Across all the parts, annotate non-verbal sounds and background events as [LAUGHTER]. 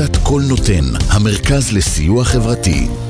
עמותת קול נותן, המרכז לסיוע חברתי.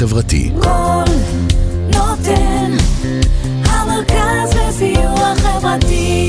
חברתי. קול נותן, המרכז לסיוע חברתי.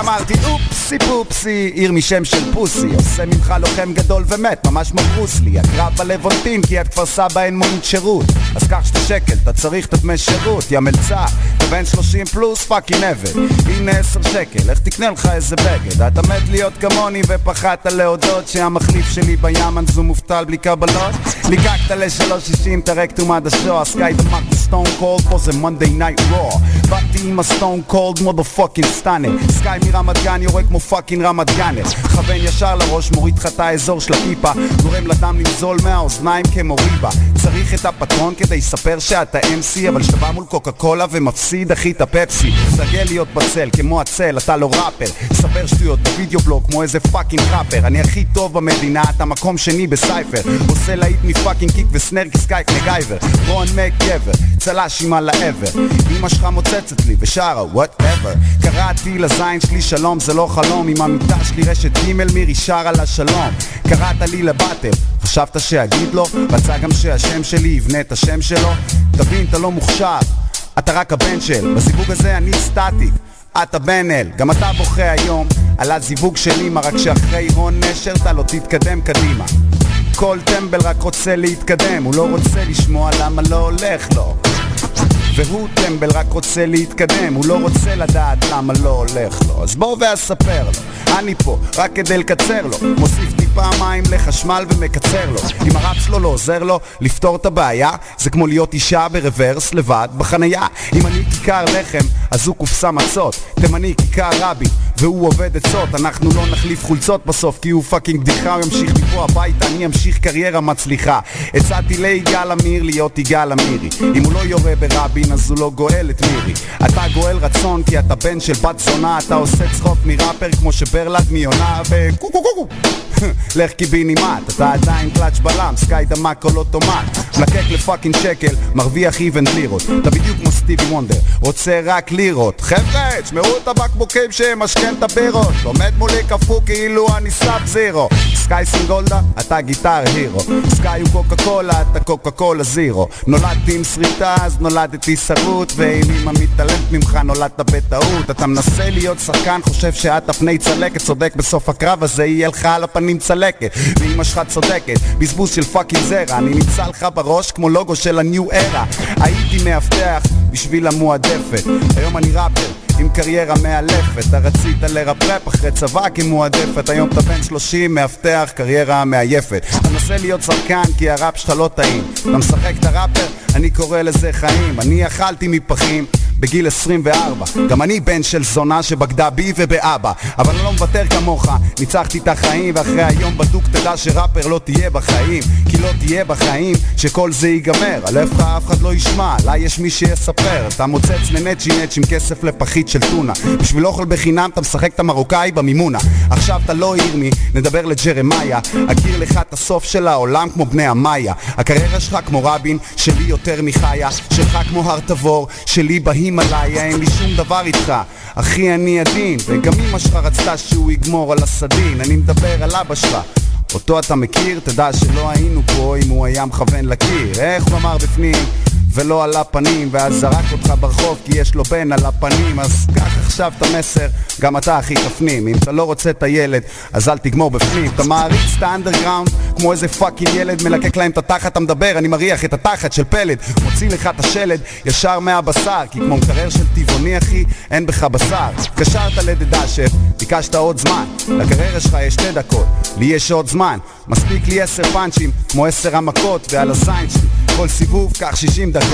אמרתי אופסי פופסי, עיר משם של פוסי. עושה ממך לוחם גדול ומת, ממש כמו ברוסלי הקרב בלוונטין כי את כפר סבא אין מונית שירות. אז קח שתי שקל, אתה צריך את הדמי שירות. יא מלצר, אתה בן שלושים פלוס פאקינג עבד. הנה עשר שקל, איך תקנה לך איזה בגד? אתה מת להיות כמוני ופחדת להודות שהמחליף שלי בים אנזו מובטל בלי קבלות. ליקקת לשלוש שישים את הרקטום עד השוע. סקאי דמק סטון קולד פה זה מונדי נייט רוע באתי עם הסטון קולד מודו פאקינג סטאנר סקאי מרמת גן יורה כמו פאקינג רמת גאנר כוון ישר לראש מוריד לך את האזור של הכיפה גורם לדם לנזול מהאוזניים כמו ריבה. צריך את הפטרון כדי לספר שאתה MC אבל כשאתה בא מול קוקה קולה ומפסיד אחי את הפפסי. סגל להיות בצל כמו הצל אתה לא ראפר. ספר שטויות בווידאו בלוג כמו איזה פאקינג ראפר. אני הכי טוב במדינה אתה מקום שני בסייפר. עושה להיט מפאקינג קיק וסנר כסקייק מגייבר. רון מק גבר צל"ש עם על העבר אמא שלך מוצצת לי ושרה וואטאבר קראתי לזין שלי שלום זה לא חלום עם המיטה שלי רשת ג' מירי שרה לה שלום קראת לי לבטל חשבת שאגיד לו? רצה גם שהשם שלי יבנה את השם שלו? תבין אתה לא מוכשר אתה רק הבן של. בזיווג הזה אני סטטיק אתה בן אל, גם אתה בוכה היום על הזיווג של אמא רק שאחרי הון נשר אתה לא תתקדם קדימה. כל טמבל רק רוצה להתקדם, הוא לא רוצה לשמוע למה לא הולך לו והוא טמבל רק רוצה להתקדם, הוא לא רוצה לדעת למה לא הולך לו. אז בוא ואספר לו, אני פה רק כדי לקצר לו. מוסיף טיפה מים לחשמל ומקצר לו. אם הראפ שלו לא עוזר לו לפתור את הבעיה. זה כמו להיות אישה ברוורס לבד בחנייה. אם אני כיכר לחם אז הוא קופסה מצות. תימני כיכר רבין והוא עובד עצות. אנחנו לא נחליף חולצות בסוף כי הוא fucking בדיחה הוא ימשיך מפה הביתה אני אמשיך קריירה מצליחה. הצעתי ליגאל עמיר להיות יגאל עמירי. אם הוא לא יורה ברבין אז הוא לא גואל את מירי. אתה גואל רצון כי אתה בן של בת זונה אתה עושה צחוק מראפר כמו שברלד מיונה קו לך קיבינימט אתה עדיין קלאץ' בלם סקאי דמק כל אוטומט מלקק לפאקינג שקל מרוויח איבנט לירות. אתה בדיוק כמו סטיבי וונדר רוצה רק לירות. חבר'ה תשמעו את הבקבוקים שמשכן את הבירות. עומד מולי קפוא כאילו אני סאב זירו. סקאי סינגולדה אתה גיטר הירו. סקאי הוא קוקה קולה אתה קוקה קולה זירו. נולדתי עם שריטה אז נולדתי שרוט ואם אמא מתעלמת ממך נולדת בטעות. אתה מנסה להיות שחקן חושב שאת הפני צלקת צודק בסוף הקרב הזה יהיה לך על הפנים צלקת. ואמא שלך צודקת בזבוז של פאקינג זרע. אני נמצא לך בראש כמו לוגו של הניו ארה הייתי מאבטח בשביל המועדפת. היום אני ראפר עם קריירה מאלפת אתה רצית לרפרפ אחרי צבא כמועדפת היום אתה בן 30 מאבטח קריירה מעייפת. אתה מנסה להיות שחקן כי הראפ שלך לא טעים. אתה משחק את הראפר אני קורא לזה חיים. אני אכלתי מפחים בגיל 24 גם אני בן של זונה שבגדה בי ובאבא. אבל אני לא מוותר כמוך. ניצחתי את החיים ואחרי היום בדוק תדע שראפר לא תהיה בחיים. כי לא תהיה בחיים שכל זה ייגמר. על איפה אף אחד לא ישמע. עליי יש מי שיספר. אתה מוצץ לנצ'י נצ' עם כסף לפחית של טונה. בשביל אוכל בחינם אתה משחק את המרוקאי במימונה. עכשיו אתה לא ירמי נדבר לג'רמיה. אכיר לך את הסוף של העולם כמו בני המאיה. הקריירה שלך כמו רבין שלי יותר מחיה. שלך כמו הר תבור שלי בהימאליה אין לי שום דבר איתך אחי אני עדין וגם אמא שלך רצתה שהוא יגמור על הסדין אני מדבר על אבא שלך אותו אתה מכיר? תדע שלא היינו פה אם הוא היה מכוון לקיר איך הוא אמר בפנים? ולא על הפנים ואז זרק אותך ברחוב כי יש לו בן על הפנים אז קח עכשיו את המסר, גם אתה אחי תפנים. אם אתה לא רוצה את הילד, אז אל תגמור בפנים. אתה מעריץ את האנדרגראונד כמו איזה fucking ילד מלקק להם את התחת, אתה מדבר, אני מריח את התחת של פלד. מוציא לך את השלד ישר מהבשר כי כמו מקרר של טבעוני אחי, אין בך בשר. קשרת לדדשף, ביקשת עוד זמן. לקריירה שלך יש שתי דקות, לי יש עוד זמן. מספיק לי עשר פאנצ'ים, כמו עשר המכות ועל הזין שלי כל סיבוב קח שישים דקות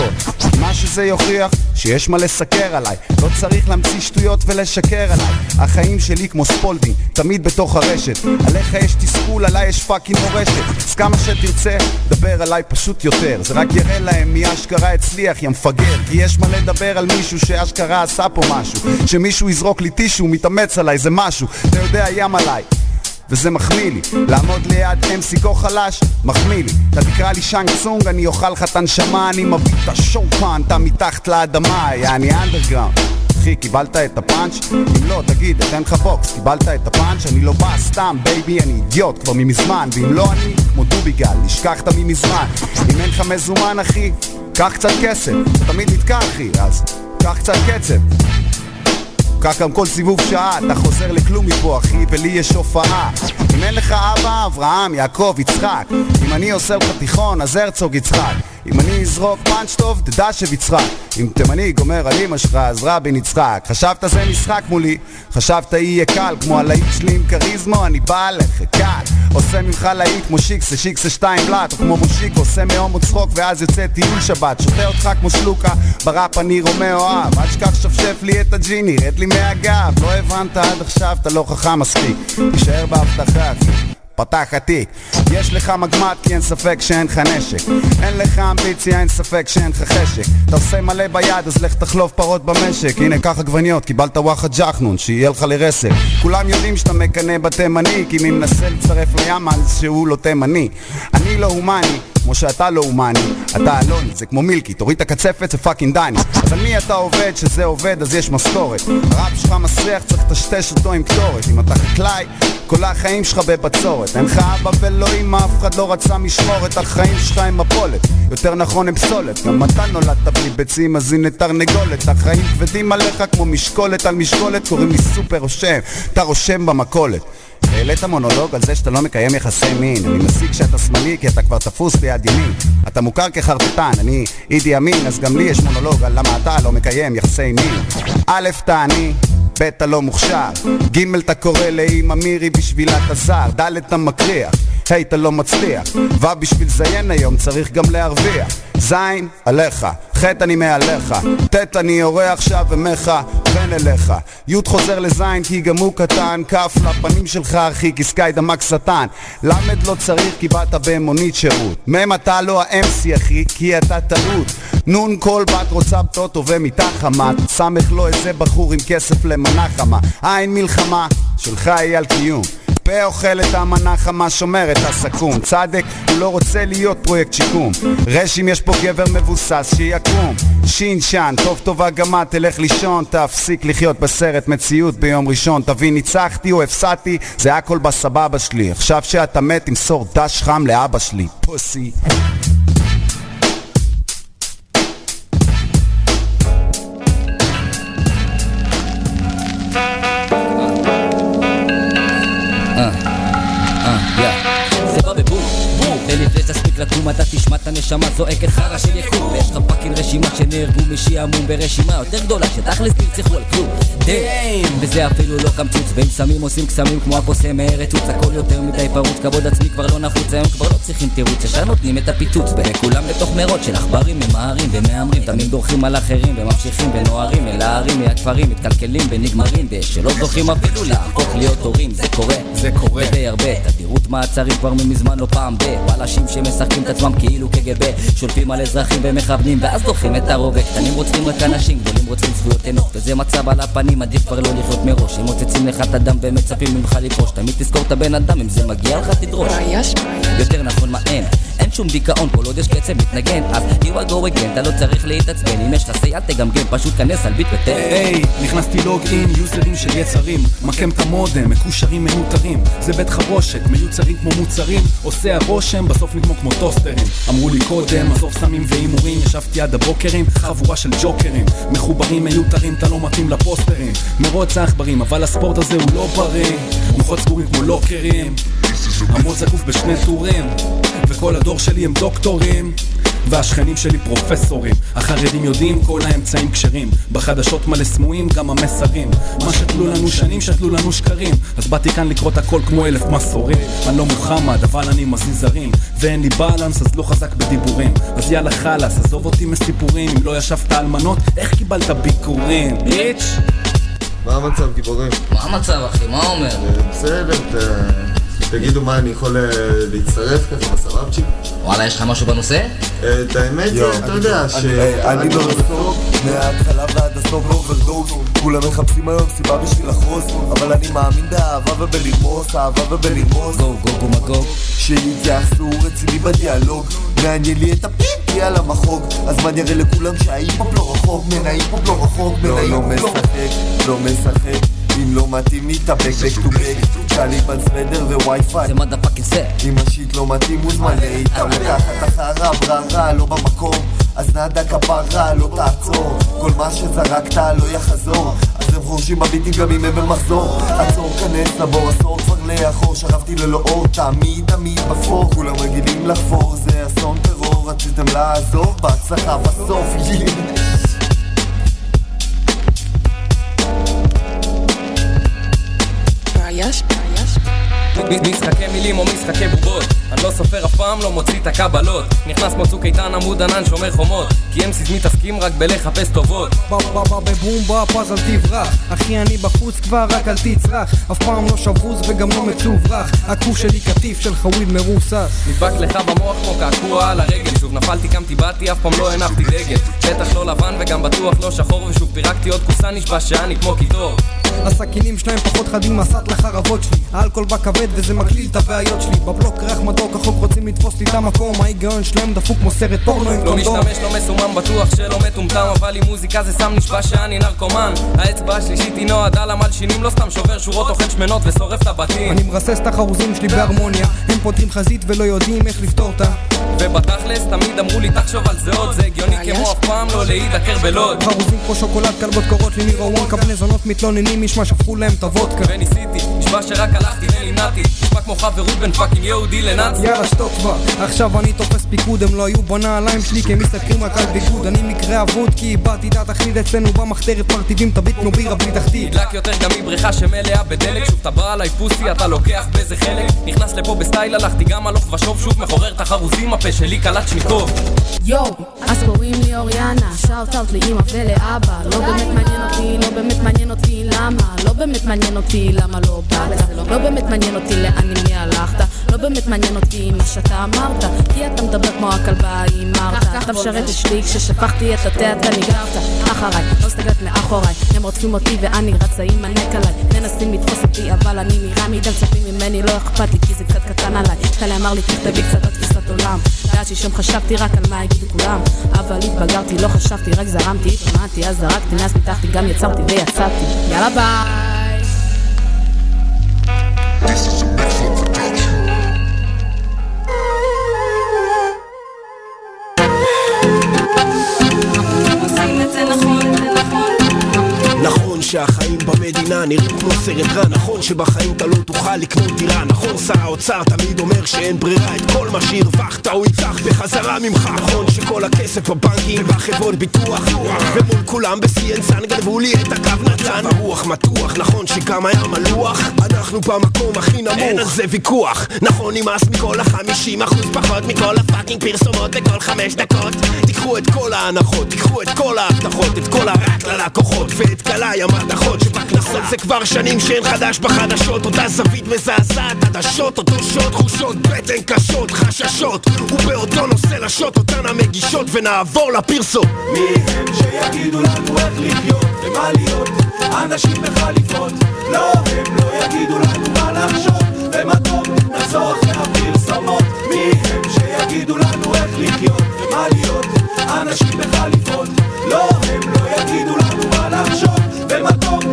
מה שזה יוכיח, שיש מה לסקר עליי. לא צריך להמציא שטויות ולשקר עליי. החיים שלי כמו Spalding, תמיד בתוך הרשת. עליך יש תסכול, עליי יש fucking מורשת. אז כמה שתרצה, דבר עליי פשוט יותר. זה רק יראה להם מי אשכרה הצליח, יא מפגר. כי יש מה לדבר על מישהו שאשכרה עשה פה משהו. שמישהו יזרוק לי טישו, מתאמץ עליי, זה משהו. אתה יודע ים עליי וזה מחמיא לי. לעמוד ליד MC כה חלש, מחמיא לי. אתה תקרא לי שאנג צונג, אני אוכל לך את הנשמה אני מביא את השופל, אתה מתחת לאדמה, יעני underground אחי, קיבלת את הפאנץ'? אם לא, תגיד, אתן לך בוקס, קיבלת את הפאנץ'? אני לא בא סתם, baby, אני אידיוט כבר ממזמן. ואם לא אני, כמו דוביגל, נשכחת ממזמן אם אין לך מזומן, אחי, קח קצת כסף. אתה תמיד נתקע, אחי, אז קח קצת קצב כך גם כל סיבוב שעה, אתה חוזר לכלום מפה אחי, ולי יש הופעה. אם אין לך אבא, אברהם, יעקב, יצחק. אם אני עושה לך תיכון, אז הרצוג יצחק אם אני אזרוק פאנץ' טוב, תדע שביצחק אם תימני גומר על אמא שלך, אז רבין יצחק. חשבת זה משחק מולי? חשבת יהיה קל כמו הלהיט שלי עם כריזמו? אני בא עליך, קל. עושה ממך להיט כמו שיקסה, שיקסה שתיים בלאט או כמו מושיק, עושה מהומו צחוק ואז יוצא טיול שבת. שותה אותך כמו שלוקה, בראפ אני רומא אוהב. אל תשכח שפשף לי את הג'יני, רד לי מהגב. לא הבנת עד עכשיו, אתה לא חכם מספיק. תישאר בהבטחה פתח התיק יש לך מגמט כי אין ספק שאין לך נשק. אין לך אמביציה, אין ספק שאין לך חשק. אתה עושה מלא ביד אז לך תחלוף פרות במשק. הנה קח עגבניות, קיבלת וואחד ג'חנון שיהיה לך לרסק. כולם יודעים שאתה מקנא בתימני כי מי מנסה לצרף לים אז שהוא לא תימני. אני לא הומני כמו שאתה לא הומני אתה אלוני, זה כמו מילקי, תוריד את הקצפת זה fucking דני. אז על מי אתה עובד? שזה עובד אז יש משכורת הראפ שלך מסריח צריך לטשטש אותו עם קטורת. אם אתה חקלאי, כל החיים שלך בבצורת. אין לך אבא ולא אמא, אף אחד לא רצה משמורת החיים שלך הם מפולת, יותר נכון הם פסולת. גם אתה נולדת בלי ביצים אז הנה תרנגולת. החיים כבדים עליך כמו משקולת על משקולת קוראים לי סופר רושם, אתה רושם במכולת העלית מונולוג על זה שאתה לא מקיים יחסי מין. אני מסיק שאתה שמאלי כי אתה כבר תפוס ביד ימין. אתה מוכר כחרטטן, אני אידי אמין אז גם לי יש מונולוג על למה אתה לא מקיים יחסי מין. א', אתה עני ב' אתה לא מוכשר, ג' אתה קורא לאמא מירי בשבילה אתה זר, ד' אתה מקריח, ה' אתה לא מצליח, ו' בשביל זיין היום צריך גם להרוויח, ז' עליך, ח' אני מעליך, ט' אני יורה עכשיו ומך. בן אליך, י' חוזר לז' כי גם הוא קטן, כ' לפנים שלך אחי כי סקאי דמק שטן, ל' לא צריך כי באת במונית שירות, מ' אתה לא ה-MC אחי כי אתה טעות, נ' כל בת רוצה פטוטו ומיטה חמה, ס' לא איזה בחור עם כסף למנה חמה, עין מלחמה שלך היא על קיום. פה אוכל את המנה חמה שומר את הסכו"ם. צדק הוא לא רוצה להיות פרויקט שיקום. רש אם יש פה גבר מבוסס שיקום. שין שן טוב טובה גם את תלך לישון תפסיק לחיות בסרט מציאות ביום ראשון. תבין ניצחתי או הפסדתי זה הכל בסבבה שלי. עכשיו שאתה מת תמסור דש חם לאבא שלי. פוסי לקום אתה תשמע את הנשמה זועקת חרא של יקום. ויש לך fucking רשימה שנהרגו משעמום ברשימה יותר גדולה שתכלס נרצחו על כלום. damn וזה אפילו לא קמצוץ ואם סמים עושים קסמים כמו הקוסם מארץ עוץ הכל יותר מדי פרוץ כבוד עצמי כבר לא נחוץ. היום כבר לא צריכים תירוץ ישר נותנים את הפיצוץ. וכולם לתוך מרוץ של עכברים ממהרים ומהמרים. תמיד דורכים על אחרים וממשיכים ונוהרים אל הערים מהכפרים. מתקלקלים ונגמרים ושלא זוכים אפילו להפוך להיות הורים. זה קורה זה קורה. ודי הרבה. תדירות מעצרים כבר ממזמן לא פעם בבלשים שמשחקים את עצמם כאילו קג"ב שולפים על אזרחים ומכוונים ואז דוחים את הרובה. קטנים רוצחים רק אנשים גדולים רוצחים זכויות אנוש. וזה מצב על הפנים עדיף כבר לא לחיות מראש. הם מוצצים לך את הדם ומצפים ממך לפרוש תמיד תזכור את הבן אדם אם זה מגיע לך תדרוש. יותר נכון מה אין? אין שום דיכאון, כל עוד יש קצב מתנגן. אז here I go again, אתה לא צריך להתעצבן. אם יש לך אל תגמגם, פשוט כנס על ביט ותן. היי, נכנסתי לוג אין, יוזרים של יצרים. מקם את המודם, מקושרים מנותרים. זה בית חרושת, מיוצרים כמו מוצרים. עושה הרושם, בסוף נגמור כמו טוסטרים אמרו לי קודם, עזוב סמים והימורים ישבתי עד הבוקרים, חבורה של ג'וקרים. מחוברים מיותרים, אתה לא מתאים לפוסטרים. מרוץ העכברים, אבל הספורט הזה הוא לא בריא. מוחות סגורים כמו לוקרים. עמוד זקוף בשני טורים. וכל הדור שלי הם דוקטורים והשכנים שלי פרופסורים. החרדים יודעים כל האמצעים כשרים. בחדשות מלא סמויים גם המסרים. מה שתלו לנו שנים שתלו לנו שקרים. אז באתי כאן לקרוא את הכל כמו אלף מסורים. אני לא מוחמד אבל אני מזיז הרים ואין לי balance אז לא חזק בדיבורים. אז יאללה חלאס עזוב אותי מסיפורים. אם לא ישבת על מנות איך קיבלת ביקורים? bitch מה המצב גיבורים? מה המצב אחי? מה אומר? אה, בסדר, ת- תגידו מה אני יכול אה, להצטרף כזה בסבבצ'יק? וואלה יש לך משהו בנושא? אה, את האמת, אה, אתה יודע ש... אני לא בסוף, מההתחלה ועד הסוף overdose כולם מחפשים היום סיבה בשביל להרוס אבל אני מאמין באהבה ובלרמוס, אהבה ובלרמוס. גו גו גו מגו. שיתייחסו רציני בדיאלוג. מעניין לי את הפיפי על המחוג אז מה נראה לכולם שההיפ-הופ לא רחוק מן ההיפ-הופ לא רחוק מן לא, לא ההיפ-הופ לא משחק, לא משחק אם לא מתאים נתאפק back to back. טליבן סוודר וווי-פיי זה מדה פאקינג זה אם השיט לא מתאים מוזמן לאיתם לקחת החרא בררה לא במקום אז נדה כפרה לא תעצור. כל מה שזרקת לא יחזור. אז הם חורשים בביטים גם אם הם במחזור. עצור כנס לבור עשור כבר לאחור. שכבתי ללא אור תמיד תמיד בפור. כולם רגילים לחפור זה אסון טרור. רציתם לעזוב בהצלחה בסוף מילים או משחקי בובות. אני לא סופר אף פעם, לא מוציא את הקבלות. נכנס כמו צוק איתן עמוד ענן שומר חומות. כי אמסיס מתעסקים רק בלחפש טובות. בא בא בא בבום בפאז אל תברח. אחי אני בחוץ כבר רק אל תצרח. אף פעם לא שבוז וגם לא מצוברח. הכוף שלי קטיף של חוויד מרוסס נדבק לך במוח כמו קעקוע על הרגל. שוב נפלתי קמתי באתי אף פעם לא הנחתי דגל. בטח לא לבן וגם בטוח לא שחור. ושוב פירקתי עוד כוסה נשבע שאני כמו קיטור הסכינים שלהם פחות חדים מהסט לחרבות שלי. האלכוהול בא כבד וזה מגליל את הבעיות שלי. בבלוק ריח מתוק החוק רוצים לתפוס לי את המקום. ההיגיון שלהם דפוק כמו סרט פורנו עם לא קונדום משתמש, לא מסומם, בטוח שלא מטומטם אבל עם מוזיקה זה סם נשבע שאני נרקומן. האצבע השלישית היא נועדה למלשינים לא סתם שובר שורות, אוכל שמנות ושורף את הבתים. אני מרסס את החרוזים שלי בהרמוניה. הם פותרים חזית ולא יודעים איך לפתור אותה. ובתכלס תמיד אמרו לי תחשוב על זה עוד זה הגיוני כמו אף פעם לא להידקר בלוד. חרוזים כמו שוקולד כלבות קוראות לי ווילי וונקה בני זונות מתלוננים משמע שפכו להם את הוודקה וניסיתי, נשבע שרק הלכתי ונמנעתי. נשמע כמו חברות בין fucking יהודי לנאצי. יאללה שתוק כבר. עכשיו אני תופס פיקוד הם לא היו בנעליים שלי כי הם מסתכלים רק על ביגוד. אני מקרה אבוד כי איבדתי את התכלית אצלנו במחתרת מרטיבים תביט כמו בירה בלי תחתית. נדלק יותר גם מבריכה שמלאה בדלק. שוב אתה בא עליי pussy אתה לוקח באיזה חלק. נכנס לפה בסטייל הלכתי גם הלוך ושוב. שוב מחורר את החרוזים הפה שלי קלצ'ניקוב יואו, אז קוראים לי אוריאנה, שאוט אאוט לאמא ולאבא. לא באמת מעניין אותי, לא באמת מעניין אותי למה. לא באמת מעניין אותי למה לא באת לא באמת מעניין אותי לאן עם מי הלכת. לא באמת מעניין אותי מה שאתה אמרת. כי אתה מדבר כמו הכלבה ההיא מרתה אתה משרת את שלי כששפכתי את התה אתה ניגרת אחריי, לא מסתכלת מאחוריי הם רודפים אותי ואני רצה עם הנק עליי. מנסים לתפוס אותי אבל אני נראה מדי מצפים ממני. לא אכפת לי כי זה קצת קטן עליי. טלי אמר לי תכתבי קצת על תפיסת עולם. ועד שלשום חשבתי רק על מה יגידו כולם. אבל התבגרתי לא חשבתי רק זרמתי התרמדתי אז זרקתי מאז פיתחתי גם יצרתי ויצאתי. יאללה ביי עושים שהחיים במדינה נראים כמו סרט רע. נכון שבחיים אתה לא תוכל לקנות דירה נכון? שר האוצר תמיד אומר שאין ברירה. את כל מה שהרווחת הוא יצח בחזרה ממך. נכון שכל הכסף בבנקים ובחברות ביטוח ומול כולם ב-CNSN גנבו לי את הקו נתן. הרוח מתוח נכון שגם היה מלוח אנחנו במקום הכי נמוך. אין על זה ויכוח. נכון נמאס מכל החמישים אחוז פחות מכל הפאקינג פרסומות בכל חמש דקות. תיקחו את כל ההנחות תיקחו את כל ההבטחות את כל הרק ללקוחות ואת גלאי המתכות שבכנסות זה כבר שנים שאין חדש בחדשות. אותה זווית מזעזעת עדשות אותו שוט תחושות בטן קשות חששות. ובאותו נושא לשוט אותן המגישות ונעבור לפרסום מי הם שיגידו לנו איך לחיות ומה להיות? אנשים בחליפות לא הם לא יגידו לנו מה לחשוב. ומה טוב נחזור אחרי הפרסומות. מי הם שיגידו לחיות ומה להיות? אנשים בחליפות לא, הם לא יגידו לנו מה לחשוב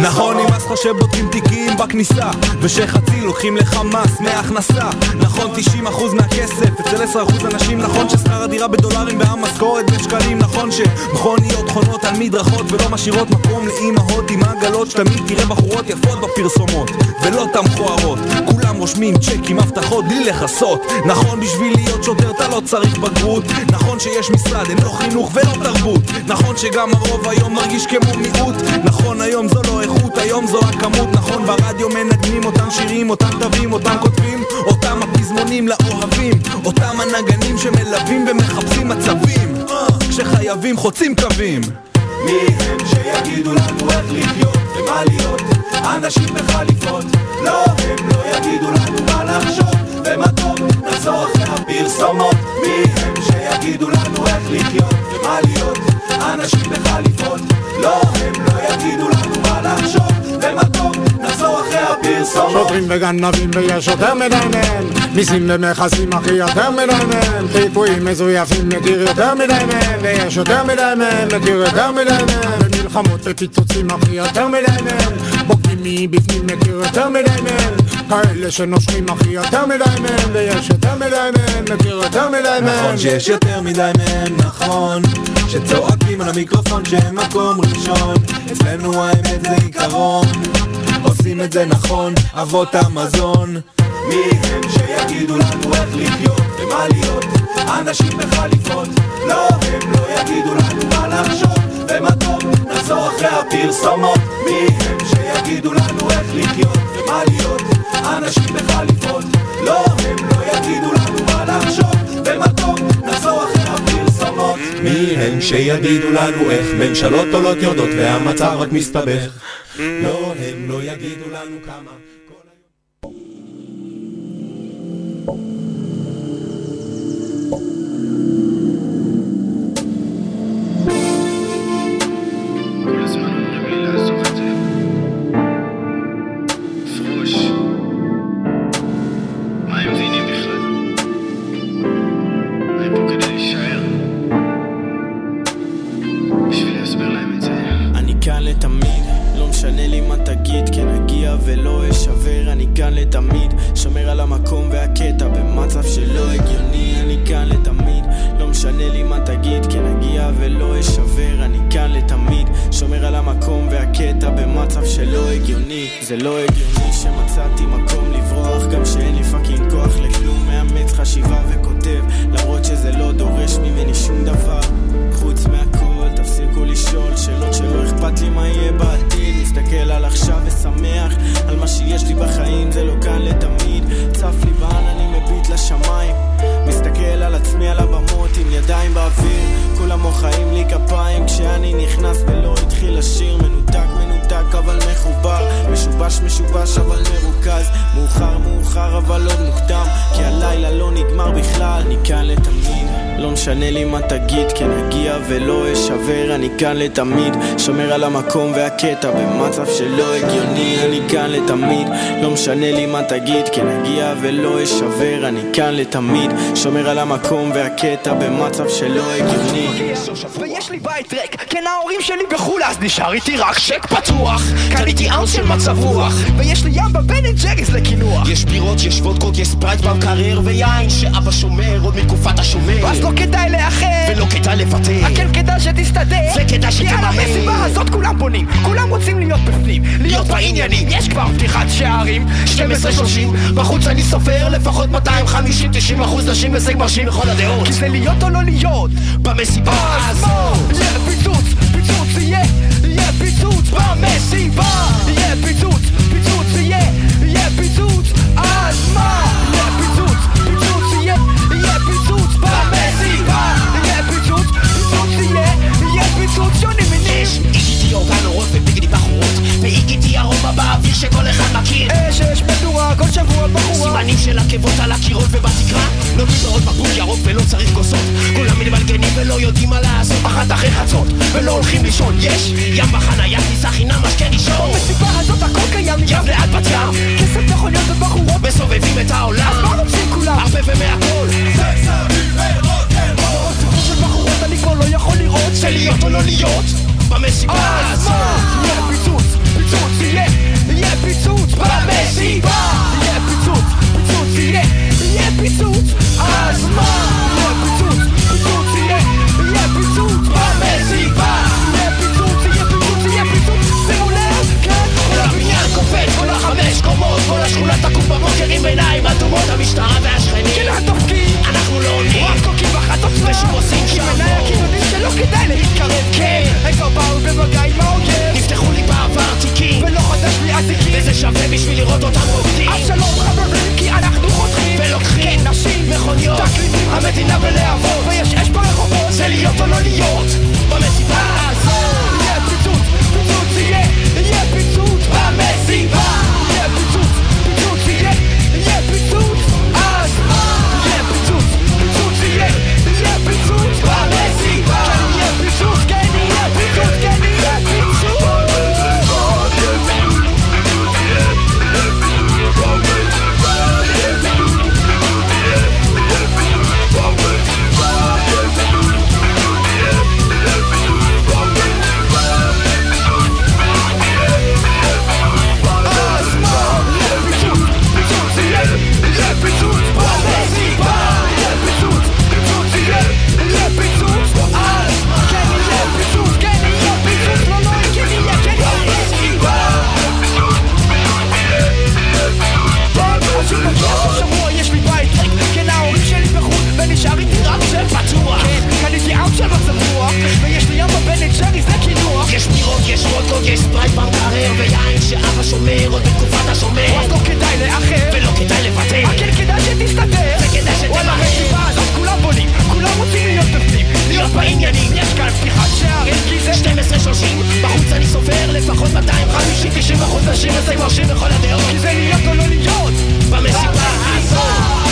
נכון, נמאס לך שבודקים תיקים בכניסה ושחצי לוקחים לך מס מהכנסה. נכון, 90% מהכסף אצל 10% אנשים נכון ששכר הדירה בדולרים והמשכורת בשקלים. נכון שמכוניות חונות על מדרכות ולא משאירות מקום לאימהות עם עגלות שתמיד תראה בחורות יפות בפרסומות ולא תם מכוערות כולם רושמים צ'קים, הבטחות בלי לכסות. נכון, בשביל להיות שוטר אתה לא צריך בגרות. נכון שיש משרד, אין לו חינוך ולא תרבות. נכון שגם הרוב היום מרגיש כמו מיעוט. נכון, היום זו לא איכות, היום זו הכמות נכון, ברדיו מנגנים אותם שירים, אותם תווים, אותם כותבים אותם הפזמונים לאוהבים אותם הנגנים שמלווים ומחפשים מצבים. כשחייבים חוצים קווים. מי הם שיגידו לנו איך לחיות ומה להיות? אנשים בחליפות. לא, הם לא יגידו לנו מה לחשוב טוב, נחזור אחרי הפרסומות. מי הם שיגידו לנו איך לחיות ומה להיות? אנשים בחליפות. לא, הם לא יגידו לנו מה לחשוב. טוב, נחזור אחרי הפרסומות. שוטרים וגנבים ויש יותר מדי מהם. מיסים ומכסים אחי יותר מדי מהם. חיפויים מזויפים מכיר יותר מדי מהם. ויש יותר מדי מהם מכיר יותר מדי מהם. ומלחמות ופיצוצים אחי יותר מדי מהם. בוגדים מבפנים מכיר יותר מדי מהם כאלה שנושכים אחי יותר מדי מהם ויש יותר מדי מהם מכיר יותר מדי מהם. נכון שיש יותר מדי מהם, נכון. שצועקים על המיקרופון שהם מקום ראשון. אצלנו האמת זה עיקרון. עושים את זה נכון, אבות המזון מי הם שיגידו לנו איך לחיות ומה להיות? אנשים בחליפות לא, הם לא יגידו לנו מה לחשוב ומה טוב, נחזור אחרי הפרסומות מי הם שיגידו לנו איך לחיות ומה להיות? אנשים בחליפות לא, הם לא יגידו לנו מה לחשוב ומה טוב, נחזור אחרי הפרסומות מי הם שיגידו לנו איך ממשלות עולות יורדות והמצב רק מסתבך? לא, הם לא יגידו לנו כמה במצב שלא הגיוני, זה לא הגיוני שמצאתי מקום לברוח, גם שאין לי fucking כוח לכלום, מאמץ חשיבה וכותב, למרות שזה לא דורש ממני שום דבר, חוץ מהכל, תפסיקו לשאול שאלות שלא אכפת לי מה יהיה בעתיד. מסתכל על עכשיו ושמח על מה שיש לי בחיים זה לא כאן לתמיד. צף לי בעננים מביט לשמיים מסתכל על עצמי על הבמות עם ידיים באוויר. כולם מוחאים לי כפיים כשאני נכנס ולא התחיל לשיר מנותק מנותק אבל מחובר. משובש משובש אבל מרוכז. מאוחר מאוחר אבל עוד מוקדם. כי הלילה לא נגמר בכלל. אני כאן לתמיד לא משנה לי מה תגיד, כן אגיע ולא אשבר, אני כאן לתמיד, שומר על המקום והקטע במצב שלא הגיוני, אני כאן לתמיד, לא משנה לי מה תגיד, כן אגיע ולא אשבר, אני כאן לתמיד, שומר על המקום והקטע במצב שלא הגיוני. ויש לי בית ריק, כן ההורים שלי בחו"ל אז נשאר איתי רק שק פתוח. קניתי ארץ של מצב רוח ויש לי ים ב Ben & Jerry's לקינוח. יש בירות, יש וודקות, יש Sprite במקרר ויין שאבא שומר עוד מתקופת השומר לא כדאי לאחר ולא כדאי לוותר כן כדאי שתסתדר. זה כדאי כי על שתמהר המסיבה הזאת כולם בונים, כולם רוצים להיות בפנים, להיות בעניינים, יש כבר פתיחת שערים, 12-30, בחוץ אני סופר לפחות 250-90 אחוז נשים הישג מרשים לכל הדעות. כי זה להיות או לא להיות, במסיבה מה? יהיה פיצוץ, פיצוץ יהיה, יהיה פיצוץ. במסיבה, יהיה פיצוץ, פיצוץ יהיה, יהיה פיצוץ, אז מה? יהיה פיצוץ, פיצוץ יהיה, יהיה פיצוץ. במסיבה, שונים מינים. איגיטי אורגן אורות וביגדי בחורות. ואיגיטי ארומה באוויר שכל אחד מכיר. אש אש מדורה כל שבוע בחורה. סימנים של עקבות על הקירות ובתקרה. נותנים בעוד בקבוק ירוק ולא צריך כוסות. כולם מתבלגנים ולא יודעים מה לעשות. אחת אחרי חצות ולא הולכים לישון. יש ים בחנייה, כניסה חינם, משקה ראשון. במסיבה הזאת הכל קיים ים ליד בת ים כסף מכוניות ובחורות מסובבים את העולם. אז מה רוצים כולם? הרבה ומהכל. סקס, סמים לא יכול לראות זה להיות או לא להיות במסיבה הזאת? יהיה פיצוץ, פיצוץ יהיה, יהיה פיצוץ במסיבה. יהיה פיצוץ, פיצוץ יהיה, יהיה פיצוץ. אז מה? יהיה פיצוץ, פיצוץ יהיה, יהיה פיצוץ במסיבה. יהיה פיצוץ, יהיה פיצוץ, יהיה פיצוץ. שימו לב, כן, כל הבניין קופץ, כל החמש קומות כל השכונה תקום בבוקר עם עיניים אדומות המשטרה והשכנים. כן התפקיד. אנחנו לא עונים רק תוקעים ושוב עושים שם מנהל הכיוונים שלא כדאי להתקרב כן. הם כבר באו במגע עם האויב נפתחו לי בעבר תיקים ולא חדש לי אזיקים וזה שווה בשביל לראות אותם רוקדים אז שלום חברים כי אנחנו חותכים ולוקחים כן נשים, מכוניות תקליטים, המדינה בלהבות ויש אש ברחובות זה להיות או לא להיות במסיבה הזאת יהיה פיצוץ, פיצוץ יהיה, יהיה פיצוץ במסיבה ספרייט במקרר ויין שאבא שומר עוד בתקופת השומר. אז לא כדאי לאחר. ולא כדאי לוותר. כן כדאי שתסתדר וכדאי וואלה שתמהר מסיבה הזאת כולם בונים כולם רוצים להיות בפנים. להיות בעניינים. יש כאן פתיחת שערים כי זה 12-30 בחוץ אני סופר לפחות 250-90 אחוז נשים וזה מרשים בכל הדעות. כי זה להיות או לא להיות. במסיבה הזאת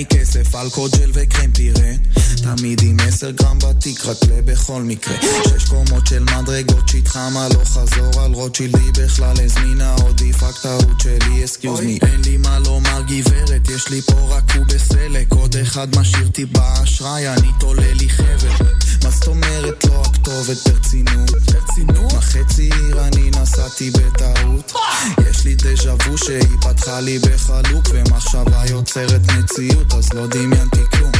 מכסף אלכוג'ל וקרם פירה. תמיד עם 10 גרם בתיק רק לבכל מקרה. שש קומות של מדרגות שהתחמה לא חזור על רוטשילדי בכלל הזמינה עדיף רק טעות שלי אסקיוז מי אין לי מה לומר גברת יש לי פה רק הוא בסלק. עוד אחד משאיר טיפה אשראי אני תולה לי חבל מה זאת אומרת לא הכתובת ברצינות? ברצינות? מה חצי עיר אני נסעתי בטעות יש לי דז'ה וו שהיא פתחה לי בחלוק ומחשבה יוצרת מציאות אז לא דמיינתי כלום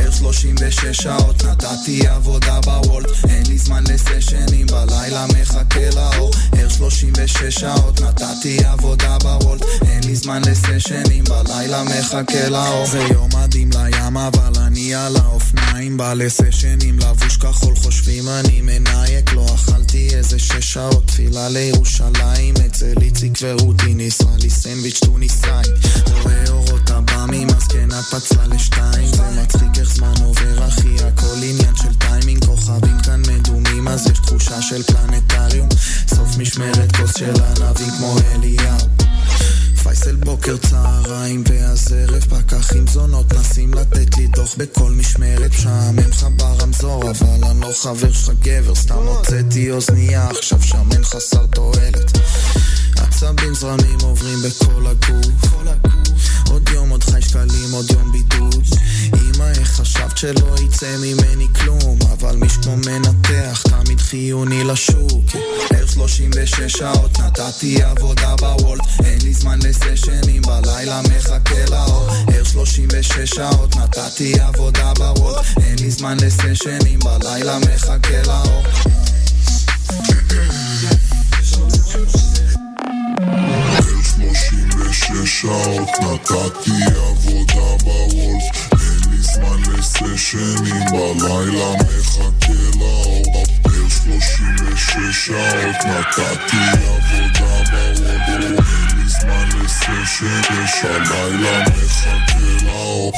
בערך 36 שעות נתתי עבודה בוולט אין לי זמן לסשנים בלילה מחכה לאור. ערך 36 שעות נתתי עבודה בוולט אין לי זמן לסשנים בלילה מחכה לאור. זה יום מדהים לים אבל אני על האופניים בא לסשנים לבוש כחול חושבים אני מנייק. לא אכלתי איזה שש שעות תפילה לירושלים אצל איציק ורותי ניסה לי סנדוויץ' טוניסאי. רואה אורות עב"מים אז כן פצלה לשתיים. זה מצחיק איך זמן עובר אחי הכל עניין של טיימינג. כוכבים כאן מדומים אז יש תחושה של פלנטריום. סוף משמרת כוס של ענבים כמו אליהו. פייסל בוקר צהריים ואז ערב פקחים זונות נסים לתת לי דוח בכל משמרת. משעמם לך ברמזור אבל אני לא חבר שלך גבר. סתם הוצאתי אוזנייה עכשיו שמן חסר תועלת עצבים זרמים עוברים בכל הגוף. עוד יום עוד חי שקלים עוד יום בידוד. אמא איך חשבת שלא יצא ממני כלום? אבל מי שכמו מנתח תמיד חיוני לשוק. בערך 36 שעות נתתי עבודה בוולט. אין לי זמן לסשנים בלילה מחכה לאור. ערך 36 שעות נתתי עבודה בוולט. אין לי זמן לסשנים בלילה מחכה לאור שלושים שעות נתתי עבודה בוולף. אין לי זמן לסשנים בלילה מחכה לאור אפר שלושים ושש שעות נתתי עבודה בוולף. אין לי זמן לסשנים הלילה מחכה לאור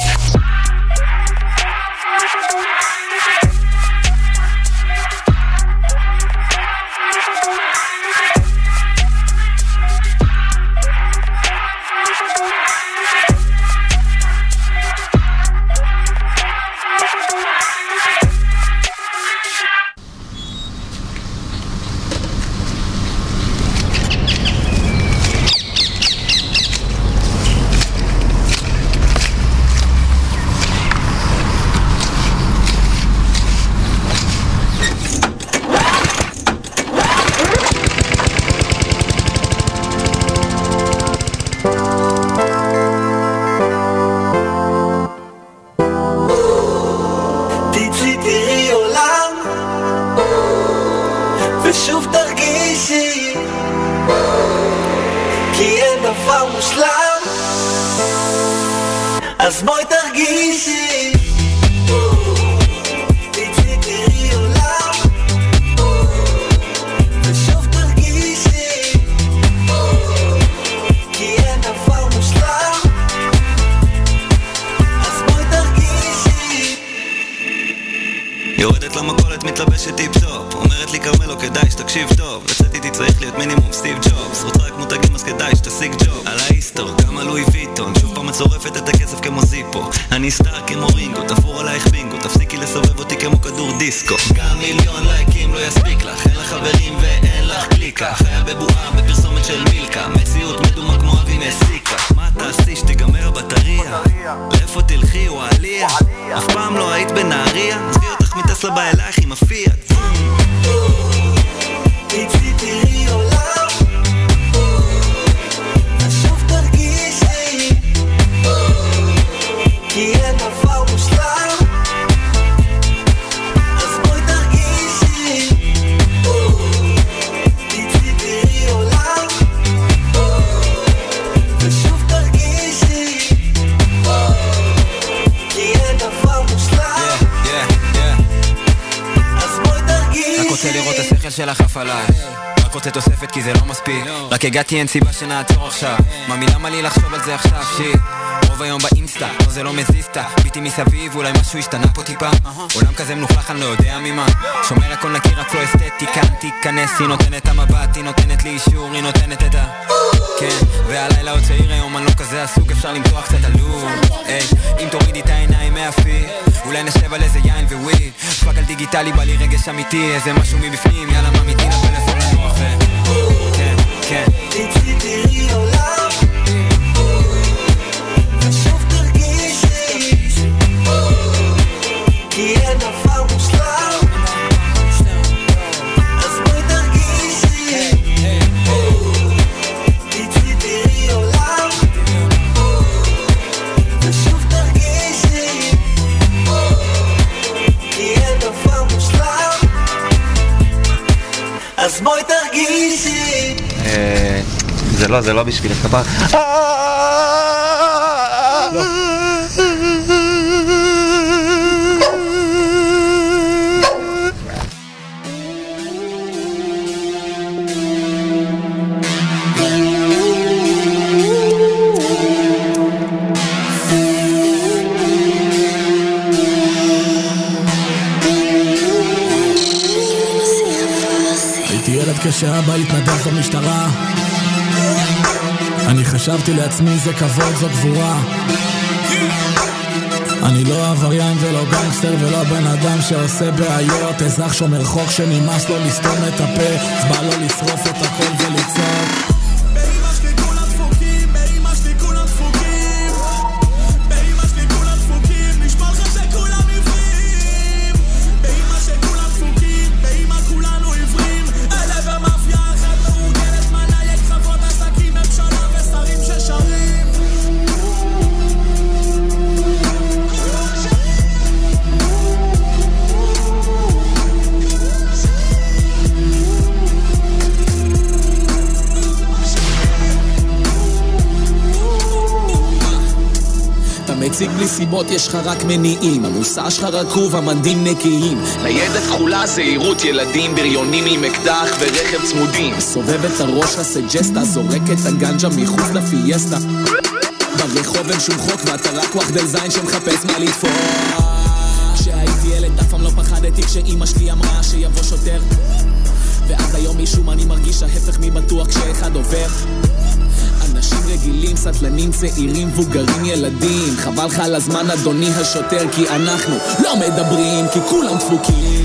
שלך עף עליי רק רוצה תוספת כי זה לא מספיק. רק הגעתי אין סיבה שנעצור עכשיו. ממי למה לי לחשוב על זה עכשיו שיט רוב היום באינסטה, לא זה לא מזיסטה ביטי מסביב, אולי משהו השתנה פה טיפה. עולם כזה מלוכלך, אני לא יודע ממה. שומר הכל נקי, רק לא אסתטיקה תיכנס, היא נותנת המבט, היא נותנת לי אישור, היא נותנת את ה... כן, והלילה עוד צעיר היום, אני לא כזה עסוק, אפשר למתוח קצת עלוב. היי, אם תורידי את העיניים מהפיד אולי נשב על איזה יין וויד פאק על דיגיטלי, בא לי רגש אמיתי, איזה משהו מבפנים, יאללה מה מדינה פלאפון לנוח ו... כן, כן תראי עולם בואי תרגישי. אה, זה לא, זה לא בשבילך, סבבה. כשאבא התנדב במשטרה. אני חשבתי לעצמי זה כבוד, זו גבורה. אני לא עבריין ולא גנגסטר ולא בן אדם שעושה בעיות. אזרח שומר חוק שנמאס לו לסתום את הפה אז בא לו לשרוף את הכל ולצעוק סיבות, יש לך רק מניעים. המוסר שלך רקוב, המדים נקיים. ניידת כחולה, זהירות, ילדים, בריונים עם אקדח ורכב צמודים. סובב את הראש, עושה ג'סטה, זורק את הגנג'ה מחוץ לפיאסטה. ברחוב אין שום חוק ואתה רק וואחדל זין שמחפש מה לתפור. כשהייתי ילד אף פעם לא פחדתי כשאימא שלי אמרה שיבוא שוטר. ועד היום משום אני מרגיש ההפך מבטוח כשאחד עובר אנשים רגילים, סטלנים, צעירים, מבוגרים, ילדים. חבל לך על הזמן אדוני השוטר כי אנחנו לא מדברים כי כולם דפוקים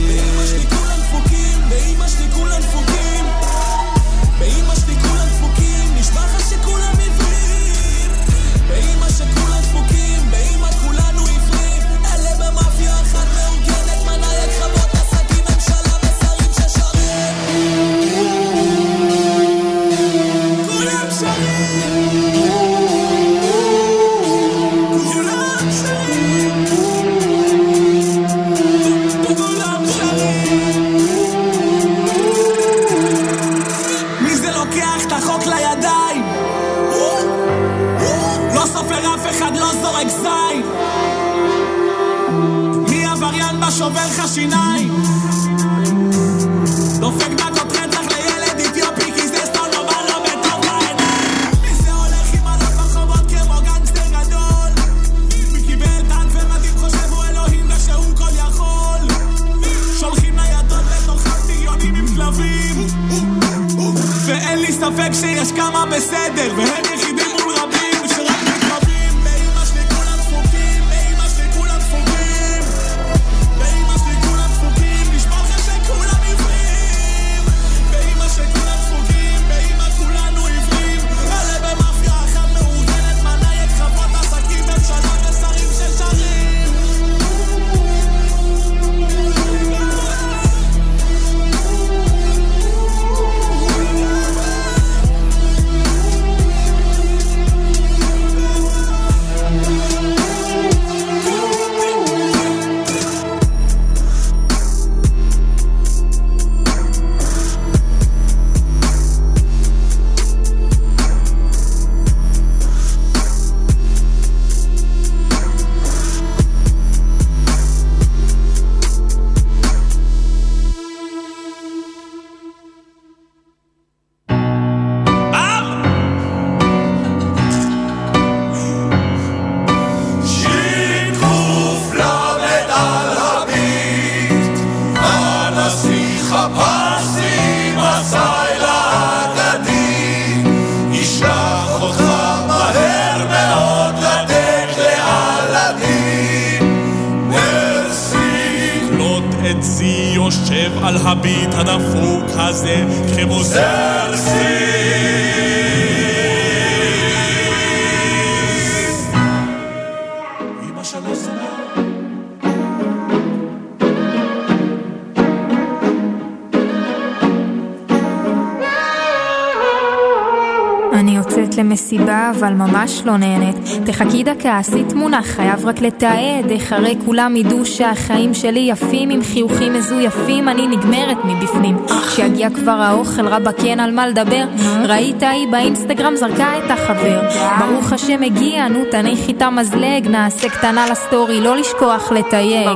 אבל ממש לא נהנית. תחכי דקה, עשי תמונה, חייב רק לתעד. איך הרי כולם ידעו שהחיים שלי יפים, עם חיוכים מזויפים, אני נגמרת מבפנים. כשיגיע כבר האוכל, רבאק אין על מה לדבר. ראית היא באינסטגרם זרקה את החבר. ברוך השם הגיע, נו תניחי את המזלג, נעשה קטנה לסטורי, לא לשכוח לתייג.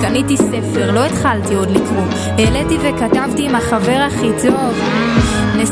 קניתי ספר, לא התחלתי עוד לקרוא. העליתי וכתבתי עם החבר הכי טוב.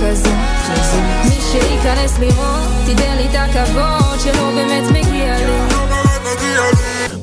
כזה מי שייכנס לראות תיתן לי את הכבוד שלא באמת מגיע לי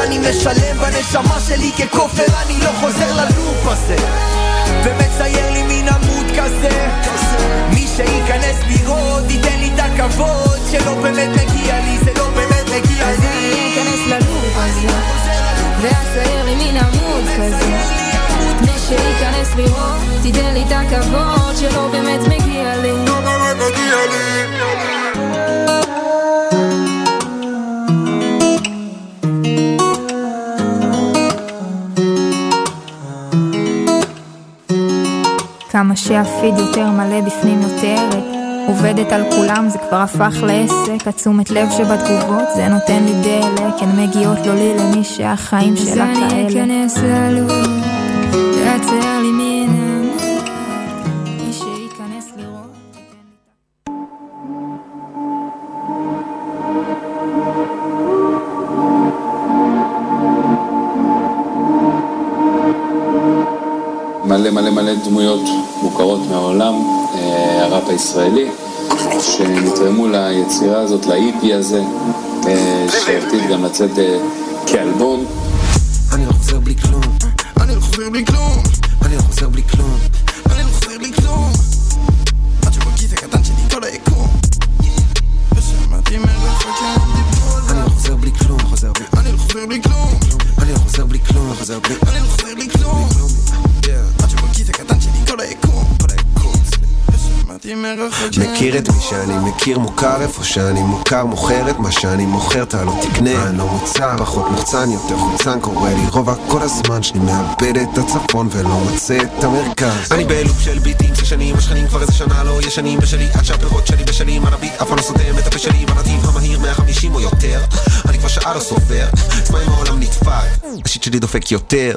ואני משלם בנשמה שלי ככופר אני לא חוזר ללופ הזה. ומצייר לי מין עמוד כזה. מי שייכנס לראות ייתן לי את הכבוד שלא באמת מגיע לי זה לא באמת מגיע לי. אני אכנס ללופ הזה ואצייר לי מין עמוד כזה. מי שייכנס לראות תיתן לי את הכבוד שלא באמת מגיע לי. לא באמת מגיע לי כמה שהפיד יותר מלא בפנים יותר עובדת על כולם זה כבר הפך לעסק. התשומת לב שבתגובות זה נותן לי דלק. הן מגיעות לא לי למי שהחיים שלה כאלה אז אני אכנס ללוב הישראלי, שנתרמו ליצירה הזאת, לאיפי הזה, אה, שעתיד גם לצאת אה, כאלבום. אני לא חוזר בלי כלום, אני לא חוזר בלי כלום, מכיר מוכר איפה שאני מוכר מוכר את מה שאני מוכר אתה לא תקנה. אני לא מוצר פחות מוחצן יותר חוצן קורה לי רובע. כל הזמן שאני מאבד את הצפון ולא מוצא את המרכז. אני בלופ של ביטים ששנים השכנים כבר איזה שנה לא ישנים. בשלי עד שהפירות שלי בשלים על הביט אף פעם לא סותם את הפה שלי בנתיב המהיר 150 או יותר. אני כבר שעה לא סופר עצמא אם העולם נדפק. השיט שלי דופק יותר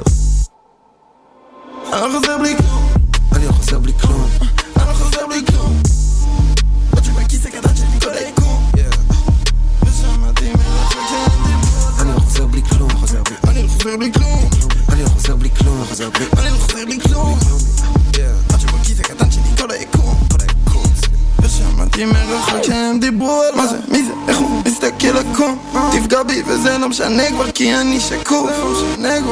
אני שקוף.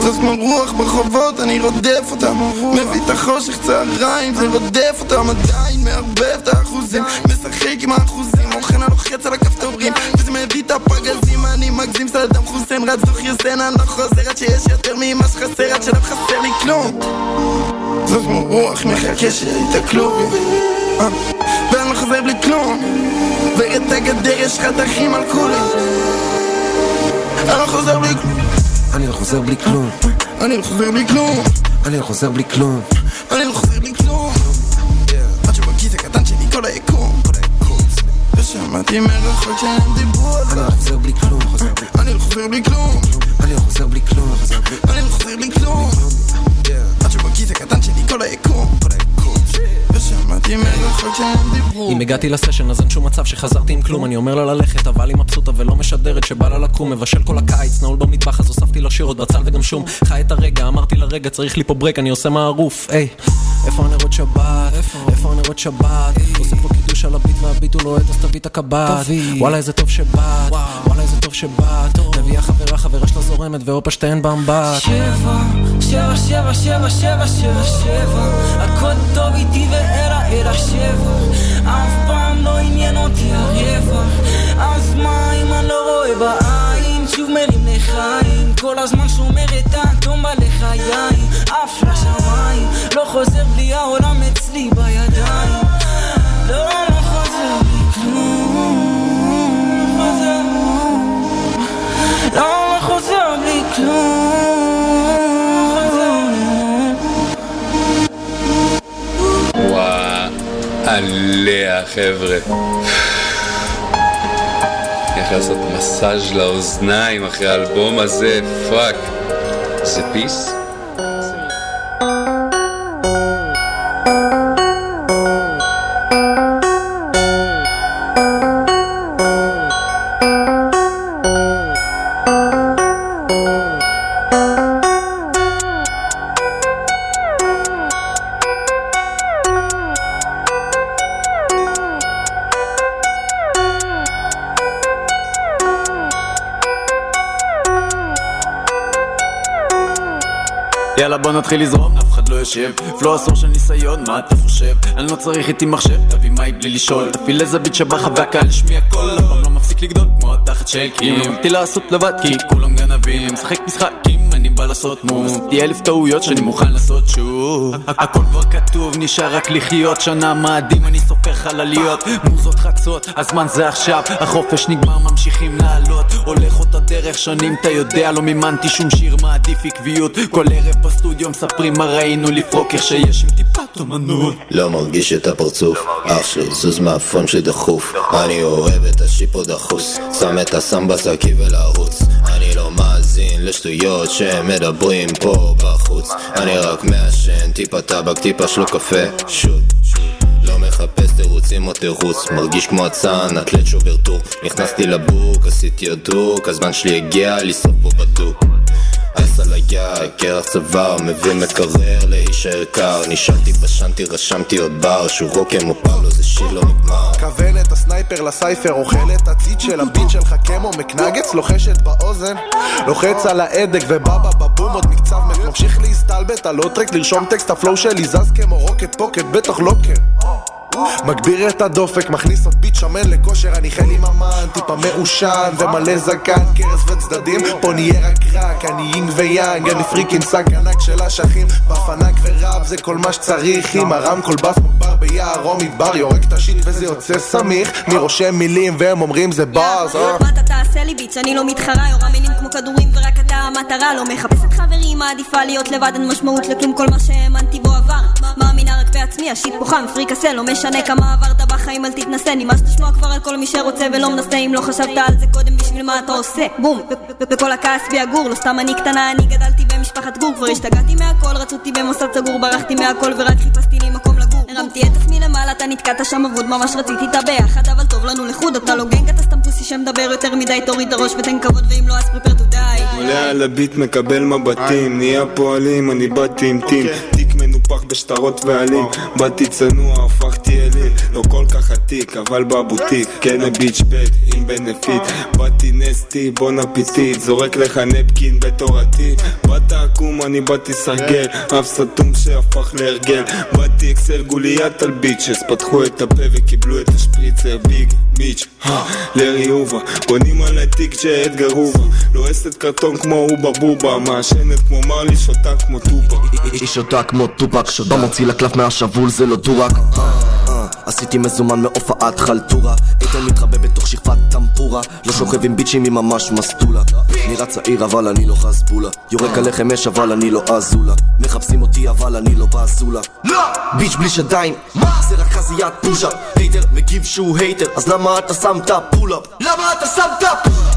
זז כמו רוח ברחובות אני רודף אותם. מביא את החושך צהריים זה רודף אותם. עדיין מערבב את האחוזים. משחק עם האחוזים אוכן הלוחץ על הכפתורים. וזה מביא את הפגזים אני מגזים. סדאם חוסיין רץ דוח יוסן אני לא חוזר עד שיש יותר ממה שחסר עד שלא חסר לי כלום. זז כמו רוח מחכה שיתקלו. אה, ואני לא חוזר בלי כלום. ואת הגדר יש חתכים על כולי אני לא חוזר בלי כלום אני לא חוזר בלי כלום אני לא חוזר בלי כלום אני לא חוזר בלי כלום אני לא חוזר בלי כלום עד שבכיס הקטן שלי כל היקום ושמעתי מרחוק שהם דיברו על אני לא חוזר בלי כלום אני לא חוזר בלי כלום אני לא חוזר בלי כלום אני לא חוזר בלי כלום עד שבכיס הקטן שלי כל היקום שהם דיברו אם הגעתי לסשן אז אין שום מצב שחזרתי עם כלום. אני אומר לה ללכת אבל היא מבסוטה ולא משדרת שבא לה לקום מבשל כל הקיץ נעול במטבח אז הוספתי לה שירות בצל וגם שום. חי את הרגע אמרתי לה רגע צריך לי פה ברק אני עושה מערוף. היי איפה הנרות שבת? איפה? הנרות שבת? עושה פה קידוש על הביט והביט הוא לוהט אז תביא את הקב"ט. וואלה איזה טוב שבאת. וואלה איזה טוב שבאת. מביאה חברה חברה שלה זורמת והופה שתיהן באמבט. שבע, שבע, שבע, שבע, שבע, שבע, שבע. הכל טוב איתי ואלה אלה שבע אף פעם לא עניין אותי הרווח אז מה אם אני לא רואה בעין שוב מרים לחיים כל הזמן שומר את האטום בלחיים. עף לשמיים לא חוזר בלי העולם אצלי בידיים. לא, וואלה חבר'ה. איך לעשות מסאז' לאוזניים אחרי האלבום הזה, fuck. זה piece? יאללה בוא נתחיל לזרום, אף אחד לא יושב. פלו עשור של ניסיון, מה אתה חושב? אני לא צריך איתי מחשב, תביא מייק בלי לשאול. תפעיל איזה ביט לך והקהל ישמיע קול. אף פעם לא מפסיק לגדול כמו התחת של קים. אותי לעשות לבד כי כולם גנבים. משחק משחקים, אני בא לעשות מוב תהיה אלף טעויות שאני מוכן לעשות שוב. הכל כבר כתוב, נשאר רק לחיות. שנה מאדים, אני סופר חלליות. מוזות חצות, הזמן זה עכשיו. החופש נגמר, ממשיכים לעלות דרך שנים, אתה יודע, לא מימנתי שום שיר, מעדיף עקביות. כל ערב בסטודיו מספרים מה ראינו לפרוק איך שיש עם טיפת אומנות. לא מרגיש את הפרצוף אח שלי זוז מהפון שלי דחוף. אני אוהב את השיפו דחוס שם את הסם בשקי ולרוץ. אני לא מאזין לשטויות שהם מדברים פה בחוץ. אני רק מעשן טיפה טבק טיפה שלוק קפה. שוט תירוצים או תירוץ מרגיש כמו אצן, אתלט שובר טור. נכנסתי לבוק, עשיתי הדוק הזמן שלי הגיע לשרוף פה בדוק. אס על היד, קרח צוואר, מביא מקרר להישאר קר. נשארתי בשנתי, רשמתי עוד בר שהוא רוקם או פאולו זה שיט לא נגמר. כוון את הסנייפר לסייפר, אוכל את הציד של הביט שלך כמו מקנגץ, לוחשת באוזן לוחץ על ההדק ובבא בבום עוד מקצב מת ממשיך להסתלבט על עוד טרק, לרשום טקסט הפלואו שלי זז כמו רוקט פוקט, בטח לא כן מגביר את הדופק, מכניס עוד ביט שמן לכושר, אני חל עם המן, טיפה מעושן ומלא זקן, קרס וצדדים, פה נהיה רק רק, אני יינג ויאנג, אני פריקין שק ענק של אשכים, בפנק וראפ זה כל מה שצריך, עם הרמקול בס מוגבר ביער או מדבר, יורק את השיט וזה יוצא סמיך, אני רושם מילים והם אומרים זה באז, אה? אתה תעשה לי ביץ', אני לא מתחרה, יורה מילים כמו כדורים ורק אתה המטרה, לא מחפשת חברים, מעדיפה להיות לבד, אין משמעות לכלום. כל מה שהאמנתי בעצמי, השיט פה חם, פריק עשה, לא משנה כמה עברת בחיים, אל תתנסה, נמאס לשמוע כבר על כל מי שרוצה ולא מנסה, אם לא חשבת על זה קודם, בשביל מה אתה עושה? בום, וכל הכעס בי הגור, לא סתם אני קטנה, אני גדלתי במשפחת גור, כבר השתגעתי מהכל, רצו אותי במוסד סגור, ברחתי מהכל ורק חיפשתי לי מקום הרמתי את עצמי למעלה, אתה נתקעת שם אבוד, ממש רציתי את הביחד, אבל טוב לנו לחוד, אתה לא gang, אתה סתם pussy שמדבר יותר מדי, תוריד את הראש ותן כבוד, ואם לא אז prepare תו די. עולה על ה beat מקבל מבטים, נהיה פועלים, אני באתי עם team, תיק מנופח בשטרות ועלים, באתי צנוע, הפכתי אליל, לא כל כך עתיק, אבל בבוטיק, כן ה bitch בט, עם benefit, באתי nasty, bon appétit, זורק לך napkin בתורתי, באת עקום, אני באתי סרגל, אף סתום שהפך להרגל, באתי אקסל גוליית על ביצ'ס, פתחו את הפה וקיבלו את השפריצר, ביג ביץ', לארי הובה, בונים על התיק שאדגר הובה, לועסת קרטון כמו הובה בובה, מעשנת כמו מרלי, שותה כמו טובה. היא שותה כמו טופק, שותה מוציא לקלף מהשבול זה לא דורק עשיתי מזומן מהופעת חלטורה. איתן מתחבא בתוך שכבת טמפורה. לא שוכב עם ביצ'ים היא ממש מסטולה. נראה צעיר אבל אני לא חסבולה יורק עליכם אש אבל אני לא אזולה. מחפשים אותי אבל אני לא באזולה bitch בלי שדיים זה רק חזיית push-up? hater מגיב שהוא hater אז למה אתה שם את ה pull-up? למה אתה שם את ה pull-up?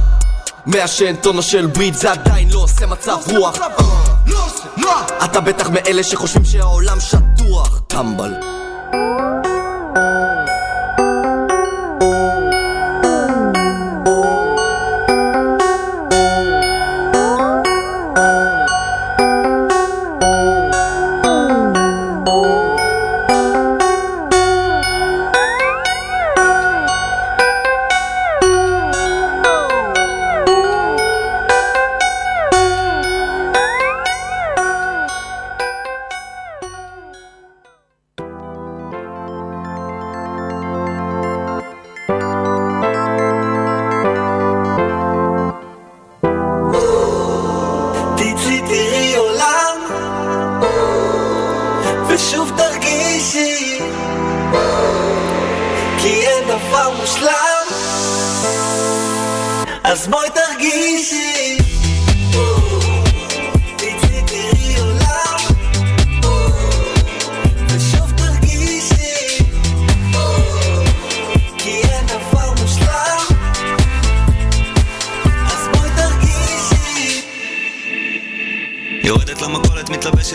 מעשן טונה של בריד זה עדיין לא עושה מצב רוח. אתה בטח מאלה שחושבים שהעולם שטוח. טמבל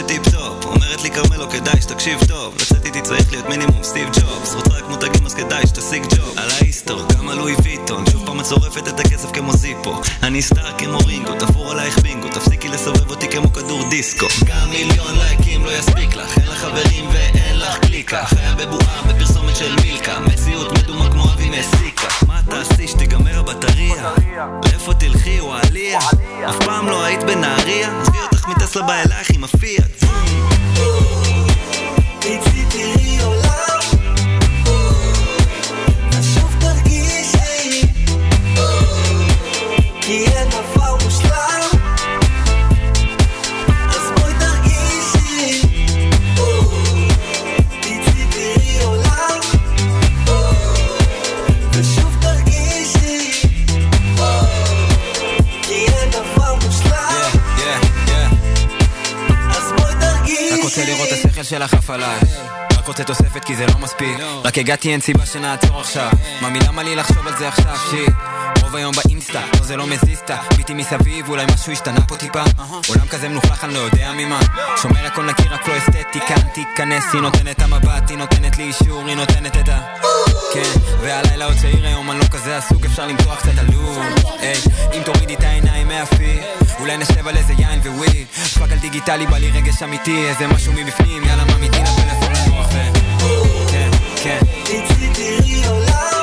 למכולת, מתלבשת טיפ-טופ אומרת לי כרמלו, כדאי שתקשיב טוב. לצאת איתי צריך להיות מינימום סטיב ג'ובס. רוצה רק מותגים אז כדאי שתשיג ג'וב. על האיסטור, כמה לואי ויטון שוב פעם את שורפת את הכסף כמו זיפו. אני star כמו רינגו, תפור עלייך בינגו. תפסיקי לסובב אותי כמו כדור דיסקו. גם מיליון לייקים לא יספיק לך. אין לך חברים ואין לך קליקה. חיה בבועה בפרסומת של מילקה. מציאות מדומה כמו אבי מסיקה. מה תעשי שתיגמר הבטריה? לאיפה תלכי, וואליה? אף פעם לא היית בנהריה? עזבי אותך מטסלה בא אלייך עם הפיאט תצאי תראי עולם השכל שלך עף עליי. רק רוצה תוספת כי זה לא מספיק. רק הגעתי אין סיבה שנעצור עכשיו. מאמי למה לי לחשוב על זה עכשיו שיט רוב היום באינסטה, לא זה לא מזיז את ביטי מסביב, אולי משהו השתנה פה טיפה. עולם כזה מלוכלך, אני לא יודע ממה. שומר הכל נקי, רק לא אסתטיקה תיכנס, היא נותנת את המבט, היא נותנת לי אישור, היא נותנת את ה... כן, והלילה עוד צעיר היום, אני לא כזה עסוק, אפשר למתוח קצת עלוב היי, אם תורידי את העיניים מהפיד אולי נשב על איזה יין וויד פאק על דיגיטלי, בא לי רגש אמיתי, איזה משהו מבפנים, יאללה מה מיתי לפלאפון לנוח ו... כן, כן. תראי עולם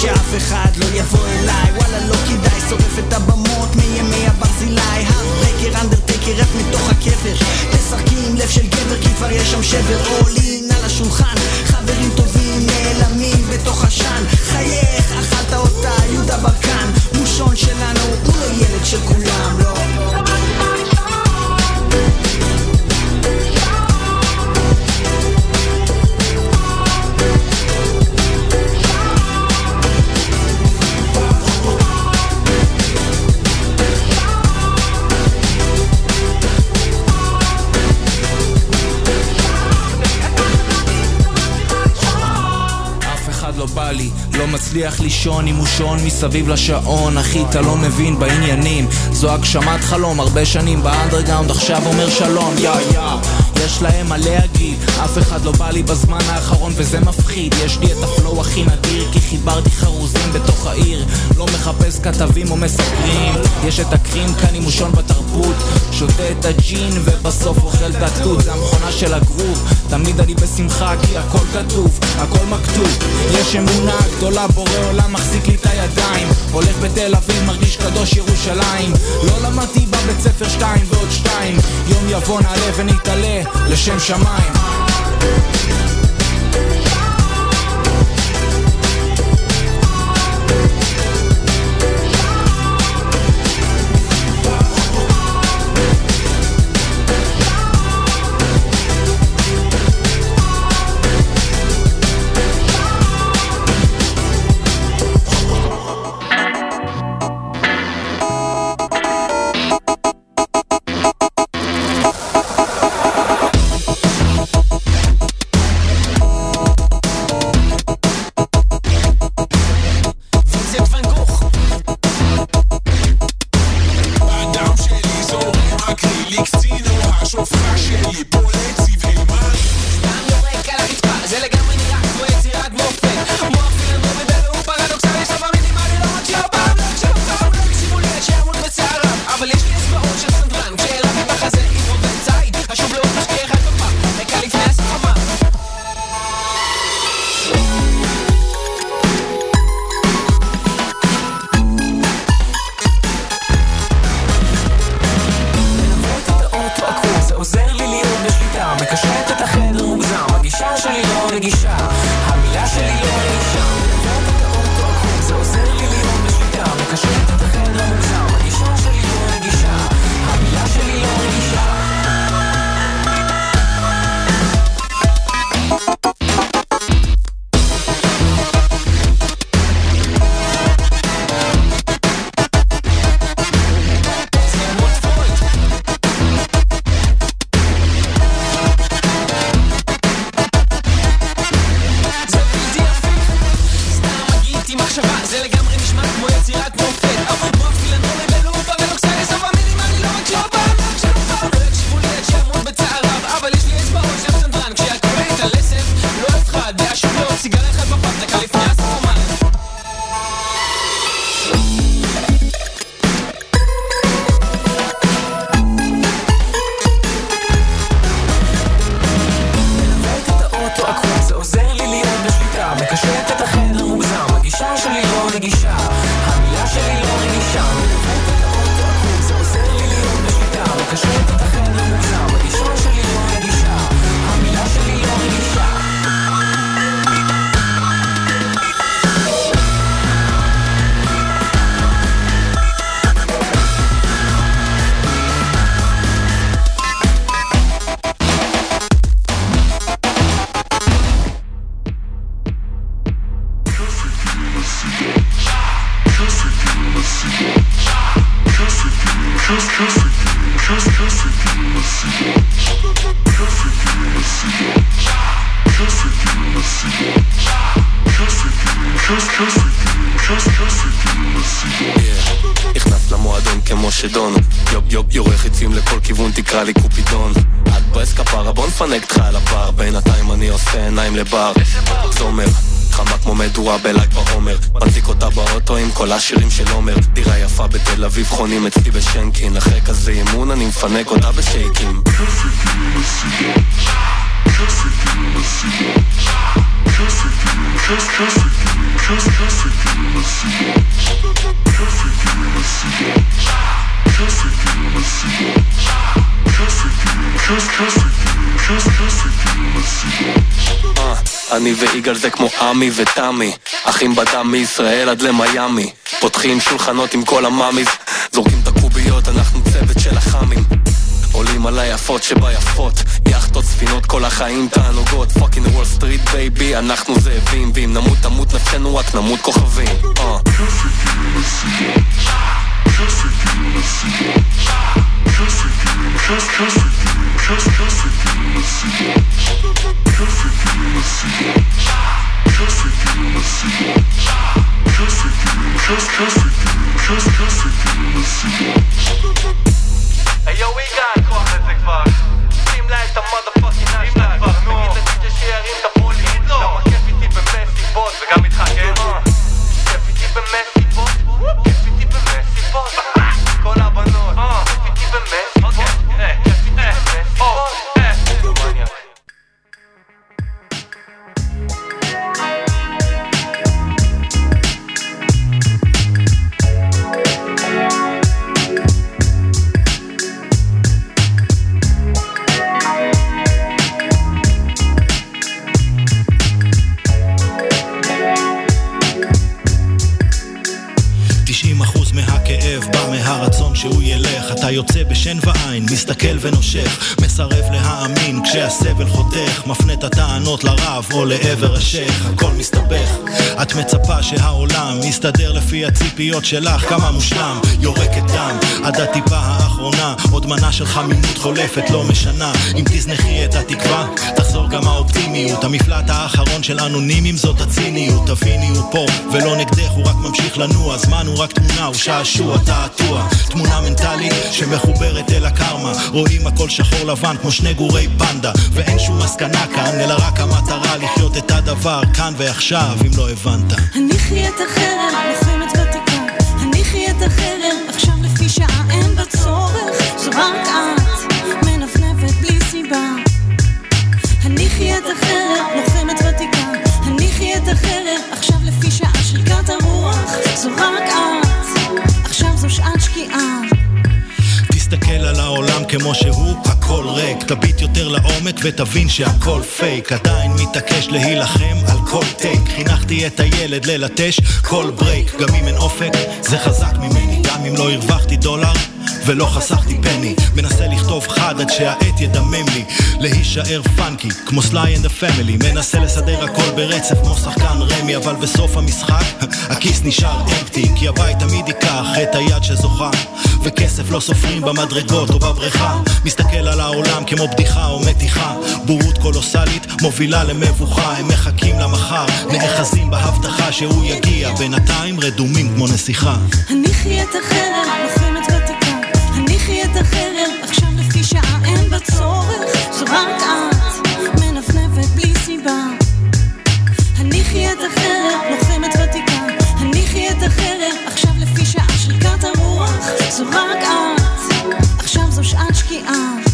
שאף אחד לא יבוא אליי. וואלה לא כדאי שורף את הבמות מימי הברזילי. הרברקר אנדרטקר רף מתוך הקבר תשחקי עם לב של גבר כי כבר יש שם שבר. עולין מצליח לישון עם מושון מסביב לשעון. אחי אתה לא מבין בעניינים. זו הגשמת חלום הרבה שנים באנדרגאונד עכשיו אומר שלום. יא יא. יש להם מה להגיד. אף אחד לא בא לי בזמן האחרון וזה מפחיד. יש לי את הפלואו הכי נדיר כי חיברתי חרוזים בתוך העיר. לא מחפש כתבים או מספרים. יש את הקרים כאן עם מושון בתרבות. שותה את הג'ין ובסוף אוכל את התות זה המכונה של הגרוב תמיד אני בשמחה כי הכל כתוב הכל מכתוב. יש אמונה גדולה בורא עולם מחזיק לי את הידיים. הולך בתל אביב מרגיש קדוש ירושלים. לא למדתי בבית ספר שתיים ועוד שתיים. יום יבוא נעלה ונתעלה לשם שמיים מישראל עד למיאמי. פותחים שולחנות עם כל ה mamis. זורקים את הקוביות, אנחנו צוות של החאמים עולים על היפות שביפות. יאכטות, ספינות, כל החיים תענוגות. fucking וול סטריט baby, אנחנו זאבים. ואם נמות תמות נפשנו רק נמות כוכבים. Uh. כסף הציפיות שלך, כמה מושלם, יורקת דם, עד הטיפה האחרונה, עוד מנה של חמימות חולפת, לא משנה, אם תזנחי את התקווה, תחזור גם האופטימיות, המפלט האחרון של אנונימים זאת הציניות, תביני הוא פה, ולא נגדך, הוא רק ממשיך לנוע, זמן הוא רק תמונה, הוא שעשוע, תעתוע, תמונה מנטלית שמחוברת אל הקרמה, רואים הכל שחור לבן כמו שני גורי פנדה, ואין שום מסקנה כאן, אלא רק המטרה לחיות את הדבר כאן ועכשיו, אם לא הבנת. אני חיית אחרת, החרם, עכשיו לפי שעה אין בה צורך. זו רק את, כמו שהוא, הכל ריק. תביט יותר לעומק ותבין שהכל פייק. עדיין מתעקש להילחם על כל take. חינכתי את הילד ללטש כל break. גם אם אין אופק, זה חזק ממני. גם אם לא הרווחתי דולר. ולא חסכתי penny, מנסה לכתוב חד עד שהעט ידמם לי להישאר funky, כמו Sly and ה Family מנסה לסדר הכל ברצף כמו שחקן רמי אבל בסוף המשחק [LAUGHS] הכיס נשאר empty כי הבית תמיד ייקח את היד שזוכה וכסף לא סופרים במדרגות או בבריכה. מסתכל על העולם כמו בדיחה או מתיחה. בורות קולוסלית מובילה למבוכה. הם מחכים למחר. נאחזים בהבטחה שהוא יגיע. בינתיים רדומים כמו נסיכה. הניחי את החרם, לוחמת ותיקה. הניחי את החרם, עכשיו לפי שעה אין בה צורך. זו רק את, זו רק את, עכשיו זו שעת שקיעה.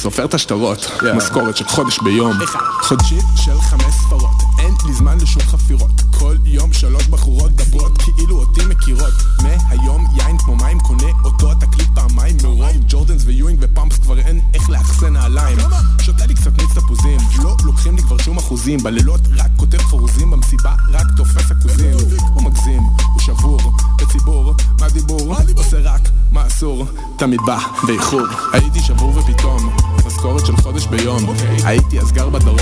סופר את השטרות, משכורת של חודש ביום. חודשית של חמש ספרות, אין לי זמן לשום חפירות. כל יום שלוש בחורות דברות כאילו אותי מכירות. מהיום יין כמו מים קונה אותו התקליט פעמיים מרוב ג'ורדנס ויואינג ופאמפס כבר אין איך לאחסן נעליים. שותה לי קצת מיץ תפוזים. לא לוקחים לי כבר שום אחוזים. בלילות רק כותב חרוזים במסיבה רק תופס עכוזים הוא מגזים, הוא שבור בציבור מה דיבור? עושה רק מה אסור תמיד בא באיחור. הייתי שבור ופתאום הייתי אז גר בדרום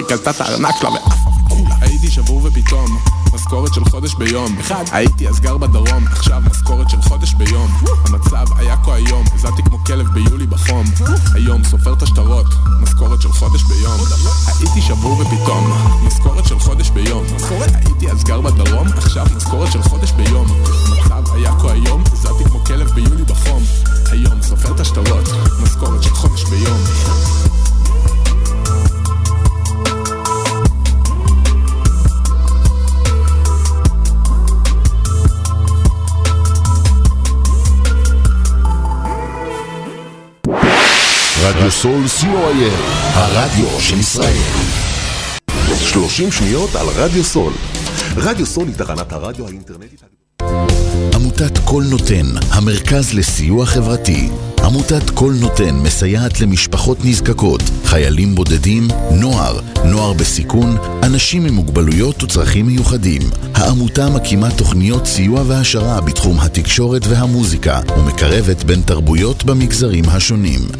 לסטורי קלטה את הארנק שלה ועפה וכולה הייתי שבור ופתאום משכורת של חודש ביום. הייתי אז גר בדרום עכשיו משכורת של חודש ביום. המצב היה כה היום הזעתי כמו כלב ביולי בחום. היום סופר את השטרות משכורת של חודש ביום. הייתי שבור ופתאום משכורת של חודש ביום. הייתי אז גר בדרום עכשיו משכורת של חודש ביום. המצב היה כה היום הזעתי כמו כלב ביולי בחום. היום סופר את השטרות משכורת של חודש ביום רדיו סול co.il, הרדיו של ישראל. 30 שניות על רדיו סול. רדיו סול היא תחנת הרדיו האינטרנטית. עמותת קול נותן, המרכז לסיוע חברתי. עמותת קול נותן מסייעת למשפחות נזקקות, חיילים בודדים, נוער, נוער בסיכון, אנשים עם מוגבלויות וצרכים מיוחדים. העמותה מקימה תוכניות סיוע והעשרה בתחום התקשורת והמוזיקה, ומקרבת בין תרבויות במגזרים השונים.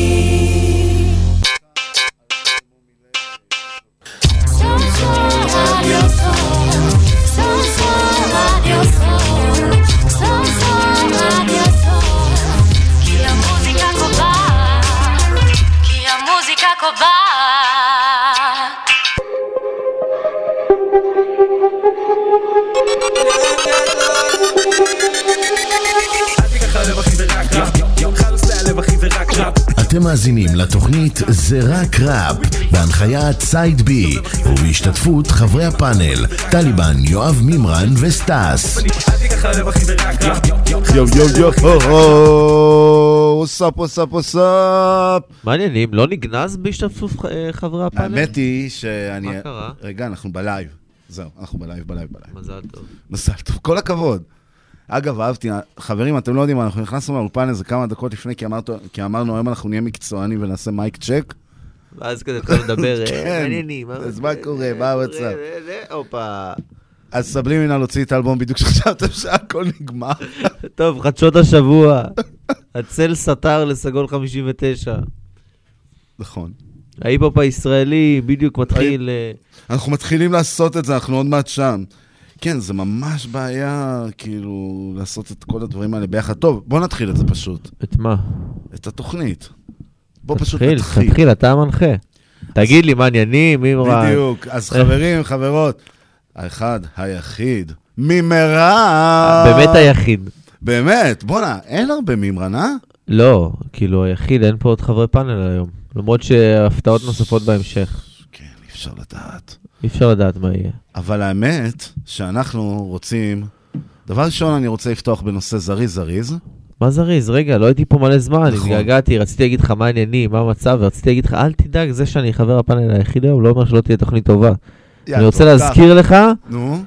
מאזינים לתוכנית זה רק ראפ, בהנחיית סייד בי, ובהשתתפות חברי הפאנל, טליבן, יואב מימרן וסטאס. יו יו יו, wassup wassup wassup. מעניינים, לא נגנז בהשתתפות אה, חברי הפאנל? האמת היא שאני... מה קרה? רגע, אנחנו ב live. זהו, אנחנו ב live, ב live, ב live. מזל טוב. מזל טוב, כל הכבוד. אגב, אהבתי, חברים, אתם לא יודעים, אנחנו נכנסנו לאולפן איזה כמה דקות לפני, כי, אמרת, כי אמרנו, היום אנחנו נהיה מקצוענים ונעשה מייק צ'ק. ואז כזה התחלנו לדבר, אה, כן. מעניינים. אז מה קורה, מה המצב? אה, אה, הופה. אז סבלימינל הוציא את האלבום בדיוק כשחשבתם שהכל נגמר. טוב, חדשות השבוע. הצל סתר לסגול 59. נכון. ההיפ-הופ הישראלי בדיוק מתחיל... אה, אנחנו מתחילים לעשות את זה, אנחנו עוד מעט שם. כן, זה ממש בעיה, כאילו, לעשות את כל הדברים האלה ביחד. טוב, בוא נתחיל את זה פשוט. את מה? את התוכנית. בוא פשוט תתחיל, נתחיל. תתחיל, אתה המנחה. תגיד לי, מה עניינים, מימרן? בדיוק. אז [LAUGHS] חברים, חברות, האחד, היחיד, מימרן. באמת היחיד. באמת, בואנה, אין הרבה מימרן, אה? לא, כאילו היחיד, אין פה עוד חברי פאנל היום. למרות שהפתעות נוספות בהמשך. כן, אי אפשר לדעת. אי אפשר לדעת מה יהיה. אבל האמת שאנחנו רוצים... דבר ראשון, אני רוצה לפתוח בנושא זריז זריז. מה זריז? רגע, לא הייתי פה מלא זמן, נכון. התגעגעתי, רציתי להגיד לך מה העניינים, מה המצב, ורציתי להגיד לך, אל תדאג, זה שאני חבר הפאנל היחיד היום, לא אומר שלא תהיה תוכנית טובה. אני רוצה להזכיר לך, נו.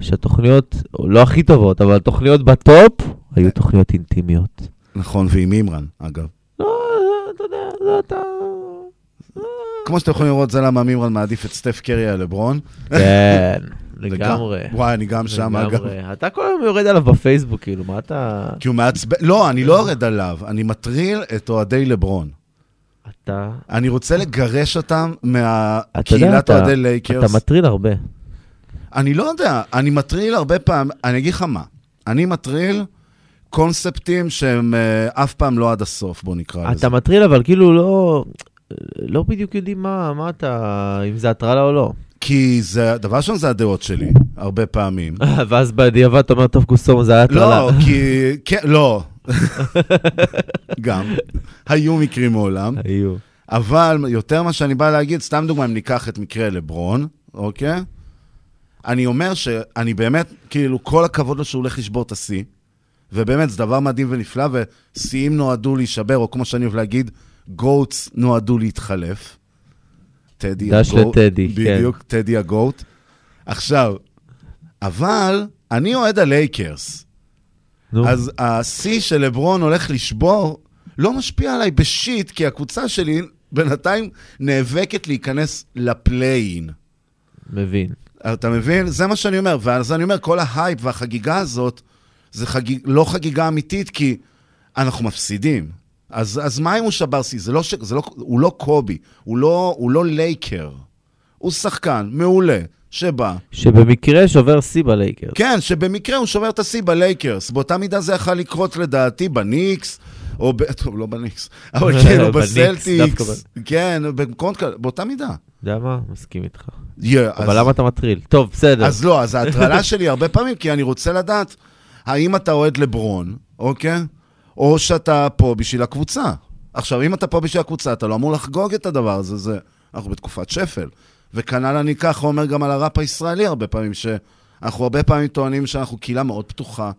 שהתוכניות, לא הכי טובות, אבל התוכניות בטופ, היו תוכניות אינטימיות. נכון, ועם מימרן, אגב. לא, אתה יודע, זה אתה... כמו שאתם יכולים לראות, זה למה מימרן מעדיף את סטף קרי על לברון. כן, [LAUGHS] לגמרי. וואי, אני גם שם, אגב. אתה כל היום יורד עליו בפייסבוק, כאילו, מה אתה... כי הוא מעצבן, לא, אני לא יורד עליו, אני מטריל את אוהדי לברון. אתה... אני רוצה לגרש אותם מהקהילת אוהדי לייקרס. אתה מטריל הרבה. אני לא יודע, אני מטריל הרבה פעמים, אני אגיד לך מה, אני מטריל קונספטים שהם אה, אף פעם לא עד הסוף, בוא נקרא לזה. אתה מטריל, אבל כאילו לא... לא בדיוק יודעים מה, מה אתה... אם זה הטרלה או לא. כי זה, דבר ראשון זה הדעות שלי, הרבה פעמים. [LAUGHS] ואז בדיעבד אתה אומר, טוב, קוסומו, זה היה הטרלה. לא, [LAUGHS] כי... כן, לא. גם. היו מקרים מעולם. היו. אבל יותר מה שאני בא להגיד, סתם דוגמא, אם ניקח את מקרה לברון, אוקיי? אני אומר שאני באמת, כאילו, כל הכבוד לו שהוא הולך לשבור את השיא, ובאמת, זה דבר מדהים ונפלא, ושיאים נועדו להישבר, או כמו שאני אוהב להגיד, גוטס נועדו להתחלף. טדי דש הגוט. לטדי, כן. בדיוק, טדי הגוט. עכשיו, אבל אני אוהד הלייקרס. נו. אז השיא של לברון הולך לשבור, לא משפיע עליי בשיט, כי הקבוצה שלי בינתיים נאבקת להיכנס ל play-in. מבין. אתה מבין? זה מה שאני אומר. ואז אני אומר, כל ההייפ והחגיגה הזאת, זה חגיג, לא חגיגה אמיתית, כי אנחנו מפסידים. אז, אז מה אם הוא שבר שיא? זה לא, ש- זה לא, הוא לא קובי, הוא לא, הוא לא לייקר. הוא שחקן מעולה, שבא. שבמקרה שובר שיא בלייקר. כן, שבמקרה הוא שובר את השיא בלייקרס. באותה מידה זה יכול לקרות לדעתי בניקס, או ב... [LAUGHS] טוב, לא בניקס, אבל [LAUGHS] כן, בניקס, בסלטיקס. כן, במקומות כאלה, באותה מידה. יודע מה? מסכים איתך. Yeah, אבל למה אתה מטריל? טוב, בסדר. אז לא, אז ההטרלה [LAUGHS] שלי הרבה פעמים, כי אני רוצה לדעת, האם אתה אוהד לברון, אוקיי? או שאתה פה בשביל הקבוצה. עכשיו, אם אתה פה בשביל הקבוצה, אתה לא אמור לחגוג את הדבר הזה, זה... אנחנו בתקופת שפל. וכנ"ל אני ככה אומר גם על הראפ הישראלי הרבה פעמים, שאנחנו הרבה פעמים טוענים שאנחנו קהילה מאוד פתוחה.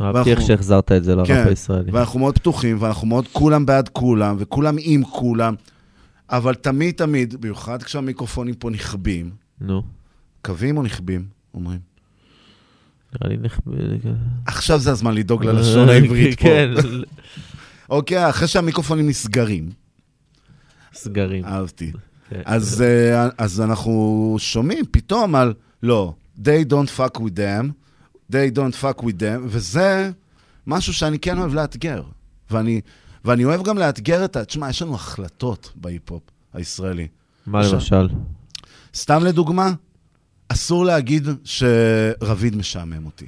אהבתי איך שהחזרת את זה לראפ כן, הישראלי. ואנחנו מאוד פתוחים, ואנחנו מאוד כולם בעד כולם, וכולם עם כולם, אבל תמיד תמיד, במיוחד כשהמיקרופונים פה נכבים, נו. קווים או נכבים, אומרים? נראה לי נכבה... עכשיו זה הזמן לדאוג ללשון [LAUGHS] העברית פה. כן. אוקיי, אחרי שהמיקרופונים נסגרים. סגרים. אהבתי. כן. אז, אה, אז אנחנו שומעים פתאום על, לא, they don't fuck with them, they don't fuck with them, וזה משהו שאני כן אוהב לאתגר. ואני, ואני אוהב גם לאתגר את ה... תשמע, יש לנו החלטות בהיפ-הופ הישראלי. מה למשל? סתם לדוגמה, אסור להגיד שרביד משעמם אותי.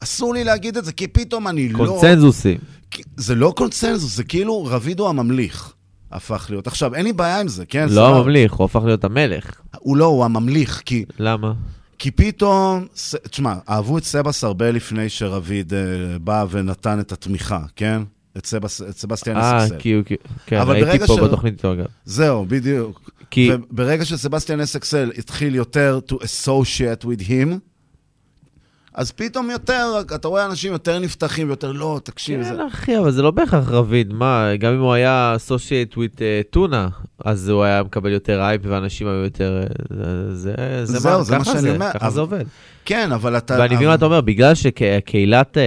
אסור לי להגיד את זה, כי פתאום אני לא... קונצנזוסים. כי- זה לא קונצנזוס, זה כאילו רביד הוא הממליך, הפך להיות. עכשיו, אין לי בעיה עם זה, כן? לא. הממליך, הוא הפך להיות המלך. הוא לא, הוא הממליך, כי... למה? כי פתאום, ס- תשמע, אהבו את סבס הרבה לפני שרביד אה, בא ונתן את התמיכה, כן? את, סבס, את סבסטיאן אה, אסקסל. כי הוא... כן, אבל הייתי ברגע פה ש- בתוכנית איתו אגב. זהו, בדיוק. כי- וברגע שסבסטיאן אסקסל התחיל יותר to associate with him, אז פתאום יותר, אתה רואה אנשים יותר נפתחים ויותר, לא, תקשיב, זה... כן, אחי, אבל זה לא בהכרח רביד. מה, גם אם הוא היה associate with uh, טונה, אז הוא היה מקבל יותר אייפ ואנשים היו יותר... אה, זה, זה, זה זהו, מה, זה מה שאני אומר. ככה אבל- זה עובד. כן, אבל אתה... ואני מבין מה אתה אומר, בגלל שקהילת uh,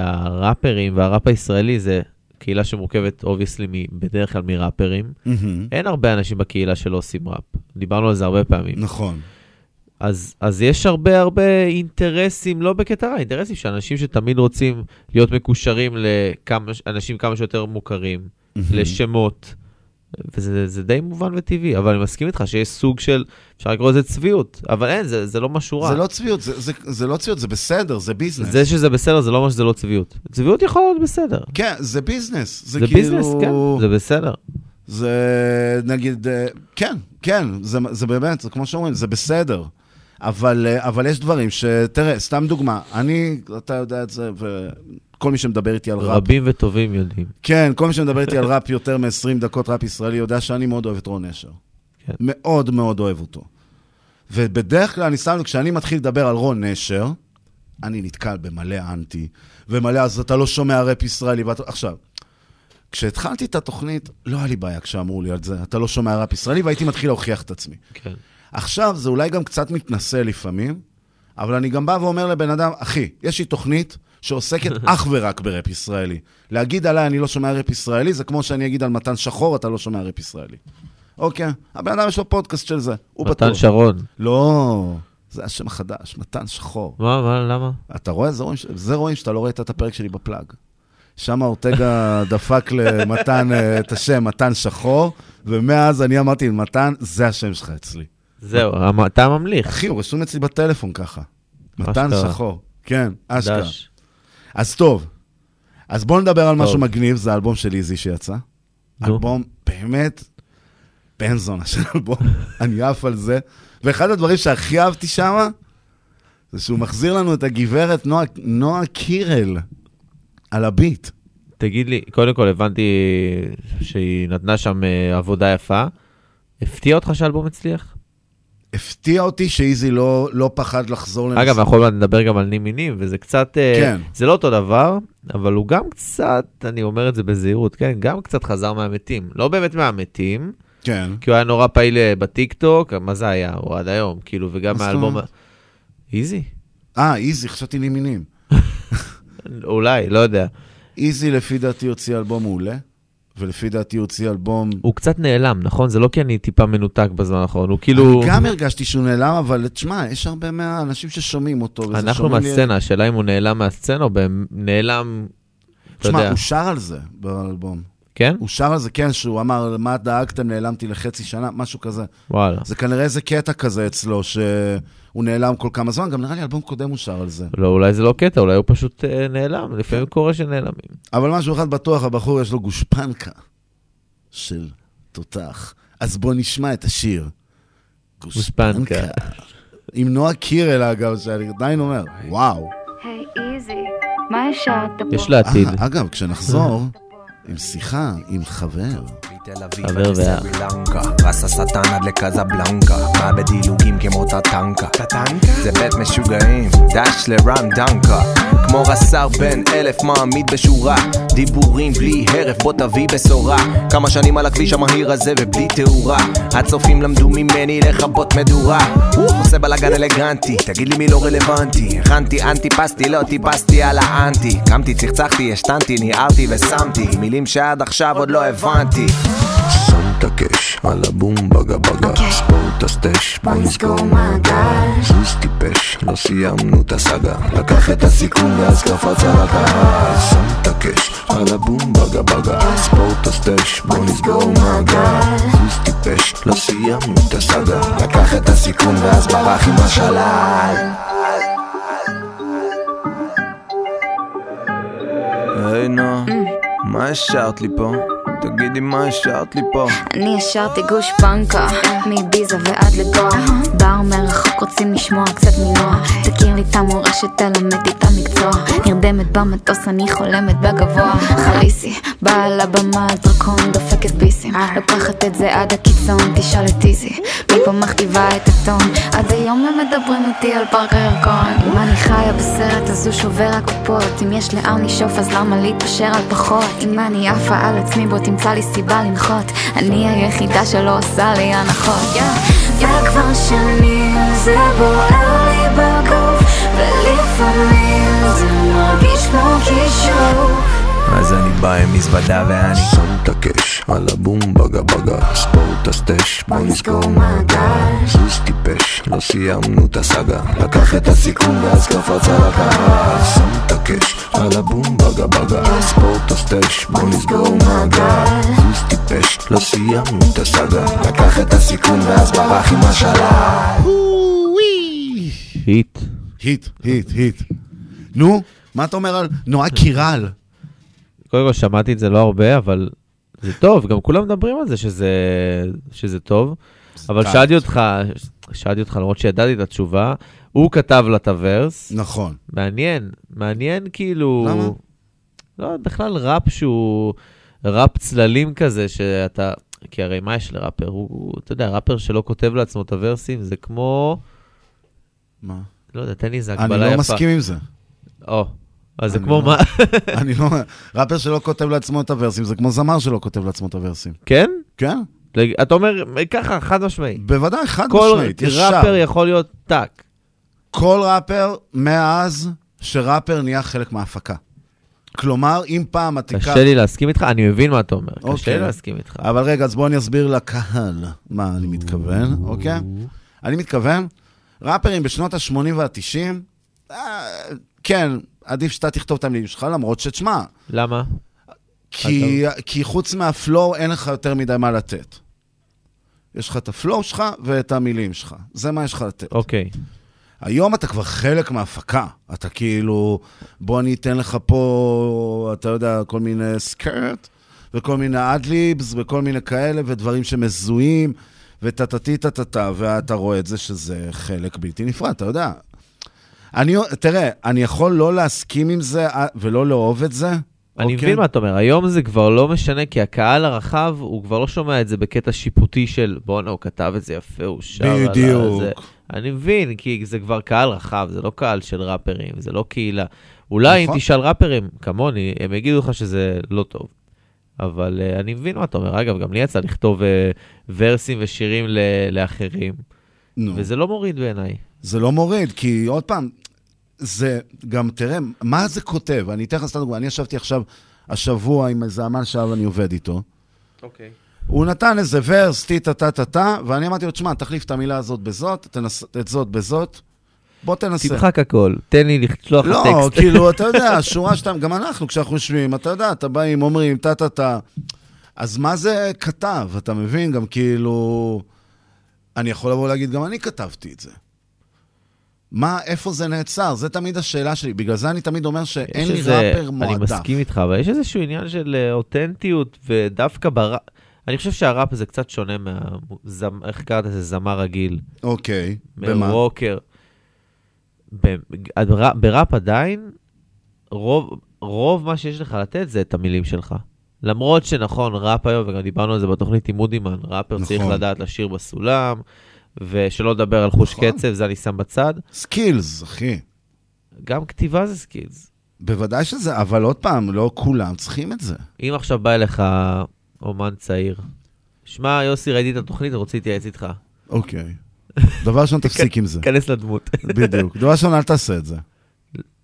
הראפרים והראפ הישראלי זה קהילה שמורכבת obviously בדרך כלל מראפרים, מהמם. אין הרבה אנשים בקהילה שלא עושים ראפ. דיברנו על זה הרבה פעמים. נכון. אז, אז יש הרבה הרבה אינטרסים, לא בקטע רע, אינטרסים של אנשים שתמיד רוצים להיות מקושרים לאנשים כמה שיותר מוכרים, לשמות, וזה זה די מובן וטבעי, אבל אני מסכים איתך שיש סוג של, אפשר לקרוא לזה צביעות, אבל אין, זה, זה לא משהו רע. זה לא צביעות, זה, זה, זה לא צביעות, זה בסדר, זה ביזנס. זה שזה בסדר, זה לא אומר שזה לא צביעות. צביעות יכולה להיות בסדר. כן, זה ביזנס. זה, זה כאילו... ביזנס, כן, זה בסדר. זה נגיד, אה, כן, כן, זה, זה באמת, זה כמו שאומרים, זה בסדר. אבל, אה, אבל יש דברים ש... תראה, סתם דוגמה, אני, אתה יודע את זה, וכל מי שמדבר איתי על ראפ... רבים וטובים יודעים. כן, כל מי שמדבר איתי על ראפ יותר מ-20 דקות ראפ ישראלי יודע שאני מאוד אוהב את רון נשר. כן. מאוד מאוד אוהב אותו. ובדרך כלל, אני שם כשאני מתחיל לדבר על רון נשר, אני נתקל במלא אנטי, ומלא, אז אתה לא שומע ראפ ישראלי. ואת... עכשיו, כשהתחלתי את התוכנית, לא היה לי בעיה כשאמרו לי על זה, אתה לא שומע ראפ ישראלי, והייתי מתחיל להוכיח את עצמי. כן. עכשיו, זה אולי גם קצת מתנשא לפעמים, אבל אני גם בא ואומר לבן אדם, אחי, יש לי תוכנית שעוסקת [LAUGHS] אך ורק ברפ ישראלי. להגיד עליי אני לא שומע רפ ישראלי, זה כמו שאני אגיד על מתן שחור, אתה לא שומע רפ ישראלי. אוקיי, הבן אדם יש לו פודקאסט של זה, הוא בטוח. מתן שרון. לא, זה השם החדש, מתן שחור. מה, מה, למה? אתה רואה? זה רואים, זה רואים שאתה לא ראית את הפרק שלי בפלאג. שם אורטגה [LAUGHS] דפק למתן אה, את השם מתן שחור, ומאז אני אמרתי, מתן, זה השם שלך אצלי. זהו, אתה ממליך. אחי, הוא רשום אצלי בטלפון ככה. מתן. שחור. כן, אשכרה. אז טוב, אז בואו נדבר על משהו. מגניב, זה האלבום של איזי שיצא. אלבום באמת בן זונה של אלבום, [LAUGHS] אני עף על זה. ואחד הדברים שהכי אהבתי שם, זה שהוא מחזיר לנו את הגברת נועה, נועה קירל על הביט. תגיד לי, קודם כל הבנתי שהיא נתנה שם אה, עבודה יפה. הפתיע אותך שהאלבום הצליח? הפתיע אותי שאיזי לא, לא פחד לחזור לנושא. אגב, אנחנו עוד נדבר גם על נים מינים, וזה קצת... אה, כן. זה לא אותו דבר, אבל הוא גם קצת, אני אומר את זה בזהירות, כן? גם קצת חזר מהמתים. לא באמת מהמתים, כן. כי הוא היה נורא פעיל אה, בטיקטוק, מה זה היה? הוא עד היום, כאילו, וגם. אומרת? איזי? אה, איזי, חשבתי לימינים. [LAUGHS] אולי, לא יודע. איזי לפי דעתי הוציא אלבום מעולה, ולפי דעתי הוציא אלבום... הוא קצת נעלם, נכון? זה לא כי אני טיפה מנותק בזמן האחרון, הוא כאילו... אני גם הרגשתי שהוא נעלם, אבל תשמע, יש הרבה מהאנשים ששומעים אותו. אנחנו מהסצנה, השאלה אם הוא נעלם מהסצנה או נעלם, תשמע. הוא שר על זה באלבום. כן? הוא שר על זה, כן, שהוא אמר, מה דאגתם, נעלמתי לחצי שנה, משהו כזה. וואלה. זה כנראה איזה קטע כזה אצלו, שהוא נעלם כל כמה זמן, גם נראה לי אלבום קודם הוא שר על זה. לא, אולי זה לא קטע, אולי הוא פשוט אה, נעלם, לפעמים קורה שנעלמים. אבל משהו אחד בטוח, הבחור יש לו גושפנקה של תותח. אז בוא נשמע את השיר. גושפנקה. עם נועה קירל, אגב, שאני עדיין אומר, וואו. Hey, easy. מה השארת פה? יש לה עתיד. אה, אגב, כשנחזור, עם שיחה עם חבר. חבר ואה. רס השטן עד לקזבלנקה. מה בדילוגים כמו טטנקה? זה בית משוגעים דש לרם דנקה. כמו רס"ר בן אלף מעמיד בשורה. דיבורים בלי הרף בוא תביא בשורה. כמה שנים על הכביש המהיר הזה ובלי תאורה. הצופים למדו ממני לכבות מדורה. עושה בלאגן אלגנטי תגיד לי מי לא רלוונטי. הכנתי אנטי פסטי לא טיפסתי על האנטי. קמתי צחצחתי השתנתי ניערתי ושמתי. מילים שעד עכשיו עוד לא הבנתי הקש על הבום בגה בגה. ספורט הסטש בוא נסגור מעגל זוז טיפש לא סיימנו את הסאגה. לקח את הסיכון ואז קפץ על הקהל. שם את הקש על הבום בגה בגה. ספורט הסטש בוא נסגור מעגל זוז טיפש לא סיימנו את הסאגה. לקח את הסיכון ואז ברח עם השלל. היי נו, מה השארת לי פה? תגידי מה השארת לי פה? אני השארתי גוש פנקה, מביזה ועד לגואה בר מרחוק רוצים לשמוע קצת מנוע תכיר לי את המורשת, תלמד את המקצוע נרדמת במטוס, אני חולמת בגבוה. חליסי, באה לבמה, דרקון דופקת ביסים לוקחת את זה עד הקיצון, תשאל את איזי. מפה מכתיבה את הטון. עד היום הם מדברים איתי על פארק הירקון. אם אני חיה בסרט אז הוא שובר הקופות. אם יש לאן לשאוף אז למה להתפשר על פחות? אם אני עפה על עצמי בוא תמצא לי סיבה לנחות. אני היחידה שלא עושה לי הנחות. וכבר שנים זה בוער לי בגוף ולפעמים זה מרגיש כמו כישוף אז אני בא עם מזוודה ואני שם את הקש על הבום בגה בגה. ספורט הסטש בוא נסגור מעגל זוז טיפש לא סיימנו את הסאגה. לקח את הסיכון ואז קפץ על הקהל. שם את הקש על הבום בגה בגה. ספורט הסטש בוא נסגור מעגל זוז טיפש לא סיימנו את הסאגה. לקח את הסיכון ואז ברח עם השלל. היט. היט, היט, היט. נו, מה אתה אומר על נועה קירל? קודם כל שמעתי את זה לא הרבה, אבל זה טוב, גם כולם מדברים על זה שזה, שזה טוב. אבל. שאלתי אותך, שאלתי אותך, למרות שידעתי את התשובה, הוא כתב לה את הוורס. נכון. מעניין, מעניין כאילו... למה? לא, בכלל ראפ שהוא ראפ צללים כזה, שאתה... כי הרי מה יש לראפר? הוא, הוא, אתה יודע, ראפר שלא כותב לעצמו את הוורסים, זה כמו... מה? לא יודע, תן לי איזה אני הגבלה לא יפה. מסכים עם זה. או, אז זה כמו לא- מה? [LAUGHS] אני לא... ראפר שלא כותב לעצמו את הוורסים, זה כמו זמר שלא כותב לעצמו את הוורסים. כן? כן. אתה אומר ככה, חד משמעי. בוודאי, חד כל משמעית, ישר. ראפר יכול להיות טאק. כל ראפר מאז שראפר נהיה חלק מההפקה. כלומר, אם פעם את תיקח... קשה לי להסכים איתך, אני מבין מה אתה אומר. קשה אוקיי. לי להסכים איתך. אבל רגע, אז בואו אני אסביר לקהל מה אני מתכוון, אוקיי? אני מתכוון, ראפרים בשנות ה-80 וה-90, כן, עדיף שאתה תכתוב את המילים שלך, למרות שתשמע, למה? כי, כי חוץ מהפלואו אין לך יותר מדי מה לתת. יש לך את הפלואו שלך ואת המילים שלך, זה מה יש לך לתת. אוקיי. היום אתה כבר חלק מההפקה. אתה כאילו, בוא אני אתן לך פה, אתה יודע, כל מיני סקרט, וכל מיני אדליבס, וכל מיני כאלה, ודברים שמזוהים, וטטטי טטטה, ואתה רואה את זה שזה חלק בלתי נפרד, אתה יודע. אני, תראה, אני יכול לא להסכים עם זה אה, ולא לאהוב את זה. אני אוקיי? מבין מה אתה אומר, היום זה כבר לא משנה, כי הקהל הרחב, הוא כבר לא שומע את זה בקטע שיפוטי של בואנה, הוא כתב את זה יפה, הוא שר על בדיוק. זה. אני מבין, כי זה כבר קהל רחב, זה לא קהל של ראפרים, זה לא קהילה. אולי נכון. אם תשאל ראפרים כמוני, הם יגידו לך שזה לא טוב. אבל uh, אני מבין מה אתה אומר. אגב, גם לי יצא לכתוב uh, ורסים ושירים ל- לאחרים, נו. וזה לא מוריד בעיניי. זה לא מוריד, כי עוד פעם, זה גם, תראה, מה זה כותב? אני אתן לך סתם דוגמא, אני ישבתי עכשיו, השבוע עם איזה אמן שעכשיו אני עובד איתו. אוקיי. הוא נתן איזה ורס, טה טה טה טה, ואני אמרתי לו, תשמע, תחליף את המילה הזאת בזאת, תנס, את זאת בזאת, בוא תנסה. תמחק הכל, תן לי לשלוח לך לא, טקסט. [LAUGHS] כאילו, אתה יודע, [LAUGHS] שורה שתיים, גם אנחנו, כשאנחנו יושבים, אתה יודע, אתה באים, אומרים, טה טה טה. אז מה זה כתב? אתה מבין? גם כאילו... אני יכול לבוא ולהגיד, גם אני כתבתי את זה. מה, איפה זה נעצר? זה תמיד השאלה שלי. בגלל זה אני תמיד אומר שאין לי איזה- ראפר מועדף. אני מסכים איתך, אבל יש איזשהו עניין של אה, אותנטיות, ודווקא בראפ... אני חושב שהראפ זה קצת שונה מה... זמ... איך קראת לזה? זמר רגיל. אוקיי, במה? מרוקר. ב- הר- בראפ עדיין, רוב, רוב מה שיש לך לתת זה את המילים שלך. למרות שנכון, ראפ היום, וגם דיברנו על זה בתוכנית עם מודימן, ראפר נכון. צריך לדעת לשיר בסולם, ושלא לדבר על חוש נכון. קצב, זה אני שם בצד. skills, אחי. גם כתיבה זה skills. בוודאי שזה, אבל עוד פעם, לא כולם צריכים את זה. אם עכשיו בא אליך אומן צעיר, שמע, יוסי, ראיתי את התוכנית, רוצה להתייעץ איתך. אוקיי. דבר ראשון, [LAUGHS] תפסיק עם זה. כנס לדמות. [LAUGHS] בדיוק. דבר ראשון, אל תעשה את זה.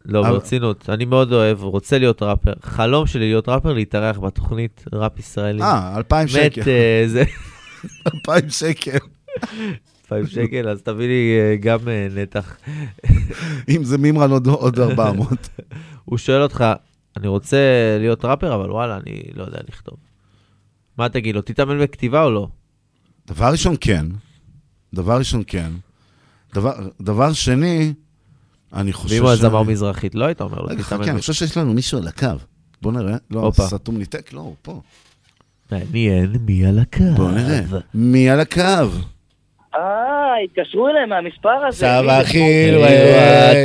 לא, אבל- ברצינות, אני מאוד אוהב, רוצה להיות ראפר. חלום שלי להיות ראפר, להתארח בתוכנית ראפ ישראלי. אה, אלפיים שקל. מת, אה, זה... [LAUGHS] אלפיים שקל. אלפיים שקל, אז תביא לי אה, גם אה, נתח. אם זה מימרן עוד- עוד [LAUGHS] 400. הוא שואל אותך, אני רוצה להיות ראפר, אבל וואלה, אני לא יודע לכתוב. מה תגיד לו, תתאמן בכתיבה או לא? דבר ראשון, כן. דבר ראשון, כן. דבר, דבר שני, אני חושב ואם הוא היה זמר מזרחית, לא היית אומר לו, תתאמן חכה, אני חושב שיש לנו מישהו על הקו. בוא נראה. לא. סתום ניתק? לא, הוא פה. מעניין מי על הקו. בוא נראה. מי על הקו? אה, התקשרו אליהם מהמספר הזה. סבא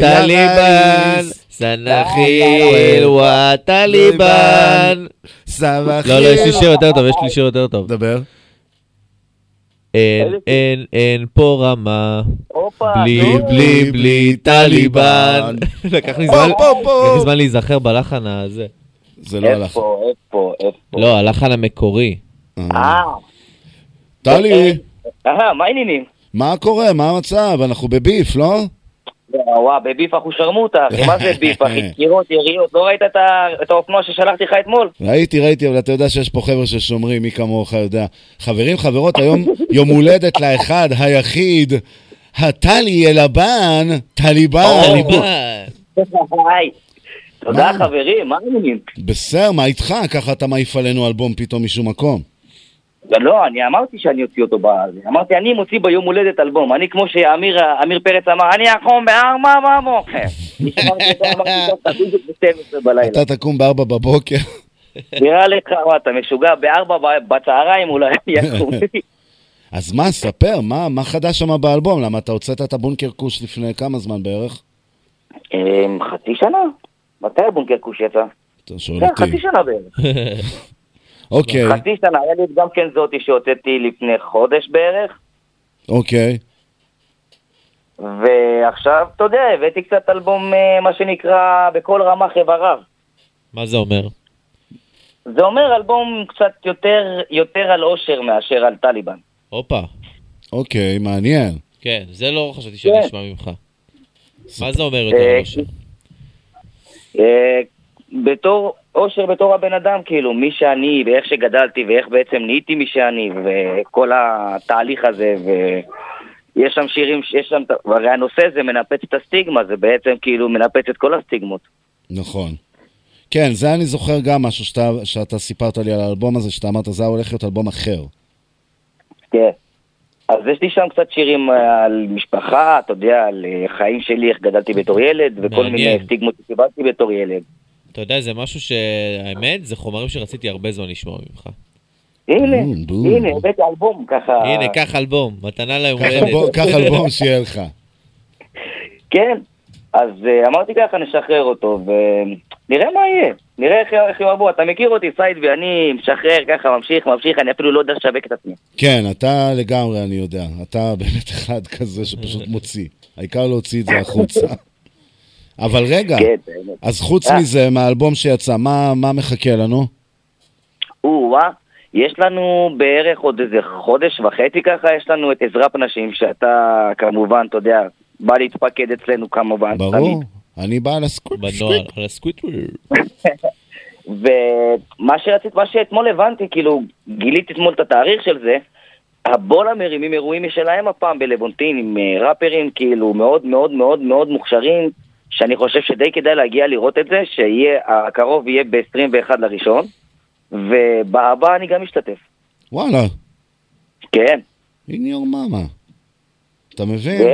טליבן, סנחיל וטליבן. סבא לא, לא, יש לי שיר יותר טוב, יש לי שיר יותר טוב. דבר. אין, אין, אין פה רמה, בלי. בלי, בלי טליבן. לקח לי זמן, להיזכר בלחן הזה. זה איפה, איפה, איפה? לא, הלחן המקורי. אה, טלי, אה, מה העניינים? מה קורה? מה המצב? אנחנו בביף, לא? וואו, בביף אנחנו שרמוטה, אחי, מה זה ביף, אחי? [LAUGHS] דקירות, יריות, לא ראית את האופנוע ששלחתי לך אתמול? ראיתי, ראיתי, אבל אתה יודע שיש פה חבר'ה ששומרים, מי כמוך יודע. חברים, חברות, היום [LAUGHS] יום הולדת לאחד, היחיד, הטלי אלבן, טליבן. תודה חברים, מה העניינים? בסדר, מה איתך? ככה אתה מעיף עלינו אלבום פתאום משום מקום. לא, אני אמרתי שאני אוציא אותו בזה. אמרתי, אני מוציא ביום הולדת אלבום. אני, כמו שאמיר אמיר פרץ אמר, אני אחום בארבע בבוקר. נשמרתי אותו, אמרתי, "טוב, אתה בדיוק ב-12 בלילה. אתה תקום בארבע בבוקר. נראה לך, מה, אתה משוגע, בארבע בצהריים אולי [LAUGHS] יקום. [LAUGHS] אז מה, ספר, מה, מה חדש שם באלבום? למה אתה הוצאת את הבונקר כוש לפני כמה זמן בערך? אמ, חצי שנה? מתי הבונקר כוש יצא? אתה שואל כן, אותי. חצי שנה בערך. [LAUGHS] אוקיי, חצי שנה, היה לי גם כן זאתי שהוצאתי לפני חודש בערך, אוקיי. ועכשיו, אתה יודע, הבאתי קצת אלבום, אה, מה שנקרא, בכל רמ"ח איבריו. מה זה אומר? זה אומר אלבום קצת יותר, יותר על אושר מאשר על טליבן. הופה. אוקיי, מעניין. כן, זה לא חשבתי שאני כן. אשמע ממך. מה זה אומר יותר אה, אושר? בתור, אושר בתור הבן אדם, כאילו, מי שאני, ואיך שגדלתי, ואיך בעצם נהייתי מי שאני, וכל התהליך הזה, ויש שם שירים, יש שם, הרי הנושא הזה מנפץ את הסטיגמה, זה בעצם כאילו מנפץ את כל הסטיגמות. נכון. כן, זה אני זוכר גם משהו שאתה, שאתה סיפרת לי על האלבום הזה, שאתה אמרת, זה הולך להיות אלבום אחר. כן. אז יש לי שם קצת שירים אה, על משפחה, אתה יודע, על אה, חיים שלי, איך גדלתי בתור ילד, וכל מעניין. מיני סטיגמות שקיבלתי בתור ילד. אתה יודע, זה משהו שהאמת, זה חומרים שרציתי הרבה זמן לשמוע ממך. הנה. הנה, הבאתי אלבום ככה. הנה, קח אלבום, מתנה ליום הולדת. קח אלבום שיהיה לך. כן, אז uh, אמרתי ככה, נשחרר אותו, ונראה מה יהיה. נראה איך, איך יאהבו. אתה מכיר אותי, סייד, ואני משחרר ככה, ממשיך, ממשיך, אני אפילו לא יודע לשווק את עצמי. כן, אתה לגמרי, אני יודע. אתה באמת אחד כזה שפשוט מוציא. העיקר להוציא את זה החוצה. אבל רגע, כן. אז חוץ אה. מזה, מהאלבום שיצא, מה, מה מחכה לנו? או-אה, יש לנו בערך עוד איזה חודש וחצי ככה, יש לנו את עזרה פנשים, שאתה כמובן, אתה יודע, בא להתפקד אצלנו כמובן. ברור, תמיד. אני בא על הסקוויט. בנוער, על הסקוויטר. [LAUGHS] ומה שרצית, מה שאתמול הבנתי, כאילו, גיליתי אתמול את התאריך של זה, הבולה מרימים אירועים משלהם הפעם בלוונטין עם אה, ראפרים כאילו מאוד מאוד מאוד מאוד מוכשרים, שאני חושב שדי כדאי להגיע לראות את זה, שיהיה, הקרוב יהיה ב-21 לראשון, ובהבא אני גם אשתתף. וואלה, כן. in your mama. אתה מבין? [LAUGHS]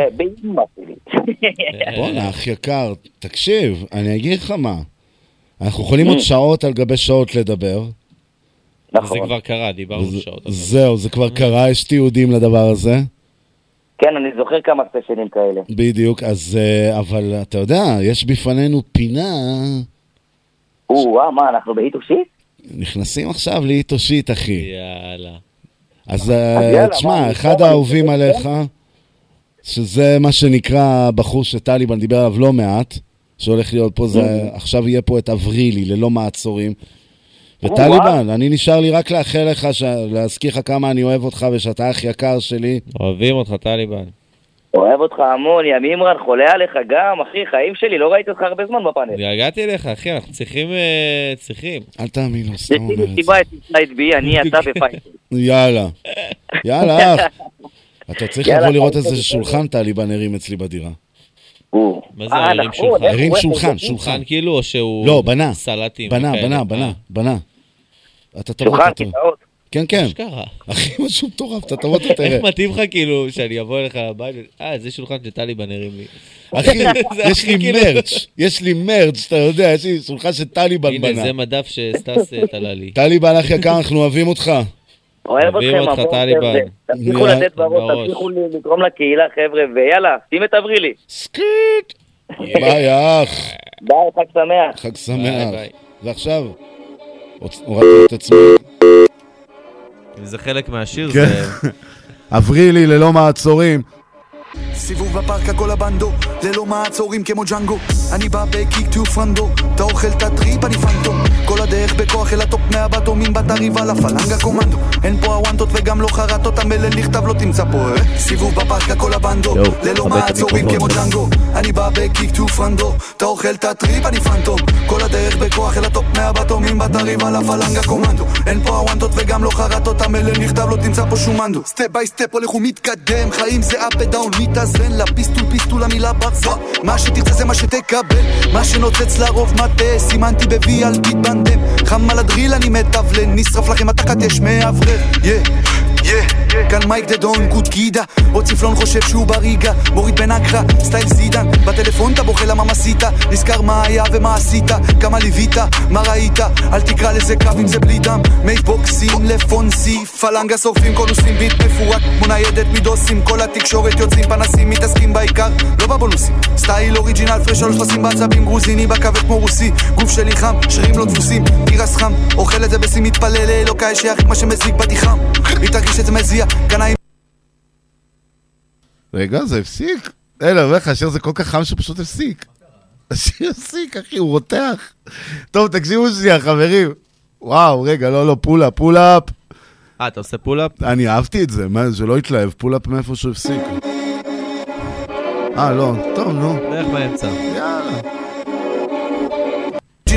בואנה, אח יקר, תקשיב, אני אגיד לך מה. אנחנו יכולים עוד שעות על גבי שעות לדבר. נכון. זה כבר קרה, דיברנו שעות. זהו, זה כבר קרה, יש תיעודים לדבר הזה. כן, אני זוכר כמה סשנים כאלה. בדיוק, אז, אה, אבל אתה יודע, יש בפנינו פינה או-אה, מה, אנחנו בהיטושית? נכנסים עכשיו לאיטושית, אחי. יאללה. אז יאללה, אה, מה, תשמע, אחד פה, האהובים עליך, שזה מה שנקרא הבחור שטליבן דיבר עליו לא מעט, שהולך להיות פה, זה עכשיו יהיה פה את אברילי, ללא מעצורים. וטליבן, אני נשאר לי רק לאחל לך, ש- להזכיר לך כמה אני אוהב אותך ושאתה אח יקר שלי. אוהבים אותך, טליבן. אוהב אותך המון, יא מימרן, חולה עליך גם, אחי, חיים שלי, לא ראיתי אותך הרבה זמן בפאנל. התגעגעתי אליך, אחי, אנחנו צריכים... אה, צריכים. אל תאמין לו, סתם אומר את זה. מסיבה את side B, אני, אתה [LAUGHS] ופייסל. יאללה. יאללה, [LAUGHS] אח. אתה צריך לבוא לראות איזה שולחן טליבן הרים אצלי בדירה. מה זה, אה, הרים נכון, שולחן? הרים שולחן, שולחן. כאילו, או שהוא... לא, בנה. סלטים. בנה, וכאלה? בנה, בנה. בנה. אתה תבוא, אתה תבוא. כן, כן. אחי, משהו מטורף, אתה תבוא, אתה תראה. איך מתאים לך כאילו שאני אבוא אליך לבית, אה, זה שולחן שטליבן הרים לי. אחי, [LAUGHS] יש לי הכי כאילו- מרץ', יש לי מרץ', אתה יודע, יש לי שולחן שטליבן הנה, בנה. זה מדף שסטס אה, תלה לי. טליבן, אח יקר, אנחנו אוהבים אותך. אוהב אוהבים אתכם אותך, המון, טליבן. תמשיכו לתת בראש. תמשיכו לתרום לקהילה, חבר'ה, ויאללה, שים את אברילי. סקיט! [LAUGHS] ביי, אח. ביי, חג שמח. חג שמח. ועכשיו, הורדתי את עצמי. אם זה חלק מהשיר, כן. זה... [LAUGHS] אברילי ללא מעצורים. סיבוב בפארק הכל הבנדו, ללא מעצורים כמו ג'אנגו. אני בא בקיק טו פרנדו, אתה אוכל את הטריפ אני פנטום כל הדרך בכוח אל הטופ מהבטומים בת הריבה לפלנגה קומנדו. אין פה הוואנטות וגם לא חרטות המלל נכתב לא תמצא פה אה? סיבוב בפארק הכל הבנדו, ללא מעצורים כמו. ג'אנגו. אני בא בקיק טו פרנדו, אתה אוכל את הטריפ אני פנטום כל הדרך בכוח אל הטופ מהבטומים בת הריבה לפלנגה קומנדו. אין פה הוואנטות וגם לא חרטות המלל נכתב לא תמצא פה שום מנדו סטפ ביי סטפ הולך ומתקדם חיים זה אפ ודאון מתאזן לפיסטול פיסטול המילה ברזל מה שתרצה זה מה שתקבל. מה שנוצץ לרוב מטה סימנתי ב-V אל תתבנדם חם על הדריל אני מתבלן. נשרף לכם התחת יש מאוורר. יא יא כאן מייק דדון קוט גידה עוד צפלון חושב שהוא בריגה. מוריד בן אקרא סטייל זידן. בטלפון אתה בוכה למה מסית נזכר מה היה ומה עשית. כמה ליווית? מה ראית? אל תקרא לזה קו אם זה בלי דם. מייבוקסים לפונסי פלנגה שורפים קונוסים ביט מפורק. כמו ניידת מדוסים כל התקשורת יוצאים פנסים מתעסקים בעיקר. לא בבונוסים. סטייל אוריג'ינל פרש שלוש פסים בעצבים גרוזיני בכבד כמו רוסי. גוף שלי חם שרירים לא דפוסים. תירס חם אוכל את זה בשיא מתפלל לאלוקיי תרגיש את זה מזיע קנאים רגע, זה הפסיק? אין, אני אומר לך, השיר זה כל כך חם שפשוט הפסיק. השיר הפסיק, אחי, הוא רותח. טוב, תקשיבו שנייה, חברים. וואו, רגע, לא, לא, pull up, pull up. אה, אתה עושה pull up? אני אהבתי את זה, מה, שלא יתלהב, pull up מאיפה שהוא הפסיק. אה, לא, טוב, נו. בערך באמצע. יאללה.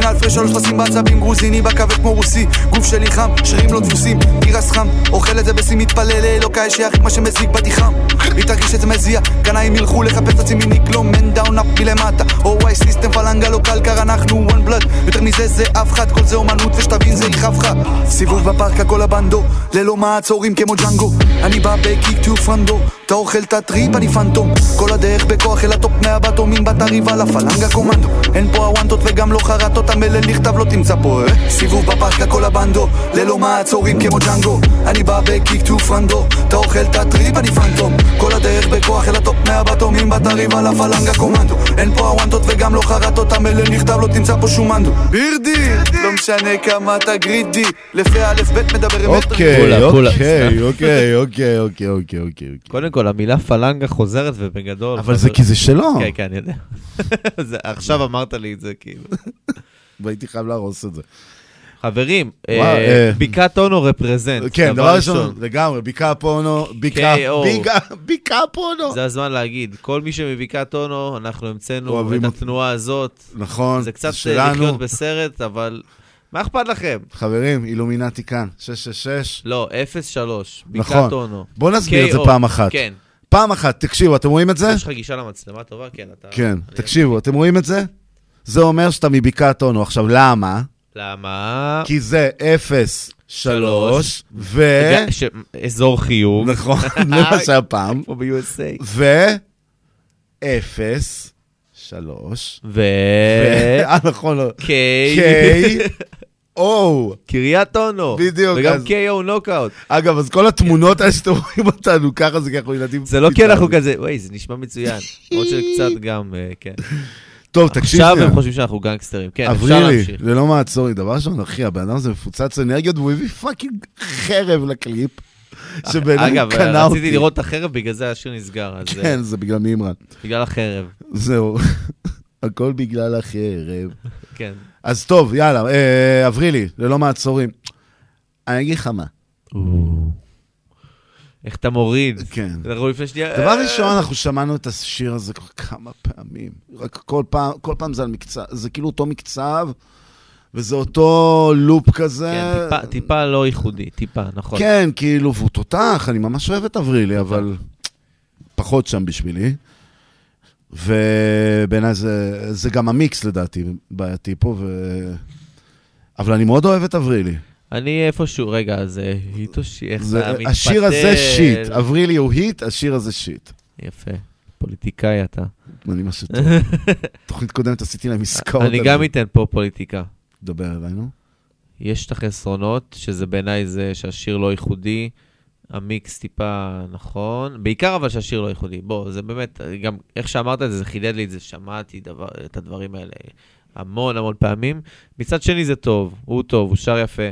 original fresh שלוש פסים בעצבים גרוזיני בכבד כמו רוסי. גוף שלי חם, שרירים לא דפוסים תירס חם, אוכל את זה בשיא מתפלל לאלוקיי שיחק מה שמזיק בתיחם. היא תרגיש את זה מזיע קנאים ילכו לחפש עצים מניקלו מן דאון אפ מלמטה. או וואי סיסטם פלנגה לא קלקר אנחנו one blood. יותר מזה זה אף אחד כל זה אומנות ושתבין זה יכאב לך. סיבוב בפארק הכל הבנדו ללא מעצורים כמו ג'אנגו. אני בא בקיק טו פרנדו אתה אוכל את הטריפ אני פנטום. כל הדרך בכוח אל הטופ מהבטומים בת הריבה לפלנגה קומנדו. אין פה הוואנטות וגם לא חרטות המלל נכתב לא תמצא פה אה? סיבוב בפארק הכל הבנדו ללא מעצורים כמו ג'אנגו אני בא בקיק טו פרנדו אתה אוכל את הטריפ אני פנטום כל הדרך בכוח אל הטופ מהבטומים בת הריבה לפלנגה קומנדו אין פה הוואנטות וגם לא חרטות המלל נכתב לא תמצא פה שום מנדו בירדי לא משנה כמה אתה גרידי לפי א' ב' מדבר אמת אוקיי, אוקיי, סתם. אוקיי, אוקיי, אוקיי, אוקיי, אוקיי. קודם כל, המילה פלנגה חוזרת ובגדול. אבל זה כי זה שלו. כן, כן, אני יודע. [LAUGHS] עכשיו אמרת לי את זה, כאילו. והייתי חייב להרוס את זה. חברים, אה, אה, בקעת אונו רפרזנט. כן, דבר ראשון, לגמרי, בקעה פונו, בקעה, KO. ביגה, בקעה פונו. זה הזמן להגיד, כל מי מבקעת אונו, אנחנו המצאנו את. התנועה הזאת. נכון, זה קצת שלנו. לחיות בסרט, אבל מה אכפת לכם? חברים, אילומינטי כאן, 666. לא, 03, נכון. בקעת אונו. בוא נסביר את זה. פעם אחת. כן. פעם אחת, תקשיבו, אתם רואים את זה? יש לך גישה למצלמה טובה? כן, אתה... כן, תקשיבו, אתם רואים את זה? זה אומר שאתה מבקעת אונו. עכשיו, למה? למה? כי זה 0, 3, ו... ש- אזור חיוב. נכון, [LAUGHS] זה מה שהיה פעם. כמו ב-USA. ו... 0, 3, ו... אה, נכון, לא. K. K, O. קריית אונו. בדיוק. וגם אז- KO נוקאוט. אגב, אז כל התמונות האלה שאתם רואים אותנו ככה, זה כי אנחנו ילדים... זה לא כי אנחנו כזה, וואי, זה נשמע מצוין. [LAUGHS] למרות שקצת גם, אה, כן. טוב, תקשיב עכשיו. הם חושבים שאנחנו גנגסטרים. כן, אפשר אברילי, להמשיך. ללא מעצורי, דבר ראשון, אחי, הבן אדם הזה מפוצץ אנרגיות, והוא הביא fucking חרב לקליפ, שבעיניי אגב, קנה אותי. רציתי לראות את החרב, בגלל זה השיר נסגר. אז, אה, כן, זה בגלל מימרן. בגלל החרב. זהו, [LAUGHS] הכל בגלל החרב. כן. אז טוב, יאללה, אה, אברילי, ללא מעצורים. אני אגיד לך מה. איך אתה מוריד. כן. אנחנו לפני שנייה... דבר ראשון, אנחנו שמענו את השיר הזה כבר כמה פעמים. רק כל פעם, כל פעם זה על מקצב, זה כאילו אותו מקצב, וזה אותו לופ כזה. כן, טיפה- טיפה לא ייחודי, טיפה, נכון. כן, כאילו, והוא תותח, אני ממש אוהב את אברילי, אבל פחות שם בשבילי. ובעיניי זה, זה גם המיקס לדעתי בעייתי פה, ו... אבל אני מאוד אוהב את אברילי. אני איפשהו, רגע, אז אה, היטושי, איך זה, מתפתל. השיר הזה שיט, אברילי הוא היט, השיר הזה שיט. יפה, פוליטיקאי אתה. אני משהו טוב. [LAUGHS] תוכנית קודמת עשיתי להם עסקאות. אני גם זה. אתן פה פוליטיקה. דבר אלינו. יש את החסרונות, שזה בעיניי זה שהשיר לא ייחודי, המיקס טיפה נכון, בעיקר אבל שהשיר לא ייחודי. בוא, זה באמת, גם איך שאמרת את זה, זה חידד לי את זה, שמעתי דבר, את הדברים האלה המון המון פעמים. מצד שני זה טוב, הוא טוב, הוא שר יפה.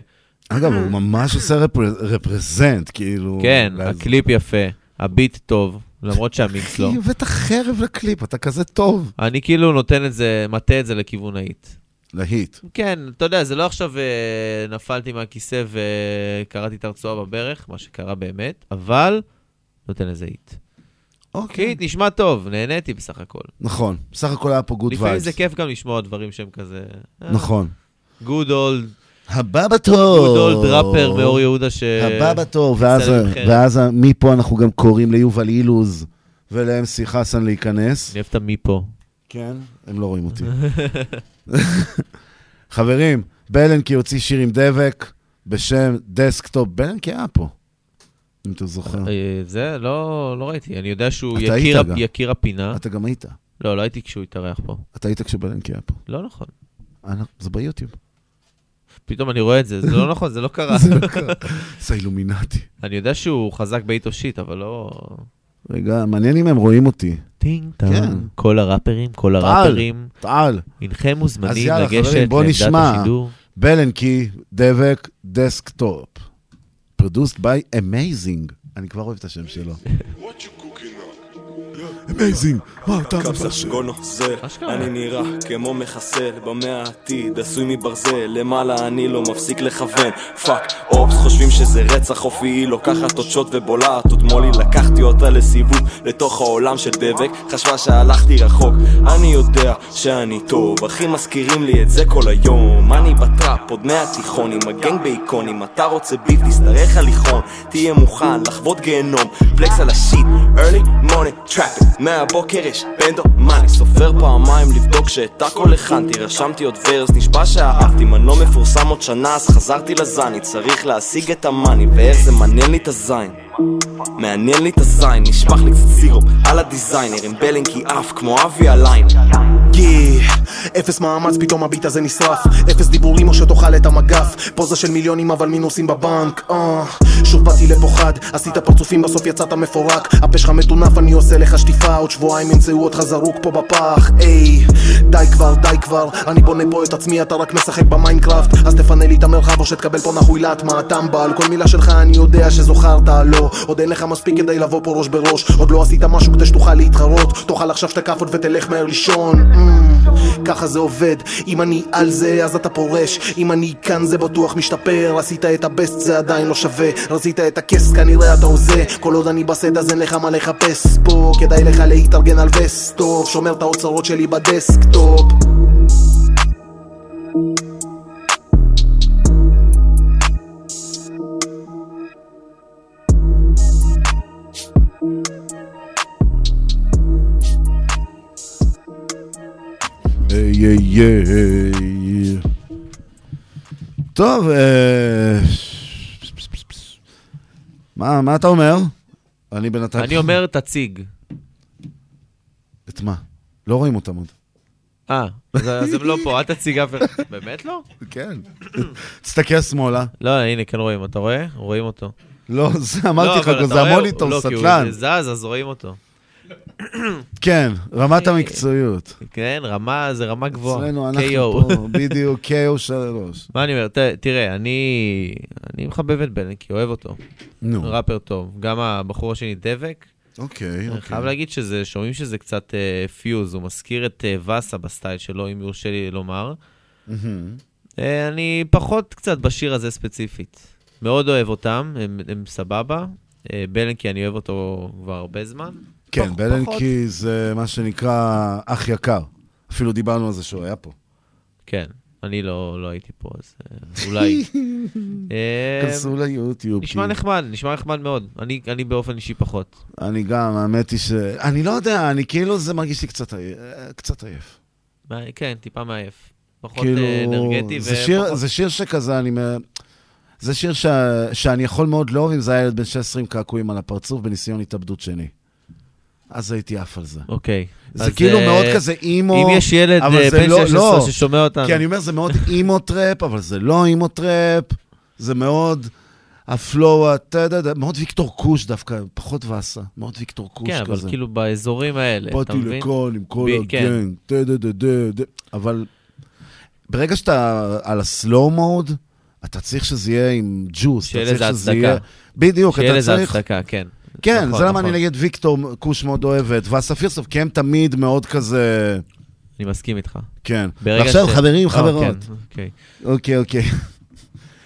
אגב, הוא ממש עושה רפר- represent, כאילו... כן, ואז- הקליפ יפה, ה beat טוב, למרות שהמיקס לא. אחי, הבאת חרב לקליפ, אתה כזה טוב. אני כאילו נותן את זה, מטה את זה לכיוון ה hit. להיט. כן, אתה יודע, זה לא עכשיו אה, נפלתי מהכיסא וקראתי את הרצועה בברך, מה שקרה באמת, אבל נותן לזה hit. אוקיי. ה beat נשמע טוב, נהניתי בסך הכל. נכון, בסך הכל היה פה good לפעמים vibes. זה כיף גם לשמוע דברים שהם כזה... נכון. good old. הבא בתור. good old ראפר מאור יהודה ש... הבא בתור, ואז. ואז מפה אנחנו גם קוראים ליובל אילוז ול-MC חסן להיכנס. אני אוהב את המפה. כן, הם לא רואים אותי. [LAUGHS] חברים, בלנקי הוציא שיר עם דבק בשם desktop. בלנקי היה פה, אם אתה זוכר. אה, זה, לא לא ראיתי. אני יודע שהוא יקיר היית ה- גם. יקיר הפינה. אתה גם היית. לא, לא הייתי כשהוא התארח פה. אתה היית כשבלנקי היה פה. לא נכון. אה, זה ביוטיוב. פתאום אני רואה את זה, זה לא [LAUGHS] נכון, זה לא קרה. זה לא קרה. [LAUGHS] זה אילומינטי. אני יודע שהוא חזק באיטו shit, אבל לא... רגע, מעניין אם הם רואים אותי. ting כן. tang. כל הראפרים, כל הראפרים. טל. הנכם מוזמנים אז יאללה, לגשת לעמדת נשמע. השידור. בלנקי, דבק, desktop. produced by Amazing. אני כבר אוהב את השם שלו. Amazing, מה אתה קפסה גונו זל, אני נראה כמו מחסל. במאה העתיד, עשוי מברזל, למעלה אני לא מפסיק לכוון, פאק, אופס חושבים שזה רצח אופי, היא לוקחת עוד שוט ובולעת, עוד מולי. לקחתי אותה לסיבוב, לתוך העולם של דבק, חשבה שהלכתי רחוק, אני יודע שאני טוב, אחי מזכירים לי את זה כל היום, אני בטראפ, עוד מהתיכון, עם הגנג בעיקון, אם אתה רוצה ביף, תשתרך הליכון, תהיה מוכן לחוות גיהנום, פלקס על השיט, early morning trapping, מהבוקר יש בנדו מאני, סופר פעמיים לבדוק שאת הכל הכנתי, רשמתי עוד ורס, נשבע שאהבתי, מנוע מפורסם עוד שנה, אז חזרתי לזני, צריך להשיג את המאני, ואיך זה מעניין לי את הזין. מעניין לי את הזין, נשפך לי קצת סירופ על הדיזיינר, עם בלנקי עף כמו אבי הליין. יא, אפס מאמץ, פתאום הביט הזה נשרף. אפס דיבורים או שתאכל את המגף. פוזה של מיליונים אבל מינוסים בבנק אה, שוב באתי לפה חד, עשית פרצופים בסוף יצאת מפורק. הפה שלך מטונף אני עושה לך שטיפה. עוד שבועיים ימצאו אותך זרוק פה בפח היי, די כבר, די כבר. אני בונה פה את עצמי אתה רק משחק במיינקראפט. אז תפנה לי את המרחב או שתקבל פה נחוילת מה הטמבל כל מילה שלך אני יודע שזוכרת לא. עוד אין לך מספיק כדי לבוא פה ראש בראש. עוד לא עשית משהו כדי שתוכל להתחרות. תאכל עכשיו שתי כאפות ותלך מהר לישון Mm, ככה זה עובד. אם אני על זה אז אתה פורש. אם אני כאן זה בטוח משתפר. עשית את ה best זה עדיין לא שווה. רצית את הכס כנראה אתה הוזה כל עוד אני בסט אז אין לך מה לחפש. פה כדאי לך להתארגן על וסט. טוב שומר את האוצרות שלי ב desktop היי היי היי. טוב, אה, מה מה אתה אומר? אני בינתיים... אני אומר, תציג. את מה? לא רואים אותם עוד. אה, אז הם לא פה, אל תציג אף אחד. באמת לא? כן. תסתכל שמאלה. לא, הנה, כן רואים, אתה רואה? רואים אותו. לא, זה אמרתי לך, אבל זה המוניטור, לא, כי סטלן. הוא זז, אז רואים אותו. כן, רמת המקצועיות. כן, רמה, זה רמה גבוהה. אצלנו אנחנו. פה, בדיוק, KO שלוש. מה אני אומר, תראה, אני, אני מחבב את בלנקי, אוהב אותו. נו. ראפר טוב. גם הבחור השני, דבק. אוקיי, אני אוקיי. חייב להגיד שזה, שומעים שזה קצת אה, פיוז, הוא מזכיר את אה, וסה בסטייל שלו, אם יורשה לי לומר. אה, אני פחות קצת בשיר הזה ספציפית. מאוד אוהב אותם, הם, סבבה. אה, בלנקי, אני אוהב אותו כבר הרבה זמן. כן, בלנקי זה מה שנקרא אח יקר. אפילו דיברנו על זה שהוא היה פה. כן, אני לא, לא הייתי פה, אז אה, אולי. [LAUGHS] אה, כנסו ליוטיוב. נשמע כי- נחמד, נשמע נחמד מאוד. אני, אני באופן אישי פחות. אני גם, האמת היא ש... אני לא יודע, אני כאילו, זה מרגיש לי קצת עייף. קצת עייף. כן, טיפה מעייף. פחות כאילו, אה, אנרגטי זה שיר, ופחות... זה שיר שכזה, אני... זה שיר ש... שאני יכול מאוד לאהוב אם זה היה ילד בן 16 עם קעקועים על הפרצוף בניסיון התאבדות שני. אז הייתי עף על זה. אוקיי. זה כאילו אה, מאוד כזה emo... אם יש ילד, אבל אה, זה בן לא- 16 לא. ששומע אותנו. כי אני אומר, זה מאוד emo trap, אבל זה לא emo trap, זה מאוד... ה flow, הטה-דה-דה, מאוד ויקטור קוש דווקא, פחות וסה, מאוד ויקטור קוש כן, כזה. אבל כאילו באזורים האלה, אתה באתי מבין? לכאן עם כל ב- כן. ה gang, טה-דה-דה-דה, אבל ברגע שאתה על הסלואו מוד, אתה צריך שזה יהיה עם ג'וס, אתה שיהיה צריך לזה שזה. יהיה... בדיוק, שיהיה אתה לזה צריך... הצדקה, כן. כן, נכון, זה למה נכון. אני נגד ויקטור קוש מאוד אוהבת, ואסף פירסוף, כי הם תמיד מאוד כזה... אני מסכים איתך. כן. ועכשיו ש- חברים, אה, חברות. כן, אוקיי. אוקיי, אוקיי.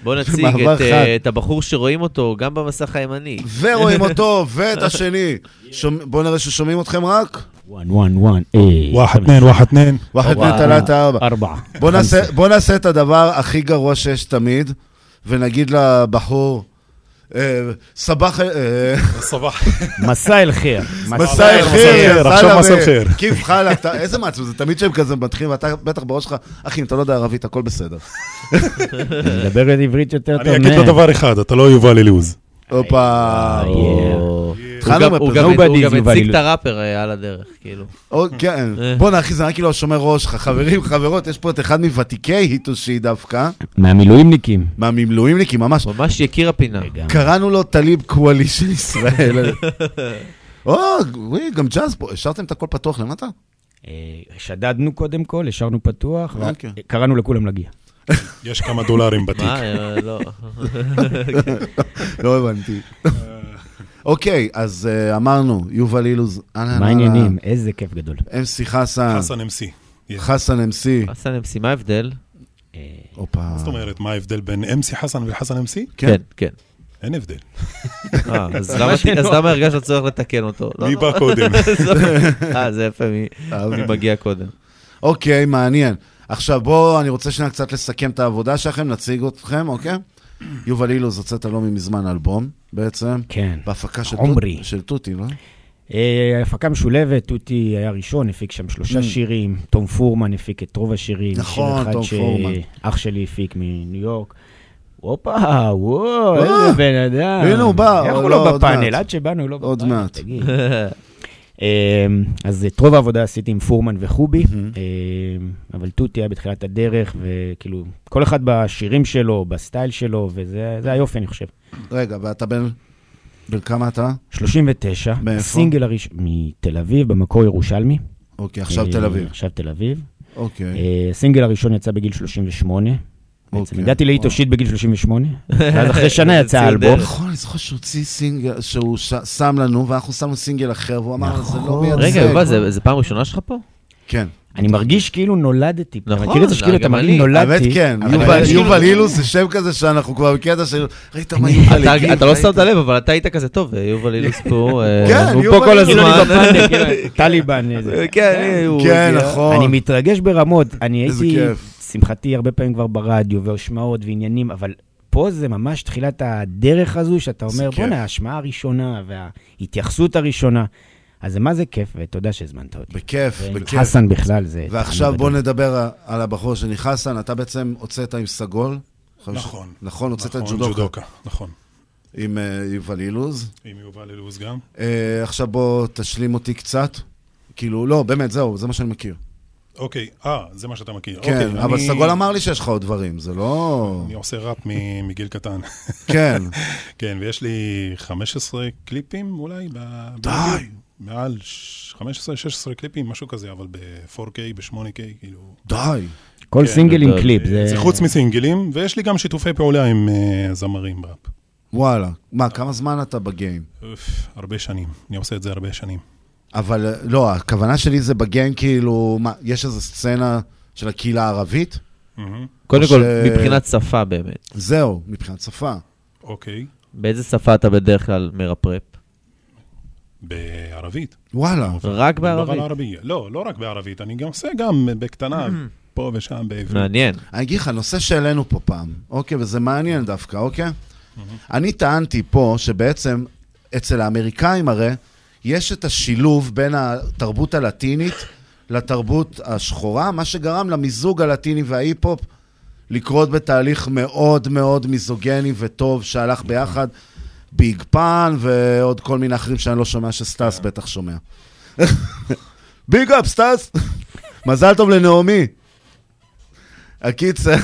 בוא [LAUGHS] נציג את, אה. את הבחור שרואים אותו גם במסך הימני. [LAUGHS] ורואים אותו, ואת [LAUGHS] השני. שומע- בואו נראה ששומעים אתכם רק. וואן, וואן, וואן, אה. واحد, تنين, واحد, تنين. واحد, تنين, تلاتة, أربعة. أربعة. בוא נעשה- בוא את הדבר הכי גרוע שיש תמיד, ונגיד לבחור, صباح... אה, صباح. مساء الخير. مساء الخير, עכשיו مساء الخير. كيف حالك, אתה- איזה מעצבן, זה תמיד שהם כזה מתחילים, ואתה בטח בראש שלך, אחי, אם אתה לא יודע ערבית, הכל בסדר. מדבר עברית יותר טוב אני אגיד לו דבר אחד, אתה לא יובל אילוז. הופה. התחלנו גם- הוא. גם- הציג. את הראפר אה, על הדרך, כאילו. כן, בואנה אחי, זה רק כאילו השומר ראש שלך. חברים, חברות, יש פה את אחד מוותיקי היטושי דווקא, מהמילואימניקים. מהמילואימניקים, ממש. ממש יקיר הפינה. קראנו לו טליב קוואלי של ישראל. [LAUGHS] או, וואי, גם ג'אז פה, השארתם את הכל פתוח למטה? אה, שדדנו קודם כל, השארנו פתוח, אוקיי. וקראנו לכולם להגיע. יש כמה דולרים בתיק. מה? אה, לא. [LAUGHS] לא הבנתי. אוקיי, אז אה, אמרנו, יובל אילוז, אהלן, מה העניינים? איזה כיף גדול. אמסי חסן. חסן MC. חסן אמסי. חסן אמסי, מה ההבדל? הופה. מה זאת אומרת, מה ההבדל בין MC חסן וחסן MC? כן, כן. אין הבדל. אה, [LAUGHS] אז למה- הרגשת צורך לתקן אותו? מי. בא קודם? [LAUGHS] אה, זה יפה, מי- מי מגיע קודם. אוקיי, מעניין. עכשיו בואו, אני רוצה שנייה קצת לסכם את העבודה שלכם, נציג אתכם, אוקיי? יובל אילוז, הוצאת לא מזמן אלבום, בעצם. כן. בהפקה של עומרי. תות- של תותי, לא? אה, הפקה משולבת, תותי היה ראשון, הפיק שם שלושה Mm. שירים, תום פורמן הפיק את רוב השירים. נכון, תום פורמן. שאח שלי הפיק מניו יורק. הופה, וואו, אה, איזה בן אדם. הנה הוא בא, איך או הוא לא, לא בפאנל? עד שבאנו הוא לא בפאנל. עוד מעט. [LAUGHS] אמ, אז את רוב העבודה עשיתי עם פורמן וחובי, אמ, אבל תותי היה בתחילת הדרך, וכאילו, כל אחד בשירים שלו, בסטייל שלו, וזה זה היופי, אני חושב. רגע, ואתה בן... בן כמה אתה? 39, מאיפה? הסינגל הראשון, מתל אביב, במקור ירושלמי. אוקיי, עכשיו אה, תל אביב. עכשיו תל אביב. אוקיי. אה, הסינגל הראשון יצא בגיל 38. בעצם. הגעתי לאיטושית בגיל 38, [LAUGHS] ואז אחרי שנה יצא האלבום. נכון, אני זוכר שהוא הוציא סינגל, שהוא שם לנו, ואנחנו שמנו סינגל אחר, והוא אמר, זה לא נכון. מייצג. רגע, יובל, זה- זה פעם ראשונה שלך פה? כן. אני מרגיש כאילו נולדתי. נכון, מכיר את זה שכאילו אתה מרגיש. נולדתי. האמת כן, אבל יובל- כאילו- אילוז זה שם כזה שאנחנו כבר בקטע של, ראית מה יובל אתה- הגיב? אתה לא ראית?" שמת לב, אבל אתה היית כזה טוב, יובל אילוס פה, אה, [LAUGHS] כן, הוא פה כל. כאילו הזמן. בפאנל, [LAUGHS] כאילו, טליבן. כן, כן. נכון. אני מתרגש ברמות. אני איזה הייתי, כיף. שמחתי, הרבה פעמים כבר ברדיו, והשמעות ועניינים, אבל פה זה ממש תחילת הדרך הזו, שאתה אומר. בוא'נה, ההשמעה הראשונה וההתייחסות הראשונה. אז זה מה זה כיף, ותודה שהזמנת אותי. בכיף, בכיף. חסן בכלל זה... ועכשיו בוא. נדבר על הבחור שלי, חסן, אתה בעצם הוצאת עם סגול. נכון. נכון, הוצאת את נכון, ג'ודוקה. ג'ודוקה, נכון. עם אה, יובל אילוז. עם יובל אילוז גם. אה, עכשיו בוא תשלים אותי קצת. כאילו, לא, באמת, זהו, זה מה שאני מכיר. אוקיי, אה, זה מה שאתה מכיר. כן, אוקיי, אבל אני- סגול אמר לי שיש לך עוד דברים, זה לא... אני עושה ראפ מ- מגיל קטן. כן. [LAUGHS] כן, ויש לי 15 קליפים אולי. ב- די. מעל ש- 15-16 קליפים, משהו כזה, אבל ב-4K, ב-8K, כאילו... די. כל כן, סינגל עם. קליפ, זה- זה חוץ מסינגלים, ויש לי גם שיתופי פעולה עם אה, זמרים בראפ. וואלה. מה, כמה זמן אתה ב game? אוף, הרבה שנים, אני עושה את זה הרבה שנים. אבל אה, לא, הכוונה שלי זה ב game כאילו, מה, יש איזו סצנה של הקהילה הערבית? קודם כל, ש- מבחינת שפה באמת. זהו, מבחינת שפה. אוקיי. באיזה שפה אתה בדרך כלל מרפרפ? בערבית. וואלה. רק בערבית? לא, לא רק בערבית, אני גם עושה גם בקטנה, פה ושם בעברית. מעניין. אני אגיד לך, נושא שהעלינו פה פעם, אוקיי, וזה מעניין דווקא, אוקיי? אני טענתי פה שבעצם אצל האמריקאים הרי יש את השילוב בין התרבות הלטינית לתרבות השחורה, מה שגרם למיזוג הלטיני וההיפ-הופ לקרות בתהליך מאוד מאוד מיזוגני וטוב שהלך ביחד. Big Pun ועוד כל מיני אחרים שאני לא שומע שסטאס בטח שומע. [LAUGHS] Big up, סטאס! [LAUGHS] מזל טוב לנעמי. הקיצר,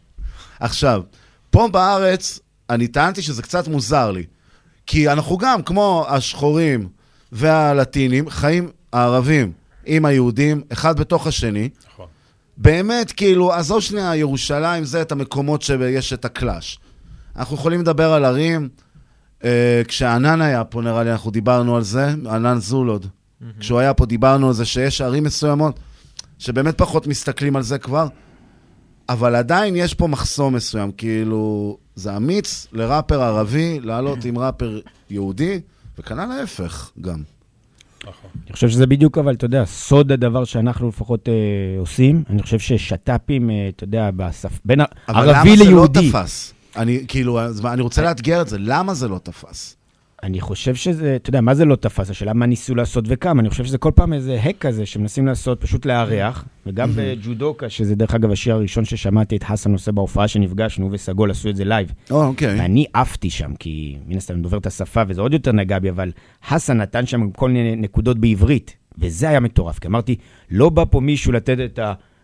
[LAUGHS] עכשיו, פה בארץ, אני טענתי שזה קצת מוזר לי. כי אנחנו גם, כמו השחורים והלטינים, חיים הערבים עם היהודים, אחד בתוך השני. נכון. באמת, כאילו, עזוב שנייה, ירושלים זה את המקומות שיש את הקלאש. אנחנו יכולים לדבר על ערים, אה, כשענן היה פה, נראה לי, אנחנו דיברנו על זה, ענן זולוד. כשהוא היה פה, דיברנו על זה שיש ערים מסוימות שבאמת פחות מסתכלים על זה כבר, אבל עדיין יש פה מחסום מסוים, כאילו, זה אמיץ לראפר ערבי לעלות עם ראפר יהודי, וכנ"ל ההפך גם. אני חושב שזה בדיוק, אבל אתה יודע, סוד הדבר שאנחנו לפחות אה, עושים. אני חושב ששת"פים, אה, אתה יודע, בשפ... בין ה- אבל ערבי למה זה לא ליהודי. תפס? אני, כאילו, אני רוצה לאתגר את זה, למה זה לא תפס? אני חושב שזה, אתה יודע, מה זה לא תפס? השאלה מה ניסו לעשות וכמה. אני חושב שזה כל פעם איזה hack כזה שמנסים לעשות, פשוט לארח. וגם בג'ודוקה, שזה דרך אגב השיר הראשון ששמעתי את חסן עושה בהופעה שנפגשנו, וסגול עשו את זה לייב. או, אוקיי. ואני עפתי שם, כי מן הסתם אני דובר את השפה, וזה עוד יותר נגע בי, אבל חסן נתן שם כל מיני נקודות בעברית, וזה היה מטורף. כי אמרתי, לא בא פה מישהו לתת את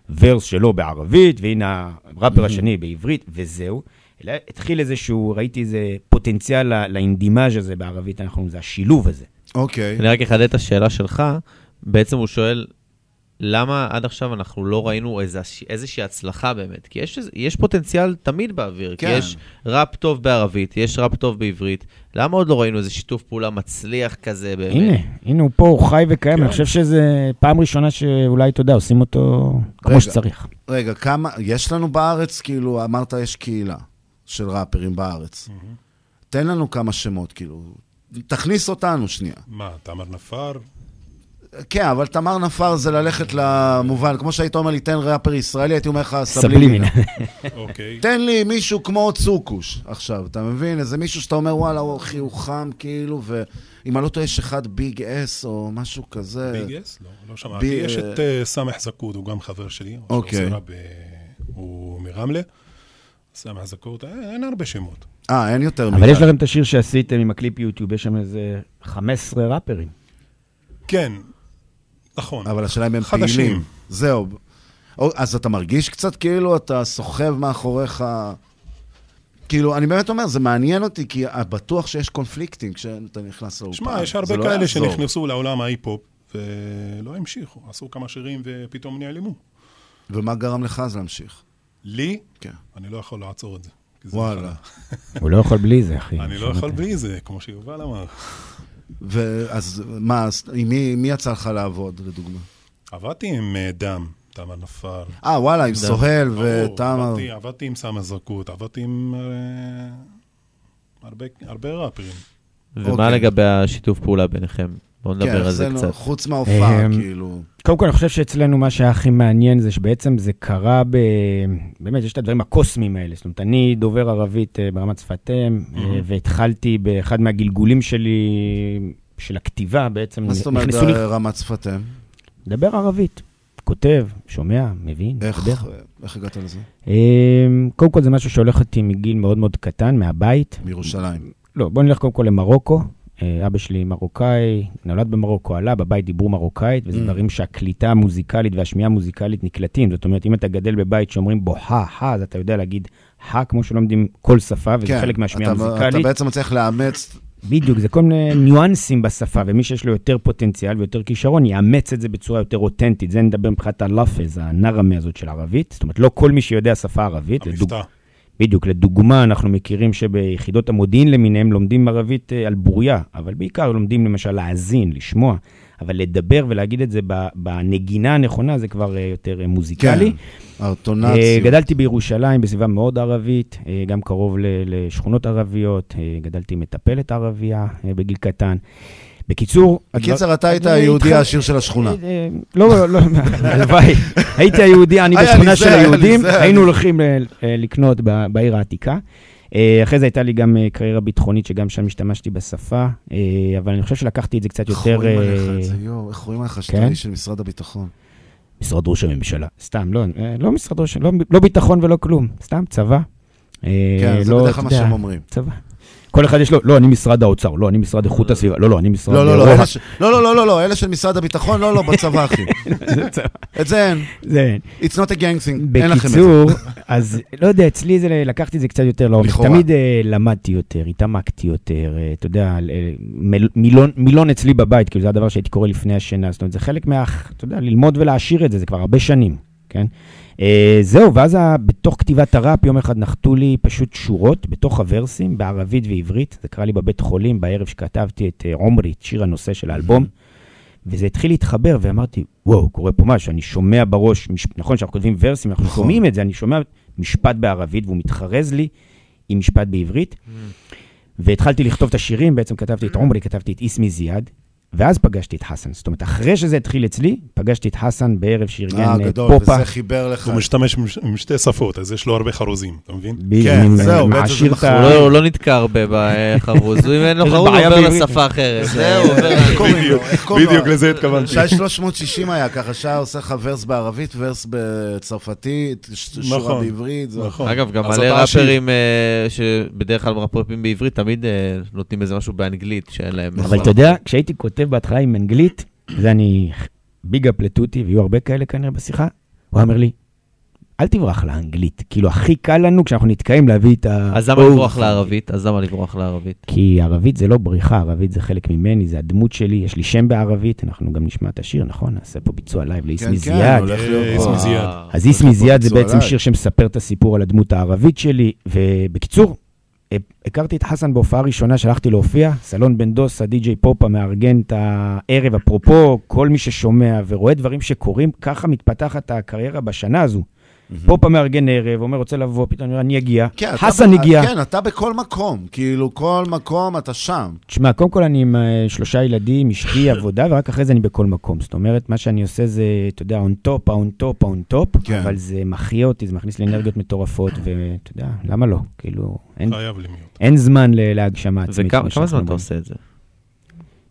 הוורס שלו בערבית, והנה הראפר השני בעברית, וזהו. אלא התחיל איזשהו, ראיתי איזה פוטנציאל לא- לאינדימאז' הזה בערבית, אנחנו, זה השילוב הזה. אוקיי. אני רק אחדד את השאלה שלך. בעצם הוא שואל, למה עד עכשיו אנחנו לא ראינו איזה, איזושהי הצלחה באמת? כי יש, יש פוטנציאל תמיד באוויר. כן. כי יש ראפ טוב בערבית, יש ראפ טוב בעברית. למה עוד לא ראינו איזה שיתוף פעולה מצליח כזה באמת? הנה, הנה הוא פה, הוא חי וקיים, אני חושב שזה פעם ראשונה שאולי, אתה יודע, עושים אותו כמו רגע, שצריך. רגע, כמה, יש לנו בארץ, כאילו, אמרת יש קהילה של ראפרים בארץ. תן לנו כמה שמות, כאילו, תכניס אותנו שנייה. מה, תמר נפאר? כן, אבל תמר נפאר זה ללכת למובן, כמו שהיית אומר לי, תן ראפר ישראלי, הייתי אומר לך סבלימינה. סבלימינה. אוקיי. [LAUGHS] תן לי מישהו כמו צוקוש עכשיו, אתה מבין? איזה מישהו שאתה אומר, וואלה, הוא הוא חם, כאילו, ואם אני לא טועה, יש אחד ביג אס או משהו כזה. ביג אס? לא, לא שמעתי. יש את אה, סמח זקוד, הוא גם חבר שלי. אוקיי. הוא מרמלה. סמח זקוד, אה, אין הרבה שמות. אה, אין יותר אבל יש לכם את השיר שעשיתם עם הקליפ יוטיוב, יש שם איזה 15 ראפרים. כן, נכון. אבל השאלה אם הם חדשים. פעילים. זהו. אז אתה מרגיש קצת כאילו אתה סוחב מאחוריך... כאילו, אני באמת אומר, זה מעניין אותי, כי בטוח שיש קונפליקטים כשאתה נכנס לאולפן. שמע, יש הרבה לא כאלה יעזור. שנכנסו לעולם ההיפ-הופ ולא המשיכו, עשו כמה שירים ופתאום נעלמו. ומה גרם לך אז להמשיך? לי? כן. אני לא יכול לעצור את זה. וואלה. מחלה. [LAUGHS] הוא לא יכול בלי זה, אחי. אני לא יכול בלי זה, כמו שיובל אמר. ואז מה, עם מי, יצא לך לעבוד, לדוגמה? עבדתי עם אה, דם, תמר נפאר. אה, וואלה, עם דם. סוהל ותמר. עבדתי- עבדתי עם סמא זרקות, עבדתי עם אה, הרבה- הרבה ראפרים. ומה אוקיי. לגבי השיתוף פעולה ביניכם? בואו כן, נדבר על זה קצת. חוץ מההופעה, אמ, כאילו. קודם כל, אני חושב שאצלנו מה שהיה הכי מעניין זה שבעצם זה קרה ב... באמת, יש את הדברים הקוסמיים האלה. זאת אומרת, אני דובר ערבית אה, ברמת שפת אם, אה. והתחלתי באחד מהגלגולים שלי, של הכתיבה בעצם. מה זאת אומרת ברמת שפתיהם? מדבר ערבית. כותב, שומע, מבין, איך, מדבר. איך הגעת לזה? אמ, קודם כל זה משהו שהולך איתי מגיל מאוד מאוד קטן, מהבית. מירושלים. לא, בוא נלך קודם כל למרוקו. אה, אבא שלי מרוקאי, נולד במרוקו, עלה, בבית דיברו מרוקאית, וזה Mm. דברים שהקליטה המוזיקלית והשמיעה המוזיקלית נקלטים. זאת אומרת, אם אתה גדל בבית שאומרים בו חה, חה, אז אתה יודע להגיד חה כמו שלומדים כל שפה, וזה כן, חלק מהשמיעה אתה- המוזיקלית. אתה בעצם צריך לאמץ בדיוק, זה כל מיני ניואנסים בשפה, ומי שיש לו יותר פוטנציאל ויותר כישרון, יאמץ את זה בצורה יותר אותנטית. זה נדבר מבחינת הלאפז, הנרמה הזאת של ערבית. זאת אומרת, לא כל מי שיודע שפה ערבית. לדוג... בדיוק, לדוגמה, אנחנו מכירים שביחידות המודיעין למיניהם לומדים ערבית אה, על בוריה, אבל בעיקר לומדים למשל להאזין, לשמוע, אבל לדבר ולהגיד את זה בנגינה הנכונה, זה כבר אה, יותר אה, מוזיקלי. כן, האוטונציות. אה, גדלתי בירושלים בסביבה מאוד ערבית, גם קרוב לשכונות ערביות, גדלתי מטפלת ערבייה בגיל קטן. בקיצור... בקיצר, אתה היית אני היהודי העשיר של השכונה. אה, לא, לא, הלוואי. [LAUGHS] הייתי היהודי, אני בשכונה של היהודים, היינו הולכים אה, לקנות בעיר העתיקה. אה, אחרי זה הייתה לי גם אה, קריירה ביטחונית, שגם שם השתמשתי בשפה, אה, אבל אני חושב שלקחתי את זה קצת איך יותר... רואים עליך אה, את זה, יואו, איך רואים עליך שאתה כן? איש של משרד הביטחון? משרד ראש הממשלה. סתם, לא, אה, לא משרד ראש, לא, לא ביטחון ולא כלום, סתם צבא. אה, כן, זה לא, בדרך כלל מה שהם אומרים. צבא. כל אחד יש לו, לא, אני משרד האוצר, לא, אני משרד איכות הסביבה, לא, לא, אני משרד... לא, לא, לא, רוה"מ. אלה ש- לא, לא, לא, לא, לא, אלה של משרד הביטחון, לא, לא, בצבא, אחי. [LAUGHS] את זה אין. זה אין. It's not a gang thing, אין לכם את זה. בקיצור, אז לא יודע, אצלי זה, לקחתי את זה קצת יותר לעומק. תמיד אה, למדתי יותר, התעמקתי יותר, אה, אתה יודע, אה, מילון אצלי בבית, כאילו זה הדבר שהייתי קורא לפני השינה, זאת אומרת, זה חלק מה, אתה יודע, ללמוד ולהעשיר את זה, זה כבר הרבה שנים, כן? אה, זהו, ואז בתוך כתיבת הראפ, יום אחד נחתו לי פשוט שורות בתוך הוורסים, בערבית ועברית. זה קרה לי בבית חולים, בערב שכתבתי את אה, עומרי, את שיר הנושא של האלבום. וזה התחיל להתחבר, ואמרתי, וואו, קורה פה משהו, אני שומע בראש, מש... נכון שאנחנו כותבים ורסים, אנחנו שומעים את זה, אני שומע משפט בערבית, והוא מתחרז לי עם משפט בעברית. והתחלתי לכתוב את השירים, בעצם כתבתי את עומרי, כתבתי את איסמי זיאד, ואז פגשתי את חסן. זאת אומרת, אחרי שזה התחיל אצלי, פגשתי את חסן בערב שארגן אה, אה, גדול, פופה. וזה חיבר לך. הוא משתמש עם שתי שפות, אז יש לו הרבה חרוזים, אתה מבין? כן, זהו, בעצם מעשיר זה את ה... הוא לא- הוא לא נתקע הרבה בחרוז, אם אין לו חרוז, הוא עובר. לשפה אחרת. זה- זהו, עובר... בדיוק לזה התכוונתי. שי 360 היה ככה, שי עושה לך ורס בערבית, ורס בצרפתית, שורה נכון, בעברית. נכון. אגב, גם מלא. ראפרים אה, שבדרך כלל ראפרים בעברית, תמיד אה, נותנים איזה משהו באנגלית, שאין להם... אבל אתה יודע, כשהייתי כותב בהתחלה עם אנגלית, זה אני ביג אפ לטוטי, ויהיו הרבה כאלה כנראה בשיחה, הוא אומר לי, אל תברח לאנגלית. כאילו, הכי קל לנו כשאנחנו נתקעים להביא את ה... אז למה לברוח לערבית? אז למה לברוח לערבית? כי ערבית זה לא בריחה, ערבית זה חלק ממני, זה הדמות שלי, יש לי שם בערבית, אנחנו גם נשמע את השיר, נכון? נעשה פה ביצוע לייב לאיסמי כן, זיאד. הולך להיות אה. אז איסמי זיאד זה בעצם. שיר שמספר את הסיפור על הדמות הערבית שלי, ובקיצור, הכרתי את חסן בהופעה ראשונה שהלכתי להופיע, סלון בן דוס, הדי-ג'יי פופה מארגן את הערב, אפרופו, כל מי ששומע ורואה דברים שקורים, ככה מתפתחת הקריירה בשנה הזו. פופה מארגן ערב, אומר, רוצה לבוא, פתאום אני אגיע. כן, אתה חסן הגיע. כן, אתה בכל מקום, כאילו, כל מקום אתה שם. תשמע, קודם כל אני עם אה, שלושה ילדים, אשתי, [LAUGHS] עבודה, ורק אחרי זה אני בכל מקום. זאת אומרת, מה שאני עושה זה, אתה יודע, top, on top, on top, כן. אבל זה מחיה אותי, זה מכניס לי אנרגיות מטורפות, ואתה יודע, למה לא? כאילו, אין, זמן ל- להגשמה עצמית. וכמה זמן אתה. עושה את זה?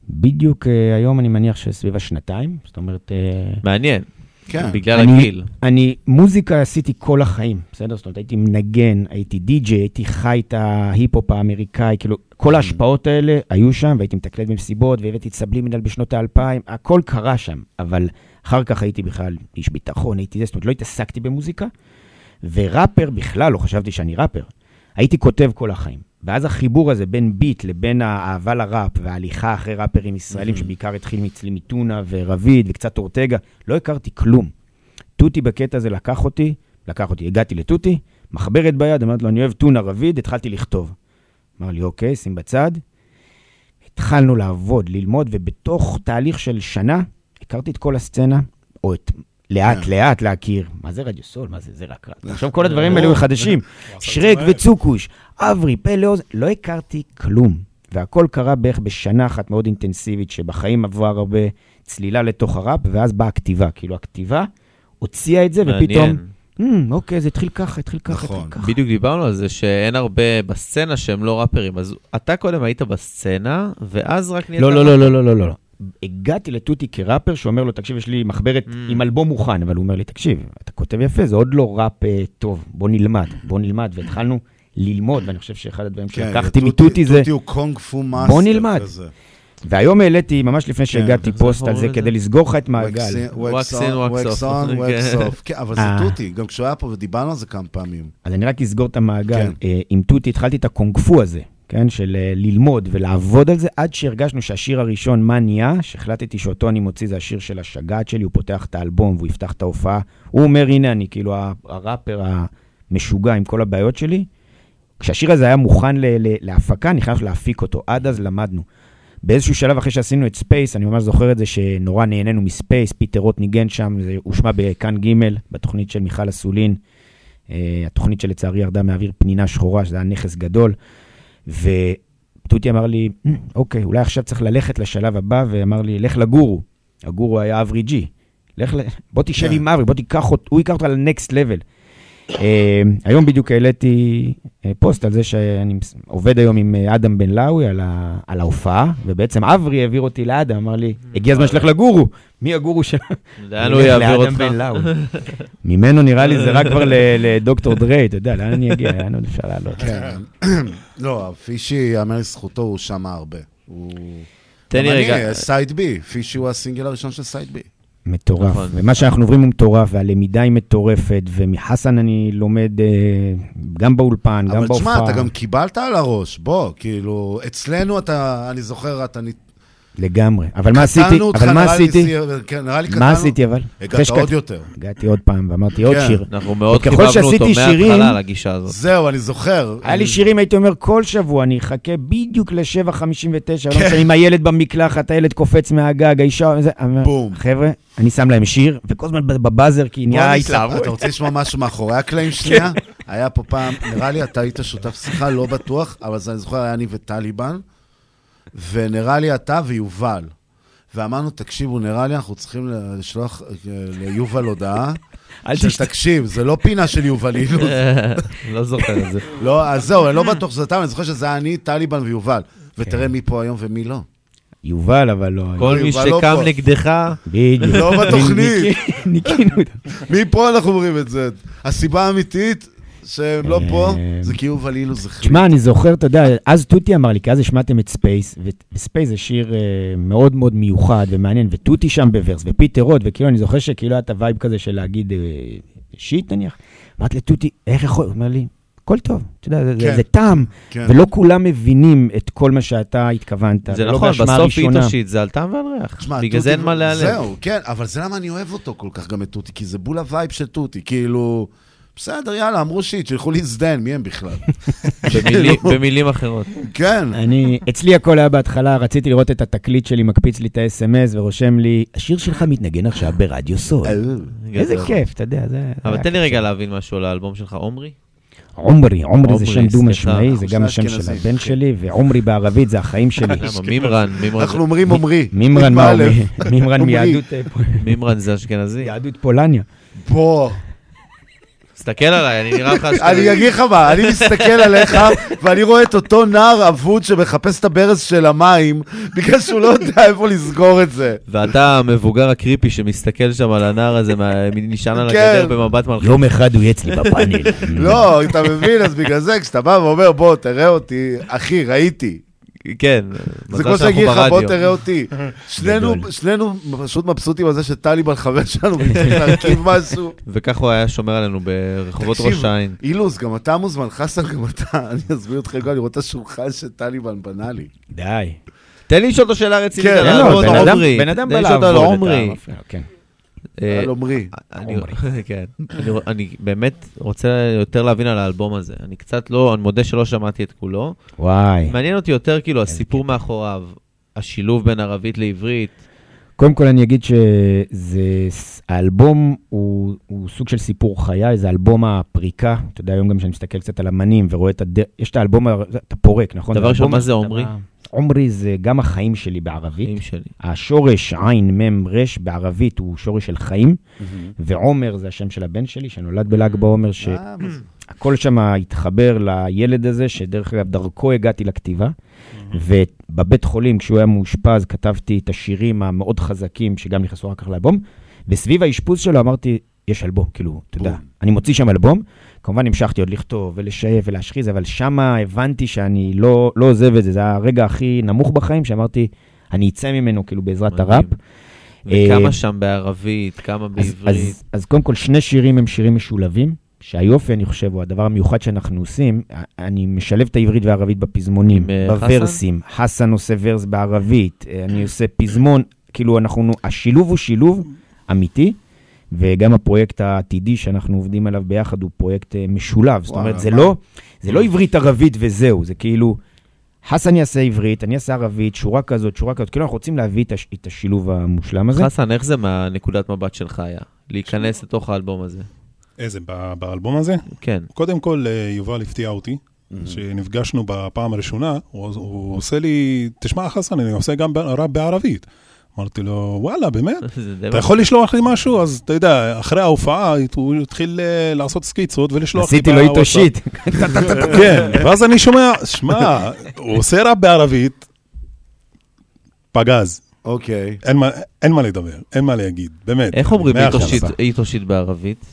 בדיוק אה, היום אני מניח שסביב השנתיים, זאת אומרת... אה, מעניין. כן. בגלל אני- הגיל. אני, מוזיקה עשיתי כל החיים, בסדר? זאת אומרת, הייתי מנגן, הייתי די-ג'יי, הייתי חי את ההיפ-הופ האמריקאי, כאילו, כל ההשפעות האלה היו שם, והייתי מתקלט במסיבות, והבאתי את סבלימינל בשנות האלפיים, הכל קרה שם, אבל אחר כך הייתי בכלל איש ביטחון, הייתי זה, זאת אומרת, לא התעסקתי במוזיקה, וראפר בכלל, לא חשבתי שאני ראפר. הייתי כותב כל החיים. ואז החיבור הזה בין ביט לבין האהבה לראפ וההליכה אחרי ראפרים ישראלים, שבעיקר התחיל אצלי מטונה ורביד וקצת אורטגה, לא הכרתי כלום. תותי בקטע הזה לקח אותי, לקח אותי, הגעתי לתותי, מחברת ביד, אמרתי לו, אני אוהב טונה רביד, התחלתי לכתוב. אמר לי, אוקיי, שים בצד. התחלנו לעבוד, ללמוד, ובתוך תהליך של שנה, הכרתי את כל הסצנה, או את... לאט, כן. לאט להכיר. מה זה רדיו סול? מה זה? זה רק רדיו. [LAUGHS] עכשיו כל הדברים האלה חדשים. [LAUGHS] שרק וצוקוש, אברי, פלא אוזן, לא הכרתי כלום. והכל קרה בערך בשנה אחת מאוד אינטנסיבית, שבחיים עברה הרבה צלילה לתוך הראפ, ואז באה הכתיבה. כאילו, הכתיבה הוציאה את זה, ופתאום... מעניין. "Hmm, אוקיי, זה התחיל ככה, התחיל ככה, נכון. התחיל ככה. בדיוק דיברנו על זה שאין הרבה בסצנה שהם לא ראפרים. אז אתה קודם היית בסצנה, ואז רק נהיית... לא, לא. לא, לא, לא, לא, לא. הגעתי לטוטי כראפר שאומר לו, תקשיב, יש לי מחברת Mm. עם אלבום מוכן, אבל הוא אומר לי, תקשיב, אתה כותב יפה, זה עוד לא ראפ אה, טוב, בוא נלמד, בוא נלמד, והתחלנו ללמוד, ואני חושב שאחד הדברים כן, שלקחתי מטוטי זה, טוטי הוא קונג פו master. בוא נלמד. כזה. והיום העליתי, ממש לפני כן, שהגעתי, פוסט על זה כדי? לסגור לך את מעגל. In, wax wax off. on, [LAUGHS] wax כן. אבל זה אה. טוטי, גם כשהוא היה פה ודיברנו על זה כמה פעמים. אז אני רק אסגור את המעגל. כן. אה, עם טוטי התחלתי את הקונג פו הזה, כן, של אה, ללמוד ולעבוד על זה, עד שהרגשנו שהשיר הראשון, מה נהיה, שהחלטתי שאותו אני מוציא, זה השיר של השגעת שלי, הוא פותח את האלבום והוא יפתח את ההופעה. הוא אומר, הנה אני, כאילו, הראפר המשוגע עם כל הבעיות שלי. כשהשיר הזה היה מוכן ל- ל- להפקה, נכנסנו להפיק אותו. עד אז למדנו. באיזשהו שלב אחרי שעשינו את ספייס, אני ממש זוכר את זה שנורא נהנינו מספייס, פיטר רוט ניגן שם, זה הושמע בכאן ג' בתוכנית של מיכל אסולין, אה, התוכנית שלצערי ירדה מהאוויר פנינה שחורה, שזה היה נכס גדול. ותותי אמר לי, "מ, אוקיי, אולי עכשיו צריך ללכת לשלב הבא, ואמר לי, לך לגורו. הגורו היה אברי ג'י. לך, ל- בוא תשב עם אברי, בוא תיקח אותו, הוא ייקח אותך לנקסט לבל. אה, היום בדיוק העליתי אה, פוסט על זה שאני עובד היום עם אה, אדם בן לאוי על, ה, על ההופעה, ובעצם אברי העביר אותי לאדם, אמר לי, הגיע הזמן שתלך לגורו. מי הגורו שלו? לאן הוא יעביר אותך? בן לאוי. [LAUGHS] ממנו נראה לי זה רק כבר ל- לדוקטור דריי, אתה יודע, לאן אני אגיע? לאן עוד אפשר לעלות? כן. [CLEARS THROAT] לא, פישי, יאמר לזכותו, הוא שמע הרבה. הוא... תן לי רגע. אני, סייד בי, פישי הוא הסינגל הראשון של סייד בי. מטורף. נכון. ומה שאנחנו עוברים הוא מטורף, והלמידה היא מטורפת, ומחסן אני לומד אה, גם באולפן, גם אבל בהופעה. תשמע, אתה גם קיבלת על הראש, בוא, כאילו, אצלנו אתה, אני זוכר, אתה... לגמרי. אבל מה עשיתי? קטענו אותך, אבל מה נראה לי עשיתי? כן, נראה לי מה עשיתי אבל? הגעת עוד יותר. הגעתי עוד פעם ואמרתי עוד כן. שיר. אנחנו מאוד חיבבנו אותו מההתחלה על הגישה הזאת. זהו, אני זוכר. היה לי שירים, הייתי אומר, כל שבוע, אני אחכה בדיוק ל-7.59, לא כן. משנה, עם הילד במקלחת, הילד קופץ מהגג, האישה, אומר, חבר'ה, אני שם להם שיר, וכל הזמן בבאזר, כי נהיה התלהבות. אתה רוצה לשמוע משהו מאחורי הקלעים שנייה? היה פה פעם, נראה לי אתה היית שותף שיחה, לא בטוח, אבל זה- אני זוכר, היה אני וטליבן, ונראה לי אתה ויובל. ואמרנו, תקשיבו, נראה לי אנחנו צריכים לשלוח אה, ליובל הודעה. אל תשת- תקשיב, זה לא פינה של יובל אילוז. [LAUGHS] לא זוכר את זה. לא, אז זהו, אני לא בטוח שזה אתה, אני זוכר שזה היה אני, טליבן ויובל. ותראה מי פה היום ומי לא. יובל, אבל לא. כל מי לא שקם. נגדך, בדיוק. לא בתוכנית. ניקינו. מפה אנחנו אומרים את זה. הסיבה האמיתית שהם לא פה, אה, זה כי יובל אילוז החליט. תשמע, אני זוכר, אתה יודע, אז טוטי אמר לי, כי אז השמעתם את ספייס, וספייס זה שיר אה, מאוד מאוד מיוחד ומעניין, וטוטי שם בוורס, ופיטר רוט, וכאילו, אני זוכר שכאילו היה את ה vibe כזה של להגיד אה, shit נניח. אמרתי לטוטי, איך יכול, הוא אומר לי, הכל טוב, אתה יודע, זה- כן. זה טעם, כן. ולא כולם מבינים את כל מה שאתה התכוונת. זה לא נכון, בסוף. איתו shit זה על טעם ועל ריח. תשמע, בגלל זה אין מה להיעלב. זהו, כן, אבל זה למה אני אוהב אותו כל כך, גם את טוטי, כי זה בול ה vibe של טוטי, כאילו... בסדר, יאללה, אמרו שיט, שילכו להזדיין, מי הם בכלל? [LAUGHS] במילים- כאילו, במילים אחרות. כן. אני, אצלי הכל היה בהתחלה, רציתי לראות את התקליט שלי, מקפיץ לי את ה-SMS ורושם לי, השיר שלך מתנגן עכשיו ברדיו סול. איזה גדול. כיף, אתה יודע, זה... אבל תן לי. רגע להבין משהו על האלבום שלך, עומרי. עומרי, עומרי זה שם. דו-משמעי, זה גם השם של. הבן שלי, ועומרי בערבית זה החיים שלי. [LAUGHS] מימרן, מימרן. אנחנו אומרים עומרי. מימרן, מה? מימרן. מיהדות אה, מימרן זה אשכנזי. יהדות פולניה. בוא. תסתכל עליי, אני נראה לך אני אגיד לך מה, אני מסתכל עליך, ואני רואה את אותו נער אבוד שמחפש את הברז של המים, בגלל שהוא לא יודע איפה לסגור את זה. ואתה המבוגר הקריפי שמסתכל שם על הנער הזה, מה- נשען על כן. הגדר במבט מלחיץ. יום אחד הוא יהיה אצלי בפאנל. לא, אתה מבין? אז בגלל זה, כשאתה בא ואומר, בוא, תראה אותי, אחי, ראיתי. כן, זה כמו שאני אגיד לך, בוא. תראה אותי. [LAUGHS] שנינו, שנינו פשוט מבסוטים על זה שטליבן חבר שלנו, וצריך [LAUGHS] להרכיב משהו. וכך הוא היה שומר עלינו ברחובות תקשיב, ראש העין. אילוז, גם אתה מוזמן, חסן, גם אתה, [LAUGHS] אני אזמין אותך גם לראות את השולחן שטליבן בנה לי. די. תן לי לשאול אותו שאלה רצינית. כן, על לא, האלבום בן של אדם- בא לעבוד, על עומרי. אני, [LAUGHS] כן. אני, באמת רוצה יותר להבין על האלבום הזה. אני קצת לא, אני מודה שלא שמעתי את כולו. וואי. מעניין אותי יותר כאילו הסיפור מאחוריו, השילוב בין ערבית לעברית. קודם כל אני אגיד שזה, האלבום הוא, הוא סוג של סיפור חיי, זה אלבום הפריקה. אתה יודע, היום גם כשאני מסתכל קצת על אמנים ורואה את הד... יש את האלבום, אתה פורק, נכון? דבר זה ראשון, מה זה אתה עומרי? זה גם החיים שלי בערבית. חיים שלי. השורש עין מם רש בערבית הוא שורש של חיים, ועומר זה השם של הבן שלי, שנולד בל"ג בעומר, שהכל שם התחבר לילד הזה, שדרך אגב, דרכו הגעתי לכתיבה. ובבית חולים, כשהוא היה מאושפז, כתבתי את השירים המאוד חזקים, שגם נכנסו אחר כך לאלבום, וסביב האשפוז שלו אמרתי, יש אלבום, כאילו, אתה יודע, אני מוציא שם אלבום. כמובן המשכתי עוד לכתוב ולשייף ולהשחיז, אבל שמה הבנתי שאני לא, לא עוזב את זה, זה הרגע הכי נמוך בחיים, שאמרתי, אני אצא ממנו כאילו בעזרת מדהים. הראפ. וכמה אה, שם בערבית, כמה אז, בעברית. אז, אז קודם כל, שני שירים הם שירים משולבים. שהיופי, אני חושב, הוא הדבר המיוחד שאנחנו עושים, אני משלב את העברית והערבית בפזמונים, אה, בוורסים. חסן עושה ורס בערבית, אה, אני עושה פזמון, כאילו אנחנו, השילוב הוא שילוב אמיתי, וגם הפרויקט העתידי שאנחנו עובדים עליו ביחד הוא פרויקט אה, משולב. זאת אומרת, זה מה? לא, זה לא עברית-ערבית וזהו, זה כאילו, חסן יעשה עברית, אני אעשה ערבית, שורה כזאת, שורה כזאת, כאילו אנחנו רוצים להביא את הש- את השילוב המושלם הזה. חסן, איך זה מהנקודת מבט שלך היה? להיכנס לתוך האלבום הזה. איזה, ב- באלבום הזה? כן. קודם כל, אה, יובל הפתיע אותי. כשנפגשנו בפעם הראשונה, הוא, הוא עושה לי, תשמע חסן, אני עושה גם ראפ בערבית. אמרתי לו, וואלה, באמת? [LAUGHS] אתה יכול לשלוח לי משהו? אז אתה יודע, אחרי ההופעה הוא התחיל אה, לעשות סקיצות ולשלוח לי עשיתי לו איתו. שיט. [LAUGHS] כן, ואז אני שומע, שמע, הוא עושה ראפ בערבית, פגז. אוקיי. אין מה- לדבר, אין מה להגיד, באמת. איך אומרים איתו. שיט- בערבית?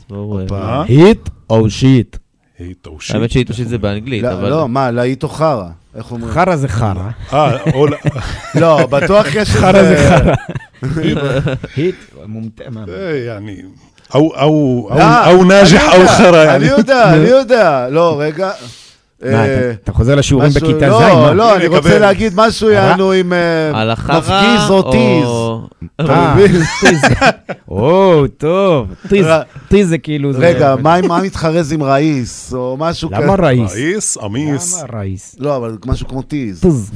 אה? היט או שיט? היטו שיט. האמת שהיטו שיט זה באנגלית, לא, אבל... לא, מה, להיטו חרא. איך אומרים? חרא זה חרא. אה, אה או... [LAUGHS] לא, בטוח יש... חרא זה חרא. היט, מומטמה. אה, אה, אני... ההוא נאז'ח, ההוא חרא. אני יודע, אני יודע. לא, רגע. אה, אתה חוזר לשיעורים בכיתה לא, ז'? לא, לא, אני רוצה להגיד משהו, יענו, עם אה, מפגיז או טיז. אה, [LAUGHS] או, טוב, טיז טיז זה כאילו... רגע, מה מתחרז עם ראיס, או משהו כזה? למה ראיס? ראיס, אמיס. למה ראיס? לא, אבל משהו כמו טיז. טיז.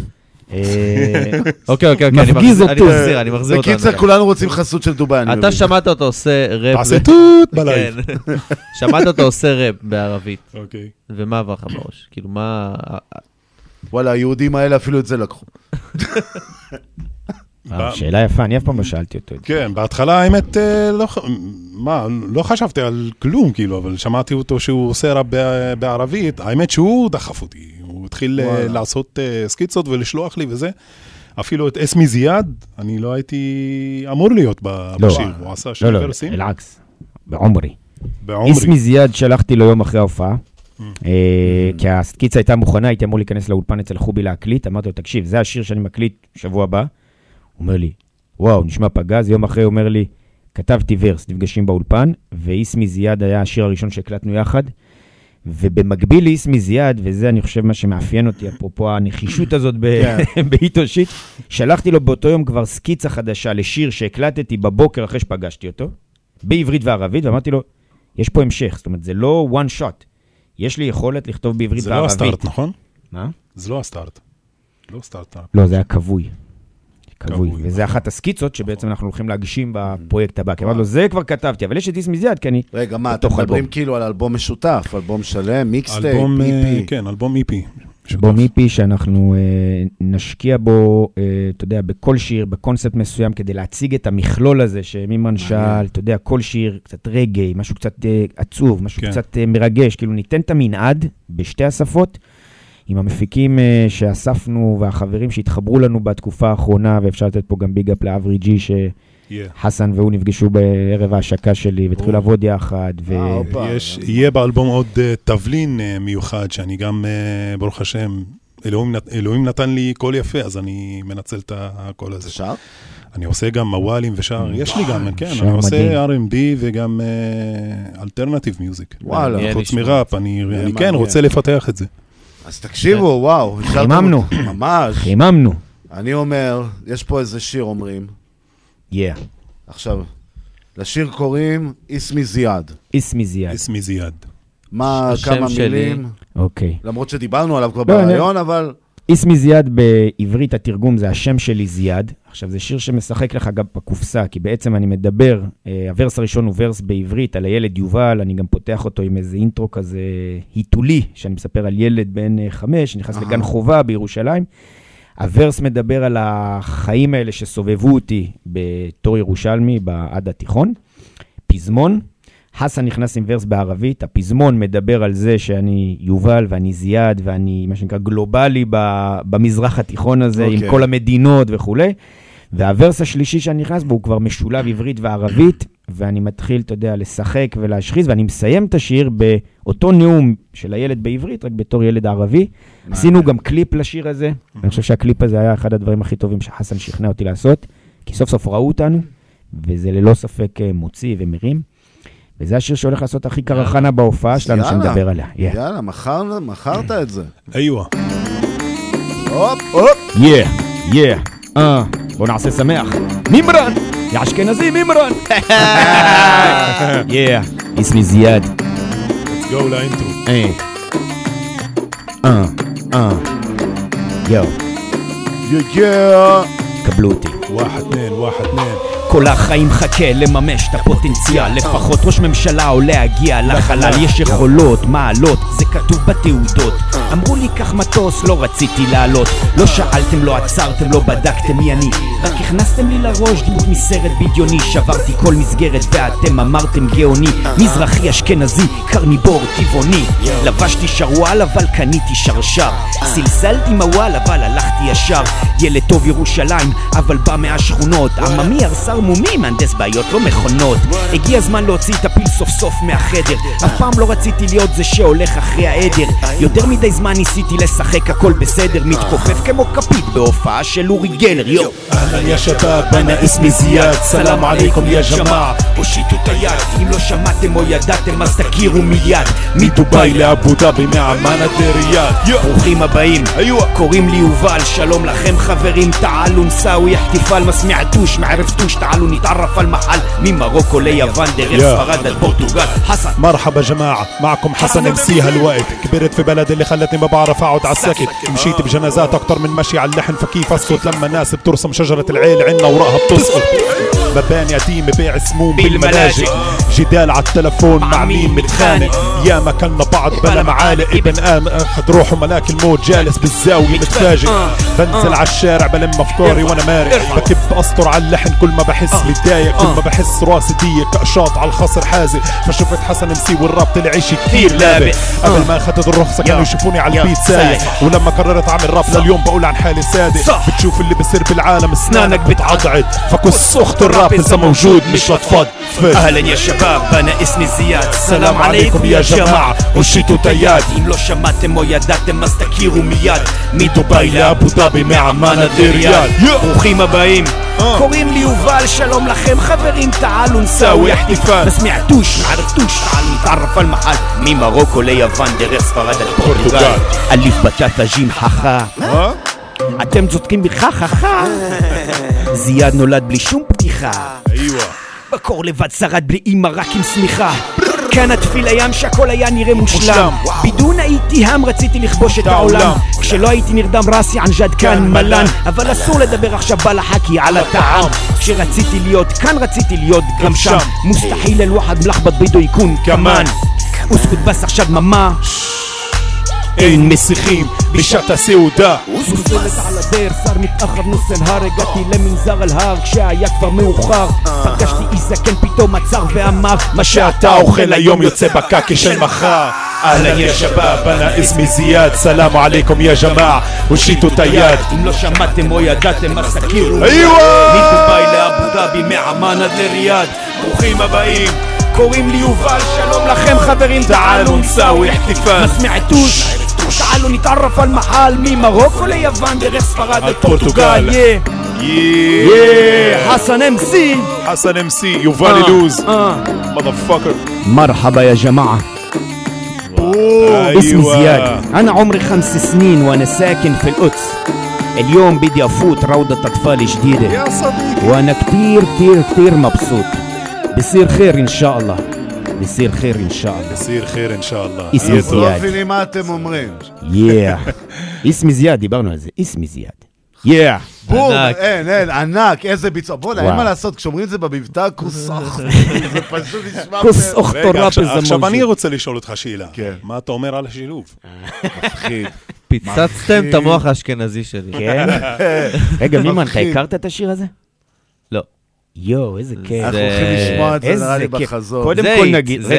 אה, אוקיי, אוקיי, אוקיי, אני מחזיר- אני אותו. מחזיר, אני מחזיר אותנו. בקיצר, כולנו רוצים חסות של דובאי, אני אתה. שמעת אותו עושה ראפ... תעשה טוט בלייב. כן. [LAUGHS] שמעת אותו עושה ראפ בערבית, אוקיי. ומה עבר לך בראש? כאילו, מה... וואלה, היהודים האלה אפילו את זה לקחו. [LAUGHS] אה, שאלה יפה, אני אף פעם לא שאלתי אותו. כן, בהתחלה האמת, אה, לא, מה, לא חשבתי על כלום, כאילו, אבל שמעתי אותו שהוא עושה ראפ ב- בערבית, האמת שהוא דחף אותי, הוא התחיל אה. לעשות סקיצות ולשלוח לי וזה. אפילו את אסמי זיאד, אני לא הייתי אמור להיות לא, בשיר, הוא עשה שיר לא, לא, ורסים. אל-עקס, בעומרי. בעומרי. איסמי זיאד שלחתי לו יום אחרי ההופעה, Mm. כי הסקיצה הייתה מוכנה, הייתי אמור להיכנס לאולפן אצל חובי להקליט, אמרתי לו, תקשיב, זה השיר שאני מקליט שבוע הבא. אומר לי, וואו, נשמע פגז, יום אחרי אומר לי, כתבתי ורס, נפגשים באולפן, ואיסמי זיאד היה השיר הראשון שהקלטנו יחד. ובמקביל לאיסמי זיאד, וזה אני חושב מה שמאפיין אותי, אפרופו הנחישות הזאת כן. [LAUGHS] באיטו שיט, שלחתי לו באותו יום כבר סקיצה חדשה לשיר שהקלטתי בבוקר אחרי שפגשתי אותו, בעברית וערבית, ואמרתי לו, יש פה המשך, זאת אומרת, זה לא one shot. יש לי יכולת לכתוב בעברית זה לא וערבית. הסטארט, נכון? מה? זה לא הסטארט. לא סטארט-אפ. לא, זה היה כבוי. כבוי. וזה נכון. אחת הסקיצות שבעצם אנחנו הולכים להגשים בפרויקט הבא. כי אמרתי לו, זה כבר כתבתי, אבל יש את اسمي זיאד, כי אני... רגע, מה, אתם מדברים אלבום. כאילו על אלבום משותף, אלבום שלם, מיקסטייפ, אלבום, אה, EP. כן, אלבום EP. אלבום EP שאנחנו אה, נשקיע בו, אה, אתה יודע, בכל שיר, בקונספט מסוים, כדי להציג את המכלול הזה, שמימן שאל, אתה יודע, כל שיר, קצת רגעי, משהו קצת אה, עצוב, משהו כן. קצת אה, מרגש, כאילו ניתן את המנעד בשתי השפות, עם המפיקים אה, שאספנו והחברים שהתחברו לנו בתקופה האחרונה, ואפשר לתת פה גם ביג אפ לאברי ג'י, שחסן והוא נפגשו בערב ההשקה שלי, והתחילו לעבוד יחד, ו... יש, יהיה באלבום עוד אה, תבלין אה, מיוחד, שאני גם, אה, ברוך השם, אלוהים, נת- אלוהים נתן לי קול יפה, אז אני מנצל את הקול הזה. שר? אני עושה גם מוואלים ושר, יש לי גם, כן, אני עושה. R&B וגם alternative music. וואלה. חוץ. מראפ, אני אני כן. רוצה לפתח את זה. אז תקשיבו, וואו. חיממנו. ממש. חיממנו. אני אומר, יש פה איזה שיר אומרים. יא. עכשיו, לשיר קוראים اسمي זיאד. اسمي זיאד. اسمي זיאד. מה, כמה. מילים? אוקיי. למרות שדיברנו עליו כבר לא, בריאיון, אבל... איסמי זיאד בעברית, התרגום זה השם שלי זיאד. עכשיו, זה שיר שמשחק לך גם בקופסה, כי בעצם אני מדבר, אה, הוורס הראשון הוא ורס בעברית על הילד יובל, אני גם פותח אותו עם איזה אינטרו כזה היתולי, שאני מספר על ילד בן אה, חמש, שנכנס אהה. לגן חובה בירושלים. הוורס מדבר על החיים האלה שסובבו אותי בתור ירושלמי עד התיכון. פזמון, חסן נכנס עם verse בערבית, הפזמון מדבר על זה שאני יובל ואני זיאד ואני מה שנקרא גלובלי במזרח התיכון הזה, okay. אוקיי. עם כל המדינות וכולי. וה verse השלישי שאני נכנס בו הוא כבר משולב עברית וערבית, ואני מתחיל, אתה יודע, לשחק ולהשחיז, ואני מסיים את השיר באותו נאום של הילד בעברית, רק בתור ילד ערבי. עשינו גם קליפ לשיר הזה, ואני חושב שהקליפ הזה היה אחד הדברים הכי טובים שחסן שכנע אותי לעשות, כי סוף סוף ראו אותנו, וזה ללא ספק אה, מוציא ומרים. וזה השיר שהולך לעשות הכי קרחנה בהופעה שלנו, יאללה. שנדבר עליה. Yeah. יאללה, מכר- מכרת את זה. איואה. הופ, הופ. יא, יא, אה, בוא נעשה שמח. מימרן, יא אשכנזי מימרן. יא, اسمي זיאד. let's go לאינטרו. אה. אה, אה. יואו. יואו. קבלו אותי. וואחד, תנין, וואחד, תנין. כל החיים חכה לממש את הפוטנציאל. לפחות ראש ממשלה או להגיע לחלל. יש יכולות, מעלות, זה כתוב בתעודות. אמרו לי קח מטוס, לא רציתי לעלות. לא שאלתם, לא עצרתם, לא בדקתם מי אני. רק הכנסתם לי לראש דמות מסרט בדיוני. שברתי כל מסגרת ואתם אמרתם גאוני. מזרחי, אשכנזי, קרניבור, טבעוני. לבשתי שרוואל אבל קניתי שרשר. סלסלתי מוואל אבל הלכתי ישר. ילד טוב ירושלים אבל בא מהשכונות. עממי הרסר ערמומי, מהנדס בעיות לא מכונות. הגיע הזמן להוציא את הפיל סוף סוף מהחדר. אף פעם לא רציתי להיות זה שהולך אחרי העדר. יותר מדי זמן ניסיתי לשחק הכל בסדר, מתכופף כמו כפית בהופעה של אורי גלר, יו. אהלן יא שבאב, אנא אסמי זיאד, סלאם עליכום יא ג'מאע. הושיטו את היד, אם לא שמעתם או ידעתם אז תכירו מיד. מדובאי לאבו דאבי, מעמאן עד ריאד. ברוכים הבאים, קוראים לי יובל, שלום לכם חברים, תעלו נסאווי, חטיפל מסמיע טוש, מערב טוש, تعالوا نتعرف على المحل. من ماروكو ليابان دغير يا. سفراد البرتغال. حسن. مرحبا جماعة. معكم حسن امسي هالوقت كبرت في بلد اللي خلتني ما بعرف أقعد على السكت مشيت بجنازات أكتر من مشي على اللحن. فكيف أسكت لما ناس بترسم شجرة العيل عنا وراها بتسقط. مباني يتيم بيع سموم بالملاجئ. جدال على التلفون مع مين متخانق يا ما كنا بعض بلا معالق ابن ام أخذ روحه ملاك الموت. جالس بالزاوية متفاجئ. بنزل على الشارع بلم أفكاري وأنا مارق. بكب أسطر على اللحن كل ما بحس متضايق كل ما بحس راسي ضيق كقشاط على الخصر حازق فشفت حسن مسي والراب طلع شي كثير لابق قبل ما اخذت الرخصة كانوا يشوفوني على البيت سايق ولما قررت اعمل راب لليوم بقول عن حالي صادق بتشوف اللي بصير بالعالم اسنانك بتعضعض فكس اخت الراب اذا موجود مش لتفض اهلا يا شباب انا اسمي زياد السلام عليكم يا جماعة وشيتوا تياد אם לא שמעתם או ידעתם אז תכירו מיד מדובאי לאבו דאבי, מעמאן עד ריאד. ברוכים הבאים קוראים לי יובל, שלום לכם חברים, תעלו נסאווי احتفال ما سمعتوش ما عرفتوش تعالوا نتعرف على المحل ממרוקו ליוון דרך ספרד עד פורטוגל אליף בטטה ג'ים חכה אתם צודקים בחככה זיאד נולד בלי שום פתיחה ايوه בקור לבד שרד בלי אימא רק עם שמיכה כאן התפיל הים שהכל היה נראה מושלם. בידון הייתי הם רציתי לכבוש את העולם. כשלא הייתי נרדם ראסי ענג'ד כאן מלן. אבל אסור לדבר עכשיו בלחכי על הטעם. כשרציתי להיות כאן רציתי להיות גם שם. מוסתחיל אל ווחד מלחבט בידו יקון כמן אוסקוט בס עכשיו דממה אין מסיכים בשעת הסעודה. נוזלת על הדר, שר מתאחר נוסן הר הגעתי למנזר על הר כשהיה כבר מאוחר. אה. פגשתי איש זקן פתאום עצר ואמר מה שאתה אוכל היום יוצא בקקי של מחר. אהלן יא שבאב, אנא אסמי זיאד, סלאם עליכום יא ג'מאע, הושיטו את היד. אם לא שמעתם או ידעתם אז תכירו. מדובאי לאבו דאבי, מעמאן עד לריאד ברוכים הבאים. קוראים לי יובל, שלום לכם חברים, תעלו נסאווי, אחתפאס, טוש. تعالوا نتعرف على المحل ממרוקו ליוון דרך ספרד עד פורטוגל יא יא حسن ام سي حسن ام سي يوفال لوز مذفكر مرحبا يا جماعة اسمي أيوة. زياد أنا عمري خمس سنين وأنا ساكن في القدس اليوم بدي أفوت روضة أطفال جديدة يا صديقي وأنا كتير كتير كتير مبسوط بصير خير إن شاء الله נסיר חיר אינשאללה. נסיר חיר אינשאללה. איסמי זיאד. אני לא מבין מה אתם אומרים. יאה. איסמי זיאד, דיברנו על זה. איסמי זיאד. יאה. בום, אין, אין, ענק, איזה ביצוע. בוא'נה, אין מה לעשות, כשאומרים את זה במבטא, כוסח. [LAUGHS] זה פשוט נשמע... כוסח תורה פזמון. עכשיו אני רוצה לשאול אותך שאלה. כן. מה אתה אומר על השילוב? מפחיד. פיצצתם את המוח האשכנזי שלי. כן? [LAUGHS] רגע, מימן, אתה הכרת את השיר הזה? יואו איזה כיף אנחנו הולכים לשמוע את זה, נראה לי. בחזון. קודם כל נגיד, זה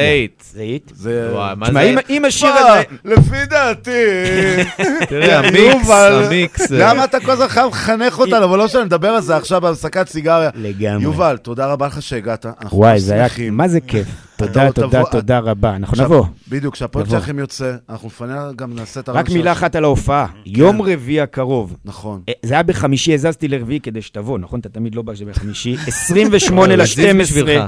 רגע. זה מה תשמע? אם- השיר הזה... לפי דעתי... [LAUGHS] תראה, המיקס, יובל, המיקס. למה אתה כל הזמן חייב לחנך אותנו? אבל לא משנה, נדבר על זה עכשיו בהפסקת סיגריה. לגמרי. יובל, תודה רבה לך שהגעת. אנחנו וואי, זה היה. מה זה כיף. תודה, עוד תודה, תבוא- תודה רבה. אנחנו עכשיו, נבוא. בדיוק, נבוא. שלכם יוצא, אנחנו לפניה גם נעשה את רק הרעיון מילה של- אחת על ההופעה. יום רביעי הקרוב. נכון. אה, זה היה בחמישי, הזזתי לרביעי כדי שתבוא, נכון? אתה תמיד לא בא שזה בחמישי. 28 הוא הזיז ל-12, בשבילך.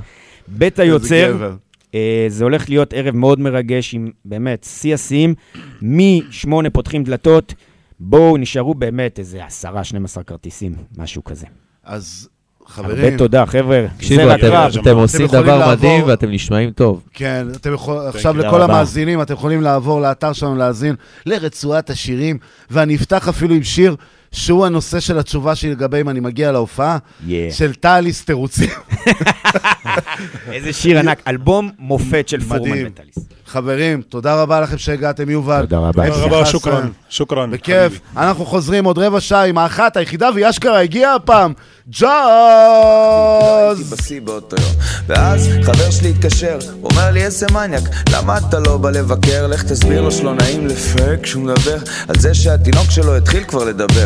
בית היוצר. אה, זה הולך להיות ערב מאוד מרגש עם באמת שיא השיאים. משמונה פותחים דלתות, בואו נשארו באמת איזה עשרה, 12 כרטיסים, משהו כזה. אז חברים... הרבה תודה, חבר'ה. תקשיבו, אתם-. אתם עושים יכולים דבר לעבור- מדהים ואתם נשמעים טוב. כן, אתם יכול... עכשיו לכל רבה. המאזינים, אתם יכולים לעבור לאתר שלנו להאזין לרצועת השירים, ואני אפתח אפילו עם שיר שהוא הנושא של התשובה שלי לגבי אם אני מגיע להופעה, Yeah. של טליס תירוצים. [LAUGHS] איזה שיר ענק, אלבום מופת של פורמן. מטאליס. חברים, תודה רבה לכם שהגעתם, יובל. תודה רבה. תודה רבה. שוכרן, שוכרן. בכיף. אנחנו חוזרים עוד רבע שעה עם האחת היחידה, והיא אשכרה הגיעה הפעם, ג'אז! בשיא באותו יום. ואז חבר שלי התקשר, הוא אומר לי איזה מניאק, למה אתה לא בא לבקר? לך תסביר לו שלא נעים לפרק שהוא מדבר על זה שהתינוק שלו התחיל כבר לדבר.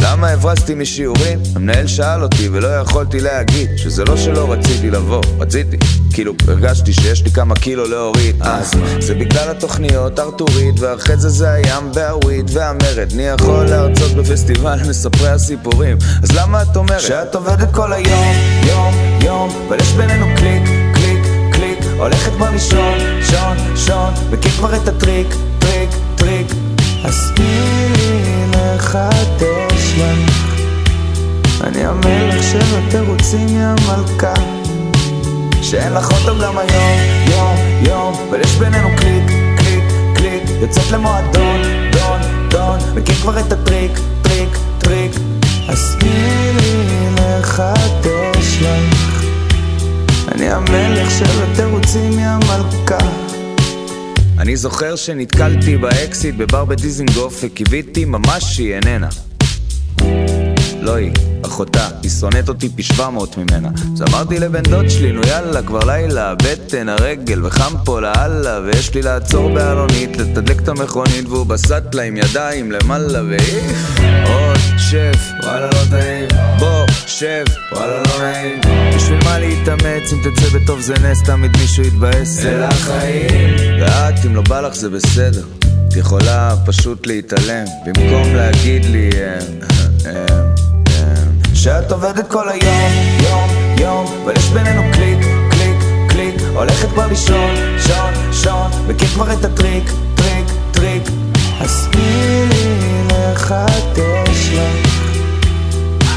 למה הברזתי משיעורים? המנהל שאל אותי ולא יכולתי להגיד שזה לא שלא רציתי לבוא, רציתי. כאילו, הרגשתי שיש לי כמה קילו להוריד אז זה בגלל התוכניות ארתורית ואחרי זה זה הים והוויד והמרד אני יכול להרצות בפסטיבל מספרי הסיפורים אז למה את אומרת? שאת עובדת כל היום, יום, יום אבל יש בינינו קליק, קליק, קליק. הולכת כבר לישון, שון, שון מכיר כבר את הטריק, טריק, טריק. אז תני לי לחדש לך אני המלך של התירוצים, יא מלכה. שאין לך אותו גם היום, יום, יום, אבל יש בינינו קליק, קליק, קליק, יוצאת למועדון, דון, דון, מכיר כבר את הטריק, טריק, טריק, אני זוכר שנתקלתי באקסיט בבר בדיזינגוף וקיוויתי ממש שהיא איננה. לא היא, אחותה, היא שונאת אותי פי 700 ממנה. אז אמרתי לבן דוד שלי, נו יאללה, כבר לילה, בטן, הרגל, וחם פה לאללה, ויש לי לעצור באלונית, לתדלק את המכונית, והוא בסטלה עם ידיים למעלה, והעיף עוד שף, וואלה לא טעים, בוא, שב, וואלה לא נעים. בשביל מה להתאמץ, אם תצא בטוב זה נס, תמיד מישהו יתבאס, זה לחיים. ואת, אם לא בא לך זה בסדר. את יכולה פשוט להתעלם, במקום להגיד לי... אה, אה, אה, שאת עובדת כל היום, יום, יום, אבל יש בינינו קליק, קליק, קליק, הולכת כבר לישון, שון, שון, מכיר כבר את הטריק, טריק, טריק, אז תני לי לחדש לך,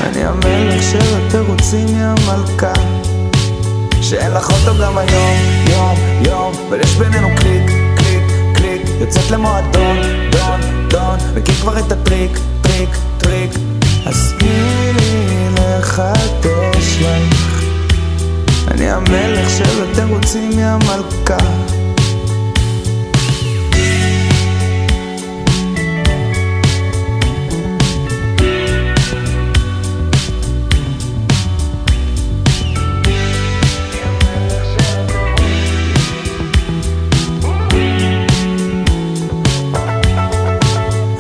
אני המלך של התירוצים, יא מלכה, שאין לך אותו גם היום, יום, יום, אבל יש בינינו קליק, קליק, קליק, יוצאת למועדון, דון, דון, מכיר כבר את הטריק, טריק, טריק, אז תני לי לחדש לך. אני המלך של התירוצים, יא מלכה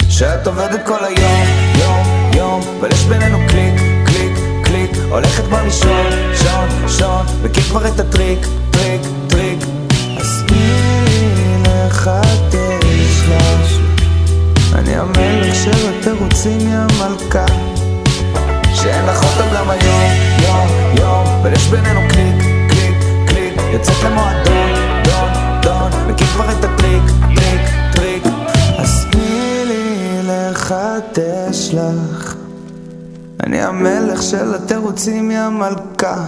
שאת עובדת כל היום, יום, יום, אבל יש בינינו קליק, הולכת כבר לישון, שון, שון, מכיר כבר את הטריק, טריק, טריק, אז תני לך, אני המלך של התירוצים, יא מלכה, שאין לך אותו גם היום, יום, יום, אבל יש בינינו קליק, קליק, קליק, יוצאת למועדון, דון, דון, מכיר כבר את הטריק, טריק, טריק, אז תני לי לך אני המלך של התירוצים, יא מלכה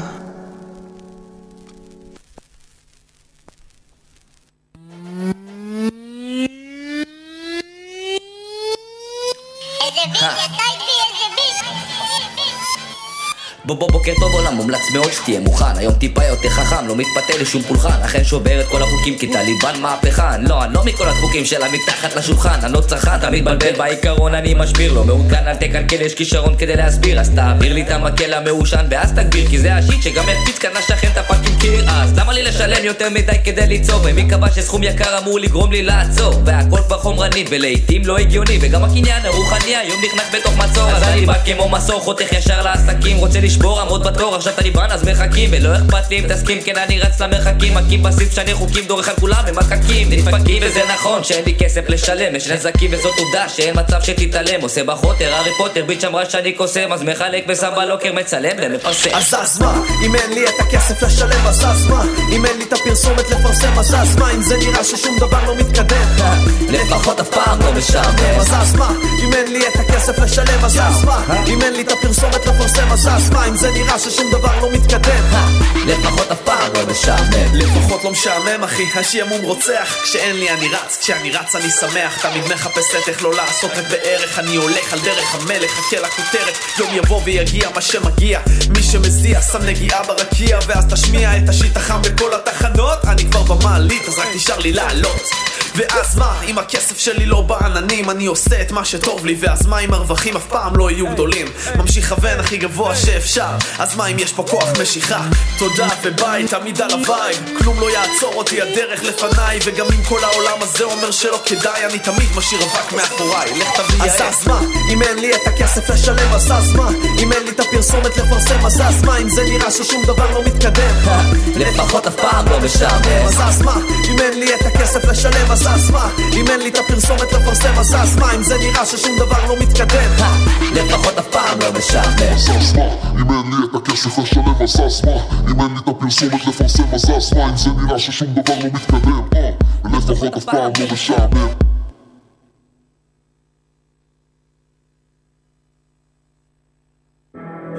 בוא בוא בוקר טוב עולם, מומלץ מאוד שתהיה מוכן. היום טיפה יותר חכם, לא מתפתה לשום פולחן. אכן שובר את כל החוקים כי טליבן מהפכן. לא, אני לא מכל הדפוקים שלה מתחת לשולחן. אני לא צרכן, אתה מתבלבל בעיקרון אני משביר. לא מעודכן, אל תקלקל, יש כישרון כדי להסביר. אז תעביר לי את המקל המעושן ואז תגביר כי זה ה shit שגם יקפיץ כאן השכן את ה fucking קיר. אז למה לי לשלם יותר מדי כדי ליצור? ומי קבע שסכום יקר אמור לגרום לי לעצור? והכל כבר חומרני ולעיתים לא הגיוני. וגם הקניין הרוחני היום נכנס בתוך מצור. אז אני בא כמו מסור חותך ישר לעסקים. רוצה לשבור עמוד בתור עכשיו טליבן אז מחכים. ולא אכפת לי אם תסכים כן אני רץ למרחקים. מכים בסיס שני חוקים דורך על כולם הם מחכים. נדפקים וזה נכון שאין לי כסף לשלם. יש נזקים וזאת עובדה שאין מצב שתתעלם. עושה בחוטר הארי פוטר bitch אמרה שאני קוסם. אז מחלק ושם בלוקר מצלם ומפרסם אז אז מה, אם אין לי את הכסף לשלם אז אז מה? אם אין לי את הפרסומת לפרסם אז אז מה? אם זה נראה ששום דבר לא מתקדם לפחות אף פעם לא משעמם. אז אז מה? אם אין לי את הכסף לשלם אז אז מה? אם אין לי את הפרסומת לפרסם אז אז מה אם זה נראה ששום דבר לא מתקדם. לפחות אף פעם לא משעמם. לפחות לא משעמם אחי, השעמום רוצח. כשאין לי אני רץ, כשאני רץ אני שמח. תמיד מחפש את איך לא לעשות רק בערך אני הולך על דרך המלך, חכה לכותרת. יום יבוא ויגיע מה שמגיע. מי שמזיע שם נגיעה ברקיע ואז תשמיע את ה shit החם בכל התחנות. אני כבר במעלית אז רק נשאר לי לעלות ואז מה, אם הכסף שלי לא בעננים אני עושה את מה שטוב לי ואז מה אם הרווחים אף פעם לא יהיו גדולים? ממשיך לכוון הכי גבוה שאפשר אז מה אם יש פה כוח משיכה? תודה וביי, תמיד על ה vibe. כלום לא יעצור אותי הדרך לפניי וגם אם כל העולם הזה אומר שלא כדאי אני תמיד משאיר אבק מאחוריי. לך תביא אז אז מה, אם אין לי את הכסף לשלם אז אז מה? אם אין לי את הפרסומת לפרסם אז אז מה? אם זה נראה ששום דבר לא מתקדם. לפחות אף פעם לא משעמם. אז אז מה, אם אין לי את הכסף לשלם אז אז מה אם אין לי את הפרסומת לפרסם אז אז מה אם זה נראה ששום דבר לא מתקדם. לפחות אף פעם לא משעמם. אז מה, אם אין לי את הכסף לשלם אז אז מה אם אין לי את הפרסומת לפרסם אז אז מה אם זה נראה ששום דבר לא מתקדם אה, ולפחות אף פעם לא משעמם.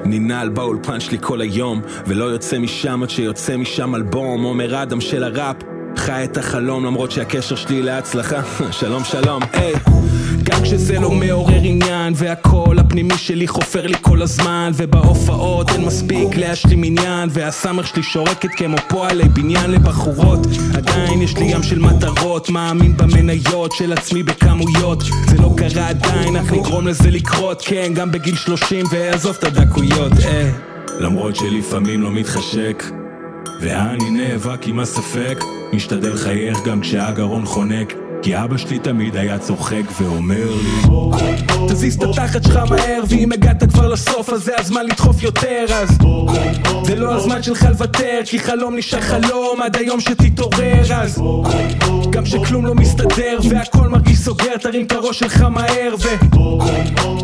ננעל באולפן שלי כל היום ולא יוצא משם עד שיוצא משם אלבום. עומר אדם של הראפ חי את החלום למרות שהקשר שלי להצלחה [LAUGHS] שלום שלום היי. גם כשזה לא מעורר עניין והקול הפנימי שלי חופר לי כל הזמן ובהופעות אין מספיק להשלים עניין והסמך שלי שורקת כמו פועלי בניין לבחורות. עדיין יש לי ים של מטרות מאמין במניות של עצמי בכמויות. זה לא קרה עדיין אך נגרום לזה לקרות. כן גם בגיל 30 ועזוב את הדקויות אה. למרות שלפעמים לא מתחשק ואני נאבק עם הספק. משתדל לחייך גם כשהגרון חונק כי אבא שלי תמיד היה צוחק ואומר לי תזיז את התחת שלך מהר ואם הגעת כבר לסוף אז זה הזמן לדחוף יותר אז זה לא הזמן שלך לוותר כי חלום נשאר חלום עד היום שתתעורר אז גם שכלום לא מסתדר והכל מרגיש סוגר תרים את הראש שלך מהר ו...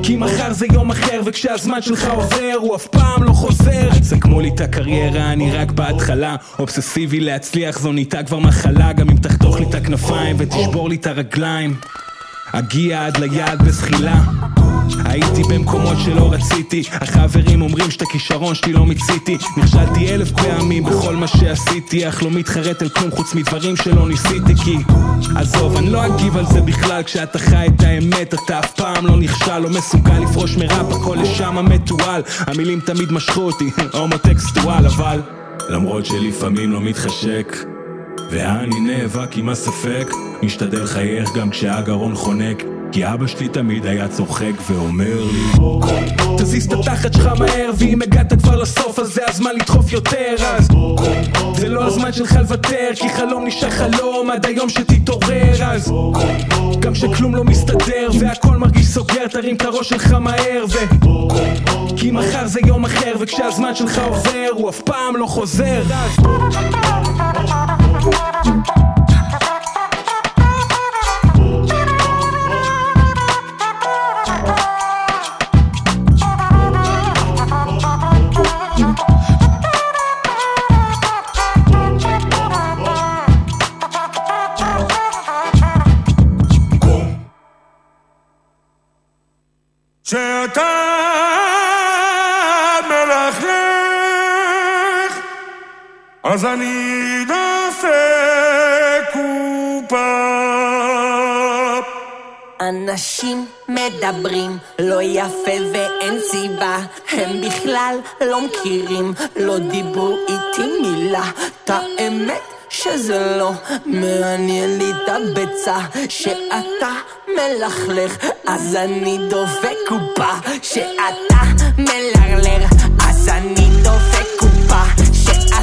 כי מחר זה יום אחר וכשהזמן שלך עובר הוא אף פעם לא חוזר. סכמו לי את הקריירה אני רק בהתחלה. אובססיבי להצליח זו נהייתה כבר מחלה גם אם תחתוך לי את הכנפיים ותשבור לי את הרגליים. אגיע עד ליעד בזחילה הייתי במקומות שלא רציתי. החברים אומרים שאת הכישרון שלי לא מיציתי. נכשלתי אלף פעמים בכל מה שעשיתי. אך לא מתחרט על כלום חוץ מדברים שלא ניסיתי כי עזוב, אני לא אגיב על זה בכלל. כשאתה חי את האמת אתה אף פעם לא נכשל לא מסוגל לפרוש מראפ. הכל לשם המתועל. המילים תמיד משכו אותי. [LAUGHS] הומוטקסטואל אבל למרות שלפעמים לא מתחשק ואני נאבק עם הספק. משתדל לחייך גם כשהגרון חונק כי אבא שלי תמיד היה צוחק ואומר לי תזיז את התחת שלך מהר ואם הגעת כבר לסוף אז זה הזמן לדחוף יותר. אז זה לא הזמן שלך לוותר כי חלום נשאר חלום עד היום שתתעורר. אז גם שכלום לא מסתדר והכל מרגיש סוגר תרים את הראש שלך מהר ו... כי מחר זה יום אחר וכשהזמן שלך עובר הוא אף פעם לא חוזר. אז שאתה אנשים מדברים לא יפה ואין סיבה הם בכלל לא מכירים, לא דיברו איתי מילה. את האמת שזה לא מעניין לי את הביצה שאתה מלכלך אז אני דופק קופה. שאתה מלרלר אז אני דופק קופה. שאתה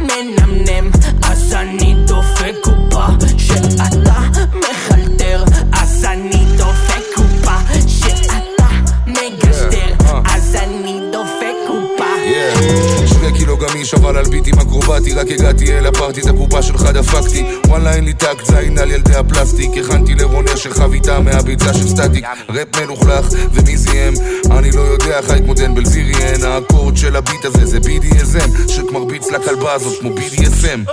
מנמנם אז אני דופק קופה. שאתה שני קילו גמיש אבל על ביטים אקרובטי, רק הגעתי אל ה party, את הקופה שלך דפקתי. וואלה אין לי טאקט, זין על ילדי הפלסטיק. הכנתי לרונר של חביתה מהביצה של סטטיק. ראפ מלוכלך, ומי זיהם? אני לא יודע איך להתמודד בלזיריאן. האקורד של הביט הזה זה BDSM, שמרביץ לכלבה הזאת כמו BDSM.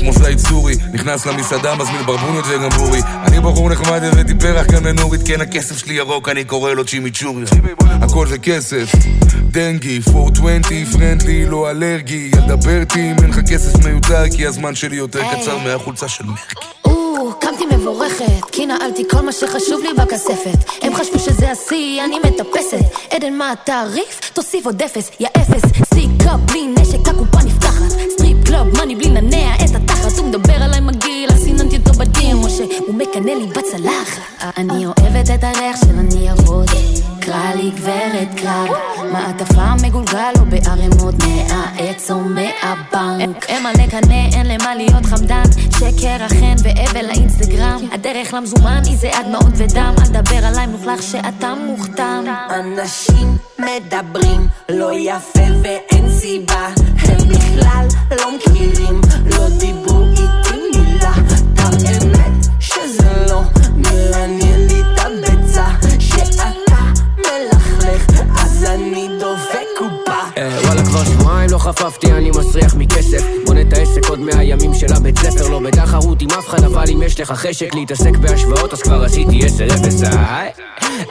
כמו זית סורי, נכנס למסעדה, מזמין ברבוניות וגמבורי. אני בחור נחמד הבאתי פרח גם לנורית, כן הכסף שלי ירוק, אני קורא לו צ'ימיצ'ורי. הכל זה כסף, דנגי, 420, פרנדלי, לא אלרגי. אל דבר איתי אם אין לך כסף מיותר, כי הזמן שלי יותר קצר מהחולצה של מרקי. קמתי מבורכת, כי נעלתי כל מה שחשוב לי בכספת. הם חשבו שזה השיא, אני מטפסת. עדן, מה התעריף? תוסיף עוד אפס, יא אפס. סיכה בלי נשק, הקופה נפתחת. קלוב, מאני בלי לנע את התחת. הוא מדבר עליי מגעיל, אז סיננתי אותו בדין. משה, הוא מקנא לי בצלחת. אני אוהבת את הריח של הניירות. קרא לי גברת קרב, מעטפה מגולגל או בערימות מהעץ או מהבנק. אין מה לקנא, אין למה להיות חמדן, שקר החן והבל לאינסטגרם. הדרך למזומן היא זה דמעות ודם, אל תדבר עליי מלוכלך שאתה מוכתם. אנשים מדברים לא יפה ואין סיבה הם בכלל לא מכירים, לא דיברו איתי מילה שזה לא מעניין לי את הביצה שאתה מלכלך אז אני חפפתי, אני מסריח מכסף. בונה את העסק עוד מהימים של הבית ספר. לא בתחרות עם אף אחד, אבל אם יש לך חשק להתעסק בהשוואות אז כבר עשיתי 10-0, היי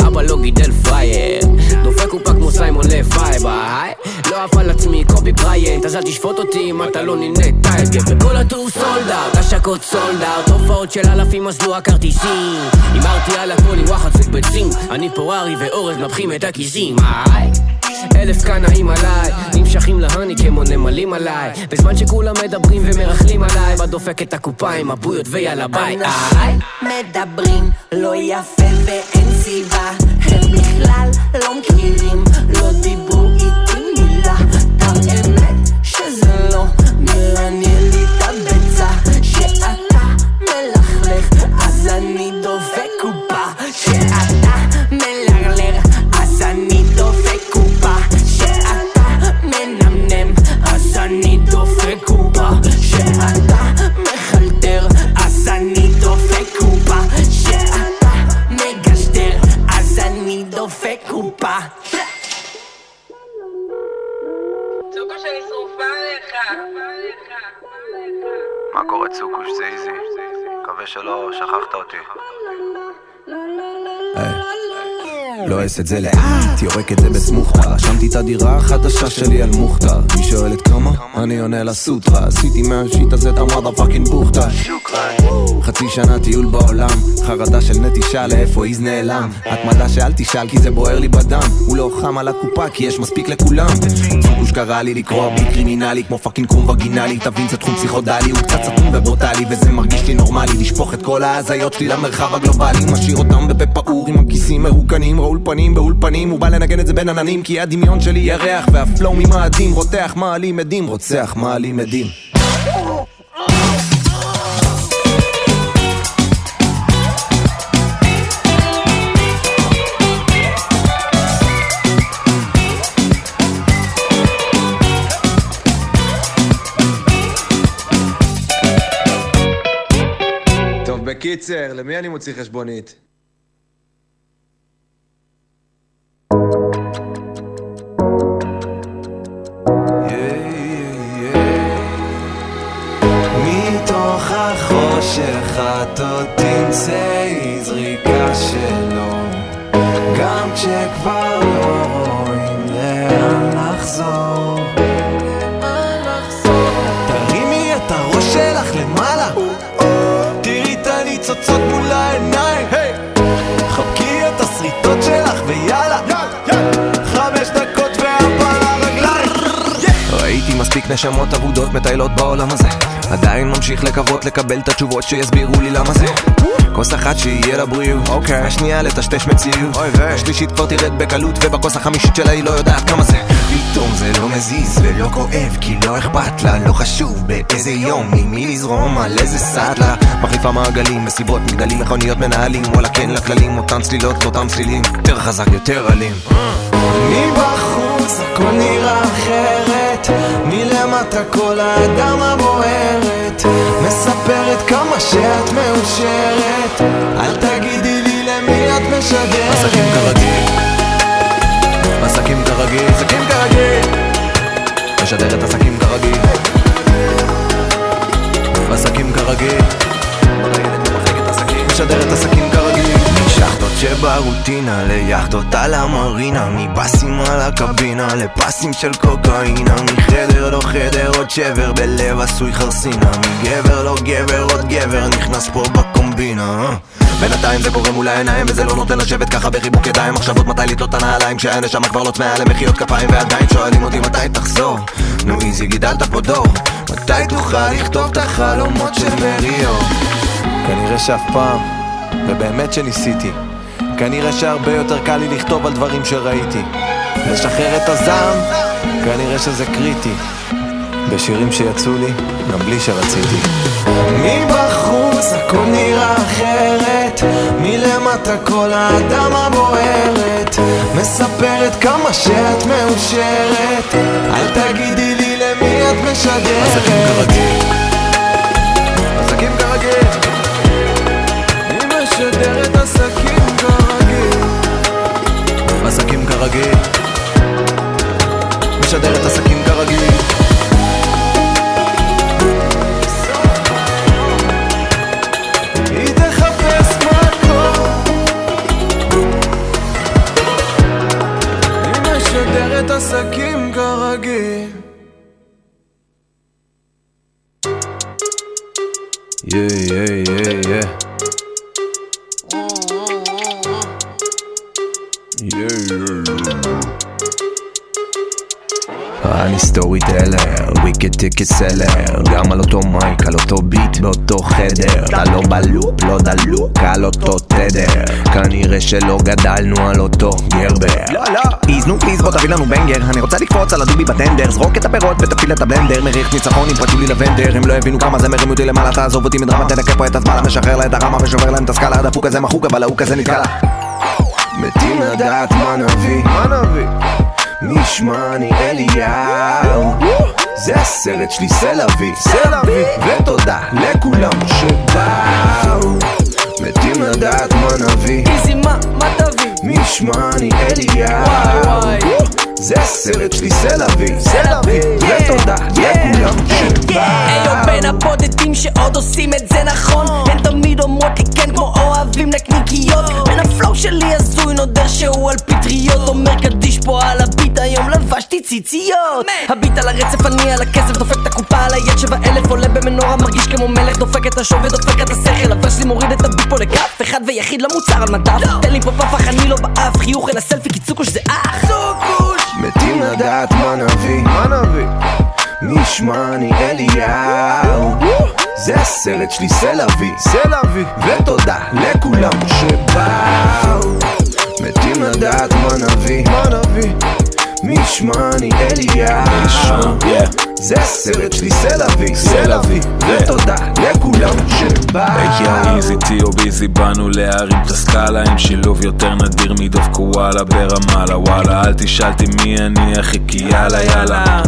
אבא לא גידל פרייר דופק קופה כמו סיימון לפייב, היי לא עף על עצמי קובי בריינט. אז אל תשפוט אותי אם אתה לא נהנה טייגר וכל הטור sold out, השקות sold out הופעות של אלפים אזלו הכרטיסים. הימרתי על הכל עם וואחד סוג ביצים אני פה ארי ואורז מנפחים את הכיסים, היי אלף קנאים עליי, נמשכים להני כמו נמלים עליי. בזמן שכולם מדברים ומרכלים עליי בדופק את הקופה עם הבויות ויאללה ביי. איי. מדברים לא יפה ואין סיבה. הם בכלל לא מכירים, לא דיברו איתי מילה. את האמת שזה לא מעניין לי את הביצה. שאתה מלכלך אז אני דופק שאתה מחלטר אז אני דופק קופה שאתה מגשדר אז אני דופק קופה צוקו שלי שרופה עליך. מה קורה צוקוש זה איזי? מקווה שלא שכחת אותי. לא אעשה את זה לאט, יורק את זה בסמוכתא רשמתי את הדירה החדשה שלי על מוכתר. היא שואלת כמה? אני עונה לה סוטרה עשיתי מהשיט הזה את המאדה פאקינג בוכתא חצי שנה טיול בעולם. חרדה של נטישה לאיפה איז נעלם. התמדה שאל תשאל כי זה בוער לי בדם. הוא לא חם על הקופה כי יש מספיק לכולם. צוקוש קרא לי לקרוע בי קרימינלי כמו פאקינג קרום וגינלי. תבין זה תחום פסיכודלי הוא קצת סתום וברוטלי וזה מרגיש לי נורמלי. לשפוך את כל ההזיות שלי למרחב הגלובלי. משאיר אותם בפה פעור עם הכיסים מרוקנים באולפנים באולפנים הוא בא לנגן את זה בין עננים כי הדמיון שלי ירח והפלואו ממאדים רותח מעלים עדים רוצח מעלים עדים בקיצר, למי אני מוציא חשבונית? החושך את עוד תמצאי זריקה שלו. גם כשכבר לא רואים לאן לחזור. תרימי את הראש שלך למעלה. תראי את הניצוצות מול העיניים. חבקי את השריטות שלך ויאללה. מספיק נשמות אבודות מטיילות בעולם הזה עדיין ממשיך לקוות לקבל את התשובות שיסבירו לי למה זה. כוס אחת שיהיה לה בריאות, אוקיי. השנייה לטשטש מציאות. השלישית כבר תרד בקלות ובכוס החמישית שלה היא לא יודעת כמה זה. פתאום זה לא מזיז ולא כואב כי לא אכפת לה לא חשוב באיזה יום עם מי לזרום על איזה סאטלה מחליפה מעגלים מסיבות מגדלים מכוניות מנהלים וואלה כן לכללים אותן צלילות אותם צלילים. יותר חזק יותר אלים. מבחוץ הכל נראה אחרת מלמטה כל האדמה בוערת מספרת כמה שאת מאושרת. אל תגידי לי למי את משדרת. עסקים כרגיל. עסקים כרגיל. עסקים כרגיל. משדרת עסקים כרגיל. עסקים כרגיל. משדרת עסקים כרגיל שברוטינה ליאכטות על המרינה מבאסים על הקבינה לפסים של קוקאינה מחדר לא חדר עוד שבר בלב עשוי חרסינה מגבר לא גבר עוד גבר נכנס פה בקומבינה? בינתיים זה קורה מול העיניים וזה לא נותן לשבת ככה בחיבוק ידיים מחשבות מתי לתלות את הנעליים כשהנשמה כבר לא צמאה למחיאות כפיים ועדיין שואלים אותי מתי תחזור נו איזי גידלת פה דור מתי תוכל לכתוב את החלומות של מריו כנראה שאף פעם, ובאמת שניסיתי. כנראה שהרבה יותר קל לי לכתוב על דברים שראיתי. לשחרר את הזעם, כנראה שזה קריטי. בשירים שיצאו לי, גם בלי שרציתי. מבחוץ הכל נראה אחרת מלמטה כל האדמה בוערת מספרת כמה שאת מאושרת אל תגידי לי למי את משדרת עסקים כרגיל כרגיל משדרת עסקים וויקד טיקט סלר גם על אותו מייק, על אותו ביט, באותו חדר. אתה לא בלופ, לא דלוק, על אותו תדר. כנראה שלא גדלנו על אותו גרבר. לא, לא. פליז, נו פליז, בוא תביא לנו בנגר אני רוצה לקפוץ על הדובי בטנדר. זרוק את הפירות ותפעיל את הבלנדר. מריח ניצחון עם פרצ'ולי לבנדר הם לא הבינו כמה זה מרים אותי למעלה תעזוב אותי מדרמה תנקה פה את הזמן משחרר לה את הרמה ושובר להם את הסקאלה. הדפוק הזה מחוק אבל ההוא כזה נתקע. לה מתים לדעת מה נביא, מה נביא? מי ישמע אני אליהו זה הסרט שלי סלאבי, סלאבי ותודה לכולם שבאו. מתים לדעת מה נביא. איזי מה, מה תביא? מי ישמע אני אליהו. וואי וואי זה הסרט שלי סלאבי, סלאבי ותודה לכולם שבאו. היו בין הבודדים שעוד עושים את זה נכון. הן תמיד אומרות לי כן כמו אוהבים נקניקיות בין ה flow שלי הזוי נודר שהוא על פטריות. אומר קדיש פה על ה beat היום לבשתי ציציות. ה beat על הרצף אני על הכסף דופק את הקופה על היד שבע אלף עולה במנורה מרגיש כמו מלך דופק את השוב ודופק את השכל. אבל שלי מוריד את ה beat פה לכף אחד ויחיד למוצר על מדף תן לי פה פפח אני לא באף חיוך אלא סלפי כי צוקוש זה אח. צוקוש מתים לדעת מה נביא, מה נביא? מי ישמע אני אליהו. זה הסרט שלי סלאבי, סלאבי ותודה לכולם שבאו. מתים לדעת מה נביא, מה נביא? מי ישמע אני אליהו זה הסרט שלי סלאבי, סלאבי ותודה לכולם שבאו. היי איזי טי או ביזי באנו להרים את הסקאלה עם שילוב יותר נדיר מדוב קוואלה ברמאללה וואלה. אל תשאלתי מי אני אחי כי יאללה יאללה.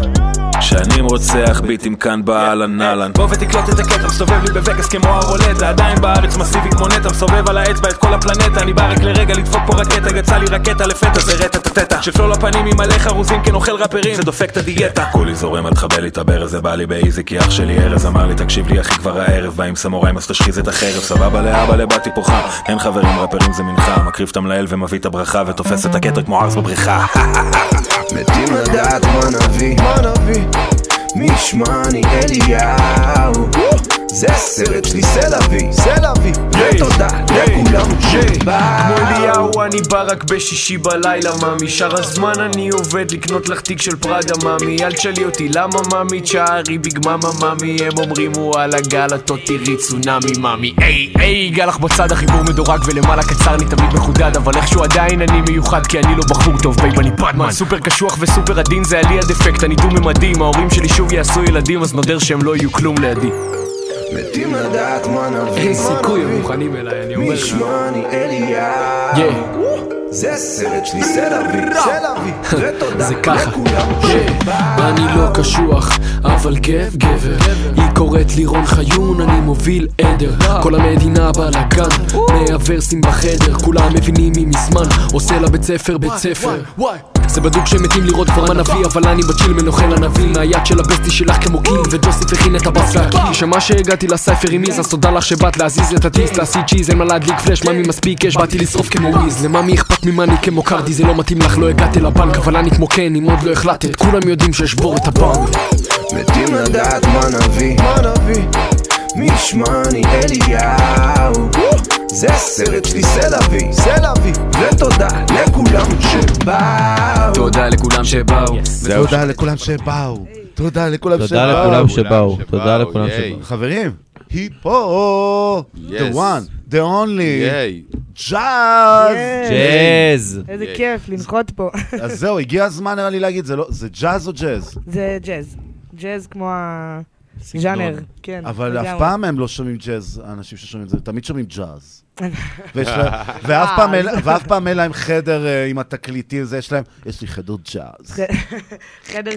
שנים רוצח ביטים כאן באהלן אהלן בוא ותקלוט את הקטע, מסתובב לי בווגאס כמו הרולטה עדיין בארץ מסיבי כמו נטע, מסובב על האצבע את כל הפלנטה. אני בא רק לרגע לדפוק פה רקטה, יצא לי רקטה לפתע. זה רטט הטטה שפלו לפנים עם מלא חרוזים כן אוכל רפרים, זה דופק את הדיאטה. כולי זורם אל תחבל לי את הברז זה בא לי באיזי כי אח שלי ארז אמר לי תקשיב לי אחי כבר הערב בא עם סמוראים אז תשחיז את החרב סבבה לאבא לבאתי פה חם אין חברים ראפרים זה מנחה מקריב את המלאל ומביא את הברכה ותופס את הכתר כמו ארס בבריכה. [LAUGHS] מתים לדעת מה נביא, מה נביא? מי ישמע אני אליהו זה הסרט שלי סלאבי, סלאבי ותודה לכולם. כמו שבאו אליהו אני בא רק בשישי בלילה מאמי. שאר הזמן אני עובד לקנות לך תיק של פראדה מאמי. אל תשאלי אותי למה מאמי. תשארי big mama מאמי. הם אומרים וואלה גל את עוד תראי צונאמי מאמי. היי היי גל לך בצד החיבור מדורג ולמעלה קצר לי תמיד מחודד אבל איכשהו עדיין אני מיוחד כי אני לא בחור טוב. babe אני bad man סופר קשוח וסופר עדין זה עלי הדפקט. אני דו-ממדים ההורים שלי שוב יעשו ילדים אז נודר שהם לא יהיו כלום לידי מתים לדעת מה נביא אין סיכוי הם מוכנים אליי אני אומר לך. ישמע אני אליהו זה הסרט שלי, סלאבי, סלאבי, ותודה [LAUGHS] זה ככה, אני לא קשוח, אבל גב גבר. היא קוראת לי רון חיון, אני מוביל עדר. כל המדינה בלאגן, מאה ורסים בחדר כולם מבינים מי מזמן, עושה לה בית ספר. בית ספר זה בדוק שמתים לראות כבר מה נביא אבל אני בצ'יל מנוחל ענבים מהיד של הבסטי שלך כמו קיל וג'וסיף הכין את הבאס והקיל כי שמע שהגעתי לסייפר עם איז אז תודה לך שבאת להזיז את הטיס להשיא צ'יז אין מה להדליק פלאש ממי מספיק אש באתי לשרוף כמו וויז לממי אכפת ממני כמו קרדי זה לא מתאים לך לא הגעתי לבנק אבל אני כמו קן אם עוד לא החלטת כולם יודעים שאשבור את הבנק. מתים לדעת מה נביא, מה נביא? מי ישמעני אליהו זה הסרט שלי, סלאבי, סלאבי ותודה לכולם שבאו תודה לכולם שבאו תודה לכולם שבאו. תודה לכולם שבאו. תודה לכולם שבאו. תודה לכולם. שבאו. חברים, היפו, the Yes. one, the only. ג'אז. ג'אז. איזה כיף לנחות פה. אז זהו, הגיע הזמן נראה לי להגיד, זה לא- ג'אז או ג'אז? זה ג'אז. ג'אז כמו הז'אנר, כן. אבל אף. פעם הם לא שומעים ג'אז, האנשים ששומעים את זה, תמיד שומעים ג'אז. [LAUGHS] ואף פעם אין- להם חדר אה, עם התקליטים, זה יש להם, יש לי חדר ג'אז. חדר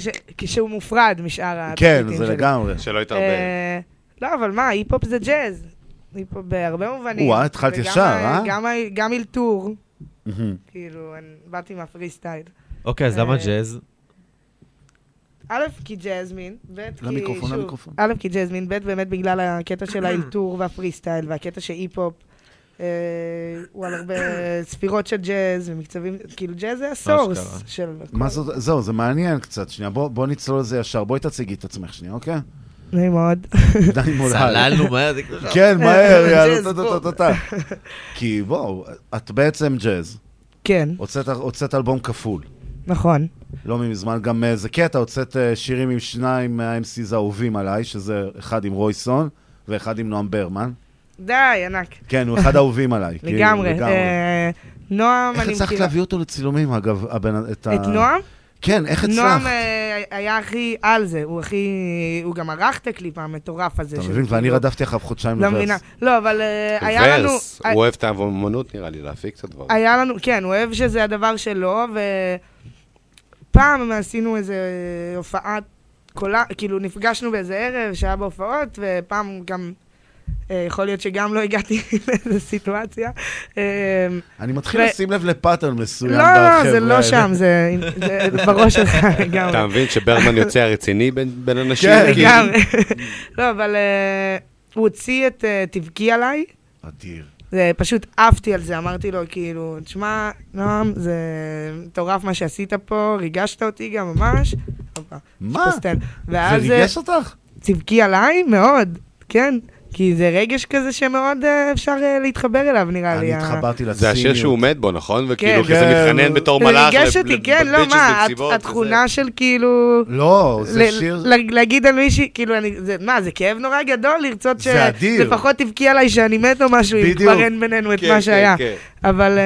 שהוא מופרד משאר כן, התקליטים זה שלי. לגמרי. שלא יתערבב. אה, לא, אבל מה, היפ-הופ זה ג'אז. היפ-הופ בהרבה מובנים. וואי, התחלת ישר, אה? גם אלתור. כאילו, באתי מהפרי סטייל. אוקיי, אז למה אה, ג'אז? א', כי ג'אזמין, ב', כי למיקרופון, שוב, למיקרופון. א', כי ג'אזמין, ב', באמת בגלל הקטע של [CLEARS THROAT] האלתור והפרי סטייל, והקטע שהיפ-הופ אה, הוא על הרבה [CLEARS THROAT] ספירות של ג'אז ומקצבים, כאילו ג'אז זה ה source. של... מה זאת, זהו, זה מעניין קצת, שנייה, בוא בוא נצלול לזה ישר, בואי תציגי את עצמך שנייה, אוקיי? נעים מאוד. [LAUGHS] די מאוד. צללנו מהר, זה כאילו... כן, מהר, [LAUGHS] יאללה, ג'אז, טה, בוא. טה, טה, טה. כי בואו, את בעצם ג'אז. כן, הוצאת אלבום כפול. נכון. לא מזמן, גם אה, זה קטע, הוצאת אה, שירים עם שניים מה-MCs האהובים עליי, שזה אחד עם רויסון ואחד עם נועם ברמן. די, ענק. כן, הוא אחד האהובים [LAUGHS] עליי. כאילו, לגמרי. אה, נועם, איך אני הצלחת. להביא אותו לצילומים, אגב, הבן- את ה... את נועם? כן, איך נועם הצלחת? אה, היה הכי על זה, הוא הכי... הוא גם ערך את הקליפ המטורף הזה. אתה מבין? ואני כאילו- רדפתי אחריו חודשיים לא לוורס. מבינה. לא, אבל אה, היה לנו... ורס, הוא אוהב את האמנות נראה לי, להפיק את הדברים. היה לנו, כן, הוא אוהב שזה הדבר שלו, ופעם עשינו איזה הופעת קולה, כאילו נפגשנו באיזה ערב שהיה בהופעות, ופעם גם, אה, יכול להיות שגם לא הגעתי [LAUGHS] לאיזו סיטואציה. אה, אני מתחיל לשים לב לפאטרן מסוים לא, לא, זה לא. שם, זה בראש שלך [LAUGHS] לגמרי. אתה מבין שברמן יוצא הרציני בין אנשים? כן? לגמרי. [LAUGHS] לא, אבל אה, הוא הוציא את אה, תבכי עליי. אדיר. זה פשוט עפתי על זה, אמרתי לו, כאילו, תשמע, נועם, זה מטורף מה שעשית פה, ריגשת אותי גם ממש. מה? זה ואז, ריגש אותך? תבכי עליי? מאוד, כן. כי זה רגש כזה שמאוד אה, אפשר אה, להתחבר אליו, נראה לי. אני התחברתי זה השיר שהוא מת בו, נכון? וכאילו כן. כזה מתחנן בתור זה מלאך. ריגש לב- אותי, כן, לא, מה. התכונה של כאילו... לא, זה שיר... ל- להגיד על מישהי, כאילו, אני, זה, מה, זה כאב נורא גדול לרצות זה אדיר. שלפחות תבכי עליי שאני מת או משהו, אם. כבר אין בינינו את כן, מה כן, שהיה. כן. אבל...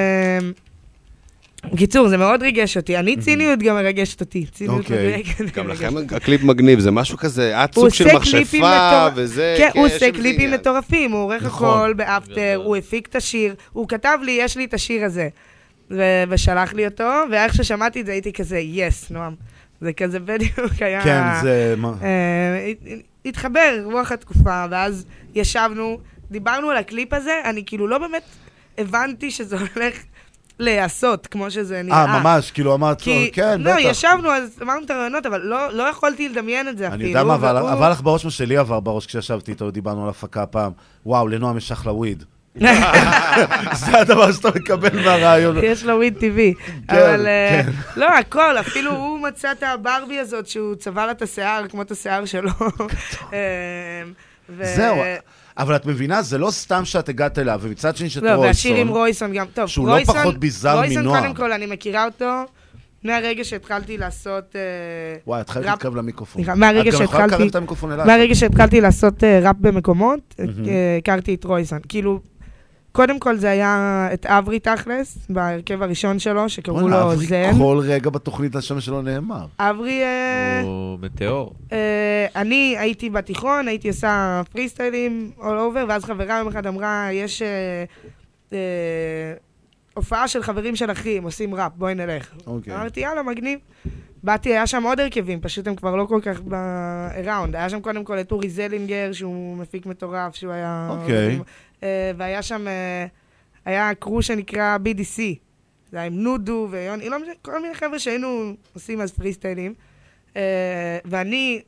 בקיצור, זה מאוד ריגש אותי. אני, ציניות גם מרגשת אותי. ציניות אוקיי. מדויקת. גם לכם. הקליפ מגניב, זה משהו כזה, את הוא סוג של מכשפה מטור- וזה, כן, הוא יש עושה קליפים. מטורפים, הוא עורך נכון. הכל ב After, הוא הפיק את השיר, הוא כתב לי, יש לי את השיר הזה. ו- ושלח לי אותו, ואיך ששמעתי את זה הייתי כזה, yes, נועם. זה כזה בדיוק היה... כן, זה... מה- אה, הת- התחבר, רוח התקופה, ואז ישבנו, דיברנו על הקליפ הזה, אני כאילו לא באמת הבנתי שזה הולך להיעשות, כמו שזה נראה. אה, ממש, כאילו אמרת, כי, כן, לא, בטח. ישבנו, אז אמרנו את הרעיונות, אבל לא, לא יכולתי לדמיין את זה אפילו. אני יודע מה, אבל והוא- עבר לך בראש מה שלי עבר בראש כשישבתי איתו, דיברנו על הפקה פעם. וואו, לנועם יש אחלה וויד. [LAUGHS] זה הדבר שאתה מקבל מהרעיון. יש לו וויד טבעי. כן, אבל אה, כן. לא, הכל, אפילו הוא מצא את הברבי הזאת שהוא צבע לה את השיער, כמו את השיער שלו. [LAUGHS] אה, זהו, אבל את מבינה, זה לא סתם שאת הגעת אליו, ומצד שני שאת לא, רויסון. והשיר עם רויסון גם. טוב, שהוא לא רויסון- פחות ביזאר רויסון, מנועם. קודם כל, אני מכירה אותו מהרגע שהתחלתי לעשות... אה, וואי, את חייבת ראפ- להתקרב למיקרופון. סליחה, מהרגע את גם יכולה שהתחלתי... לקרב את המיקרופון אליי. מהרגע שהתחלתי לעשות אה, ראפ במקומות, אה. הכרתי את רויסון. כאילו, קודם כל זה היה את אברי תכלס, בהרכב הראשון שלו, שקראו לו אברי זן. כל רגע בתוכנית השם שלו נאמר. אברי... אה, או מטאור. אה, אני הייתי בתיכון, הייתי עושה פרי סטיילים all over, ואז חברה יום אחד אמרה, יש... אה, הופעה של חברים של אחי, הם עושים ראפ, בואי נלך. אוקיי. אמרתי, יאללה, מגניב. באתי, היה שם עוד הרכבים, פשוט הם כבר לא כל כך ב-around. היה שם קודם כל את אורי זלינגר, שהוא מפיק מטורף, שהוא היה... אוקיי. אה, והיה שם, אה, היה קרו שנקרא BDC. זה היה עם נודו ויוני, לא משנה, כל מיני חבר'ה שהיינו עושים אז פרי סטיילים. אה, ואני,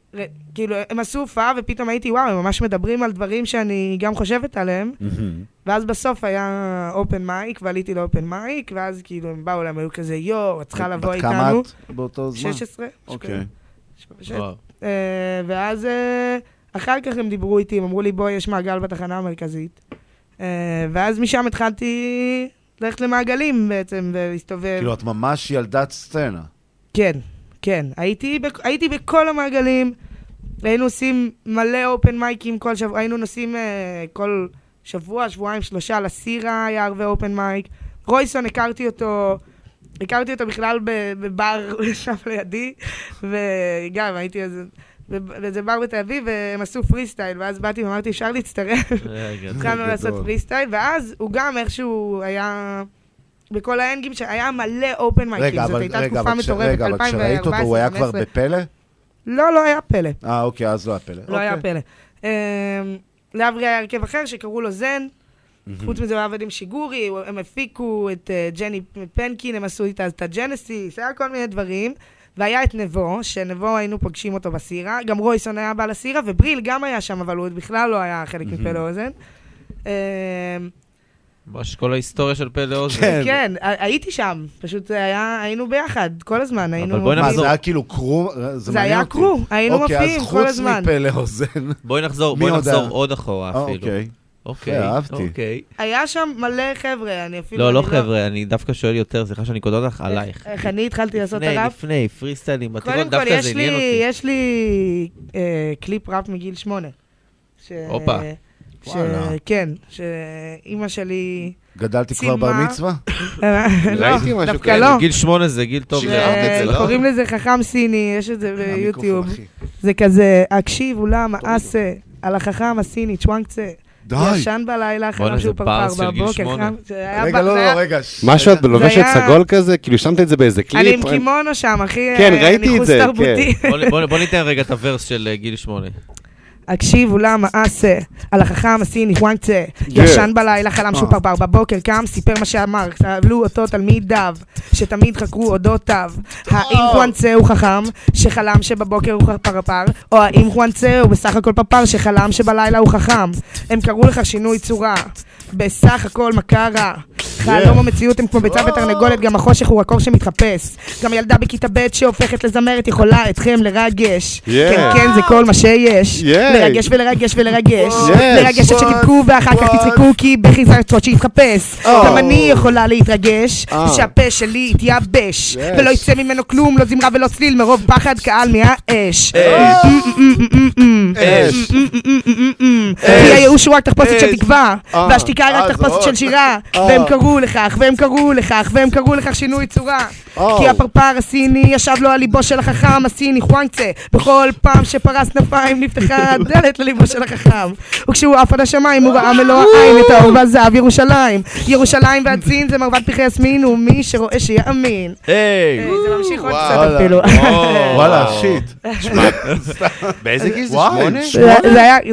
כאילו, הם עשו הופעה ופתאום הייתי, וואו, הם ממש מדברים על דברים שאני גם חושבת עליהם. ואז בסוף היה אופן מייק, ועליתי לאופן מייק, ואז כאילו הם באו אליהם, היו כזה, יואו, את צריכה לבוא בת איתנו. כמה את באותו זמן? 16. אוקיי. אה, ואז אה, אחר כך הם דיברו איתי, הם אמרו לי, בואי, יש מעגל בתחנה המרכזית. אה, ואז משם התחלתי ללכת למעגלים בעצם, ולהסתובב. כאילו, את ממש ילדת סצנה. כן, כן. הייתי, בכ- הייתי בכל המעגלים, היינו עושים מלא אופן מייקים כל שבוע, היינו נוסעים אה, כל שבוע, שבועיים, שלושה, לסירה היה הרבה open mic. רויסון, הכרתי אותו, הכרתי אותו בכלל בבר [LAUGHS] שם לידי, וגם הייתי איזה... באיזה בר בתל אביב, והם עשו פרי סטייל, ואז באתי ואמרתי, אפשר להצטרף. [LAUGHS] התחלנו. לעשות פרי סטייל, ואז הוא גם איכשהו היה... בכל hang ים שהיה מלא open mic ים, רגע, זאת אבל, הייתה רגע, תקופה מטורפת, רגע, אבל כשראית אותו, הוא היה כבר 2014, בפלא? לא, לא היה פלא. אה, אוקיי, אז לא היה פלא. לא היה אוקיי. פלא. אמ, לאברי היה הרכב אחר שקראו לו זן. חוץ מזה הוא עבד עם שיגורי, הם הפיקו את אה, ג'ני פנקין, הם עשו איתה את הג'נסיס, היה כל מיני דברים. והיה את נבו, שנבו היינו פוגשים אותו בסירה, גם רויסון היה בא לסירה, ובריל גם היה שם, אבל הוא בכלל לא היה חלק. מפה לאוזן. אמ, ממש כל ההיסטוריה של פלא אוזן. כן, ה- הייתי שם, פשוט זה היה, היינו ביחד, כל הזמן, היינו... בואי מה, נחזור. זה היה כאילו קרו? זה מעניין היה. קרו, היינו אוקיי, אז מופיעים כל חוץ הזמן. מפלא אוזן. בואי נחזור, מי בואי עוד נחזור היה? עוד אחורה אה, אפילו. אוקיי. אוקיי, אהבתי. אוקיי. היה שם מלא חבר'ה, אני אפילו... לא, לא אני חבר'ה, אני דווקא שואל יותר, סליחה שאני קוטע אותך, עלייך. איך אני התחלתי לעשות את לפני, הראפ? לפני, פרי סטיילים, קודם כל, דווקא יש זה עניין לי, אותי. יש לי אה, קליפ ראפ מגיל שמונה. הופה. ש- וואלה. כן, שאימא שלי... גדלתי כבר בר צילמה- מצווה? [LAUGHS] לא, דווקא לא. גיל שמונה זה גיל טוב. זה, לא? קוראים לזה חכם סיני, יש את זה ביוטיוב. זה כזה, הקשיב, אולם, אסה, על החכם הסיני, צ'וואנקצה. די. ישן בלילה, חלם זה שהוא פרפר בבוקר, רגע, ב- לא, לא, רגע. משהו את בלובשת היה- סגול כזה? כאילו שמת את זה באיזה קליפ? אני עם קימונו שם, אחי, כן, אה, ראיתי את זה. כן. בוא ניתן רגע את הוורס של אה, גיל שמונה. הקשיבו למה אסה, על החכם הסיני וואנקצה, ישן בלילה, חלם שהוא פרפר, בבוקר קם, סיפר מה שאמר, סבלו אותו תלמידיו, שתמיד חקרו אודותיו. האם וואנקצה הוא חכם, שחלם שבבוקר הוא פרפר, או האם וואנקצה הוא בסך הכל פרפר, שחלם שבלילה הוא חכם. הם קראו לך שינוי צורה, בסך הכל מה קרה. חלום המציאות הם כמו ביצה ותרנגולת, גם החושך הוא הקור שמתחפש. גם ילדה בכיתה ב' שהופכת לזמרת יכולה אתכם לרגש. כן, כן, זה כל מה שיש. לרגש ולרגש ולרגש. לרגש עד שתבכו ואחר כך תצחקו כי בכי זה הצרות שיתחפש. Oh. גם אני יכולה להתרגש, אה. שהפה שלי יתייבש. ולא יצא ממנו כלום, לא זמרה ולא צליל, מרוב פחד קהל מהאש. אש. כי הייאוש הוא רק תחפושת של אש. תקווה, אה. והשתיקה היא רק אז תחפושת עוד. של שירה. אה. והם קראו לכך, והם קראו לכך, והם קראו לכך שינוי צורה. או. כי הפרפר הסיני ישב לו על ליבו של החכם הסיני חואנקצה. בכל פעם שפרס כנפיים נפתחה [LAUGHS] הדלת לליבו של החכם. וכשהוא עף עד השמיים הוא ראה מלוא העין את האור והזהב ירושלים. ירושלים והצין זה מרבד פרחי יסמין, ומי שרואה שיאמין. היי! זה ממשיך עוד. קצת אפילו. [LAUGHS] וואלה, שיט. [LAUGHS] באיזה גיל זה? שמונה?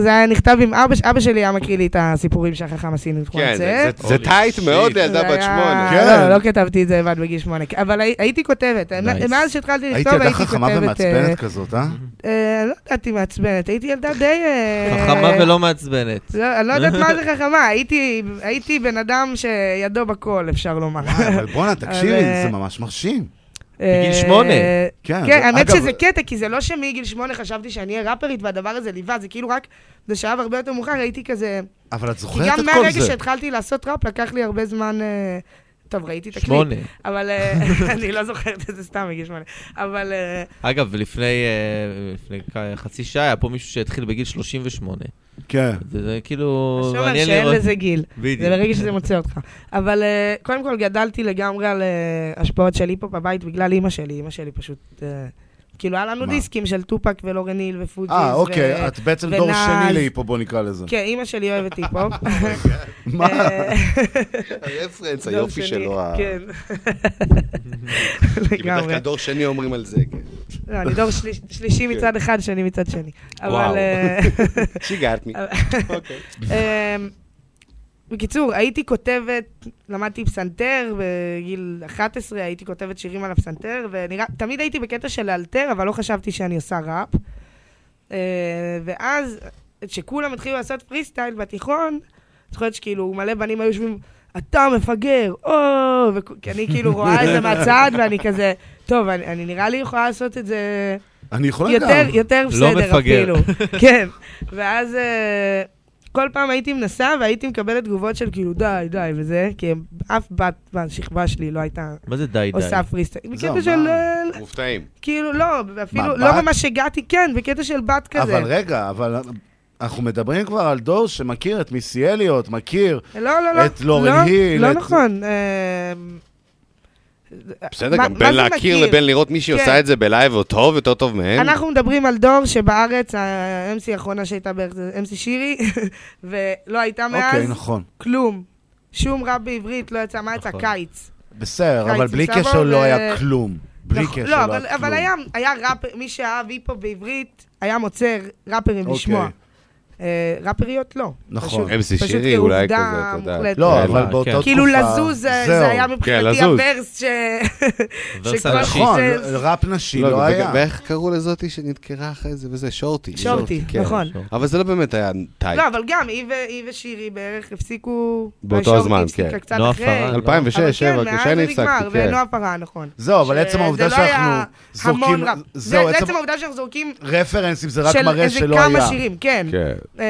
זה היה- נכתב עם אבא, שלי היה מקריא לי את הסיפורים שהחכם הסיני כן, חואנקה. זה- זה- זה טייט מאוד לילדה זה בת שמונה. כן. לא, לא כתבתי את זה לבד בגיל שמונה, אבל הי- הייתי כותבת. מאז שהתחלתי לכתוב ילדה הייתי כותבת... חכמה אה, ומעצבנת כזאת, אה? אה, לא ידעתי מעצבנת, הייתי ילדה די... אה, חכמה ולא מעצבנת. לא, אני לא יודעת מה זה חכמה, הייתי- הייתי בן אדם שידו בכל, אפשר לומר. אבל בואנה, [LAUGHS] תקשיבי, אה, זה ממש מרשים. בגיל אה, שמונה. כן, כן, האמת אגב- שזה קטע, כי זה לא שמגיל שמונה חשבתי שאני אהיה ראפרית והדבר הזה ליווה, זה כאילו רק בשלב הרבה יותר מאוחר הייתי כזה... אבל את כי זוכרת גם את כל מהרגע זה. שהתחלתי לעשות ראפ לקח לי הרבה זמן... אה, טוב, ראיתי את הקליפ. שמונה. אבל אה, [LAUGHS] אני לא זוכרת את זה סתם בגיל שמונה. אבל... אה, אגב, לפני אה, לפני חצי שעה היה פה מישהו שהתחיל בגיל 38. כן. זה זה כאילו... מעניין שאין לראות. לזה גיל. בדיוק. זה ברגע שזה מוצא אותך. אבל קודם כל גדלתי לגמרי על השפעות של היפ-הופ בבית בגלל אימא שלי. אימא שלי פשוט כאילו, היה לנו מה? דיסקים של טופאק ולורן היל ופוג'יז. אה, ו- אוקיי, את בעצם דור ונאז. שני להיפ-הופ, בוא נקרא לזה. כן, אימא שלי אוהבת היפ-הופ. [LAUGHS] מה? אה, ה reference, דור היופי שלו. כן. כי בדרך לגמרי. כלל דור שני אומרים על זה, כן. לא, אני דור שליש- שלישי מצד אחד, שני מצד שני. אבל... וואו. אה, [LAUGHS] שיגעת me. בקיצור, הייתי כותבת, למדתי פסנתר, בגיל 11 הייתי כותבת שירים על הפסנתר, ותמיד הייתי בקטע של לאלתר, אבל לא חשבתי שאני עושה ראפ. אה, ואז, כשכולם התחילו לעשות פרי סטייל בתיכון, זוכרת שכאילו מלא בנים היו יושבים, אתה מפגר, או, כי אני כאילו רואה את זה מהצד, ואני כזה, טוב, אני, אני נראה לי יכולה לעשות את זה... אני יכולה יותר, גם. יותר לא בסדר מפגר. אפילו. כן. ואז אה, כל פעם הייתי מנסה והייתי מקבלת תגובות של כאילו די, די וזה, כי אף בת בשכבה שלי לא הייתה מה זה די די? עושה פריסטייל. בקטע של... מה? אה, מופתעים. כאילו, לא, אפילו, מה, לא בת? ממש הגעתי, כן, בקטע של בת כזה. אבל רגע, אבל אנחנו מדברים כבר על דור שמכיר את מיסי אליוט, מכיר לא, לא, לא. את לורן לא, היל. לא את- נכון. אה, בסדר, מה- גם בין להכיר מכיר? לבין לראות מישהי כן. עושה את זה ב live או טוב, יותר טוב מהם. אנחנו מדברים על דור שבארץ, ה-MC האחרונה שהייתה בערך זה MC שירי, [LAUGHS] ולא הייתה מאז אוקיי, נכון. כלום. שום ראפ בעברית לא יצא, מה יצא? נכון. קיץ. בסדר, קיץ אבל עם בלי סבא קשר לא היה כלום. בלי נכון, קשר לא, לא אבל, היה אבל כלום. היה, היה ראפ, מי שאהב היפ-הופ בעברית, היה מוצא ראפרים אוקיי. לשמוע. אה, ראפריות לא. נכון. פשוט שירי אולי כזה, אתה יודע. לא, כן, אבל כן. באותה תקופה... כאילו לזוז זה היה מבחינתי לזוז. ה verse ש... [LAUGHS] נכון, ראפ נשי לא, לא היה. ואיך קראו לזאתי שנדקרה אחרי זה וזה? שורטי. שורטי, כן. נכון. אבל זה לא באמת היה טייפ. לא, אבל גם היא ושירי בערך הפסיקו... באותו הזמן, כן. נועה. פארן, לא? 2006, אבל 2007, כן, מאז כשאני הפסקתי, כן. ונועה פארן, נכון. זהו, אבל עצם העובדה זה לא היה שאנחנו המון זורקים... ראפ. זהו, זה עצם העובדה שאנחנו זורקים רפרנסים זה רק של מראה איזה שלא כמה היה. שירים, כן. כן.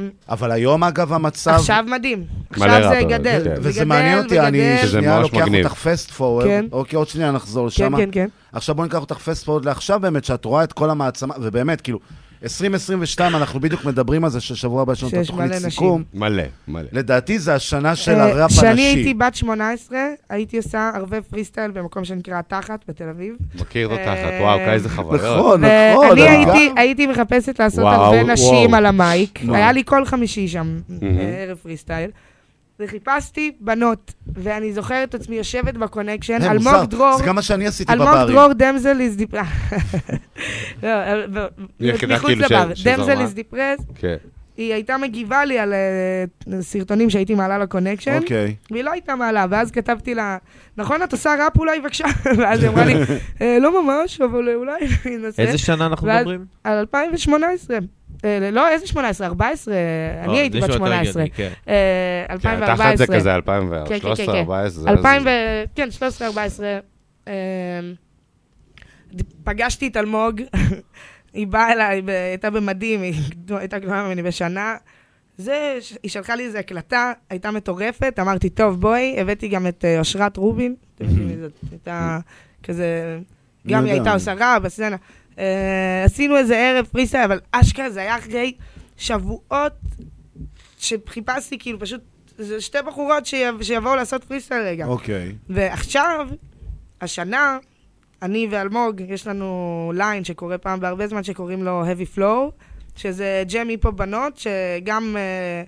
אמ, אבל היום, אגב, המצב... עכשיו מדהים. עכשיו זה גדל. כן. וזה מעניין אותי, אני. שזה שנייה ממש לוקח. אותך fast forward. כן. אוקיי, עוד שנייה נחזור לשם. כן, כן, כן. עכשיו בוא ניקח אותך fast forward לעכשיו באמת, שאת רואה את כל המעצמה, ובאמת, כאילו, 2022, אנחנו בדיוק מדברים על זה ששבוע הבא יש לנו את התוכנית. סיכום. מלא, מלא. לדעתי זה השנה של אה, הראפ כשאני הנשי. הייתי בת 18, הייתי עושה ערבי פרי סטייל במקום שנקרא התחת בתל אביב. מכיר אותו אה, תחת, וואו, איזה חוויות. נכון, נכון. ואני אבל הייתי, מחפשת לעשות הרבה נשים. על המייק. נו. היה לי כל חמישי שם. אה, ערב פרי סטייל. וחיפשתי בנות, ואני זוכרת את עצמי יושבת בקונקשן, אה, אלמוג. דרור, זה גם מה שאני עשיתי אלמוג בברים. דרור דמזל איז דיפרס. [LAUGHS] לא, מחוץ כאילו לבר. שזרמה. דמזל איז דיפרס, כן. היא הייתה מגיבה לי על אה, סרטונים שהייתי מעלה לקונקשן. אוקיי. והיא לא הייתה מעלה, ואז כתבתי לה, נכון, את עושה ראפ אולי, בבקשה? [LAUGHS] ואז היא אמרה לי, [LAUGHS] "אה, לא ממש, אבל אולי ננסה. איזה שנה אנחנו מדברים? על 2018. אה, לא, איזה 18? 14. אני לא, הייתי זה בת שהוא יותר 18. הגיוני, כן. אה, כן, 2014. תחת זה כזה כן, 2013, כן, כן, כן. 14. 2000 ו... כן, 13, 14. אה, פגשתי את אלמוג, [LAUGHS] היא באה אליי, הייתה במדים, היא הייתה גדולה ממני בשנה. זה, היא שלחה לי איזו הקלטה, הייתה מטורפת, אמרתי, טוב, בואי, הבאתי גם את אה, אושרת רובין, אתם יודעים מי זאת, הייתה כזה, גם אני היא. הייתה עושה רע בסצנה. אה, עשינו איזה ערב פריסטייל, אבל אשכרה זה היה אחרי שבועות שחיפשתי, כאילו, פשוט, זה שתי בחורות שיב- שיבואו לעשות פריסטייל רגע. אוקיי. ועכשיו, השנה, אני ואלמוג, יש לנו ליין שקורה פעם בהרבה זמן, שקוראים לו heavy flow, שזה ג'ם היפ-הופ בנות, שגם אה,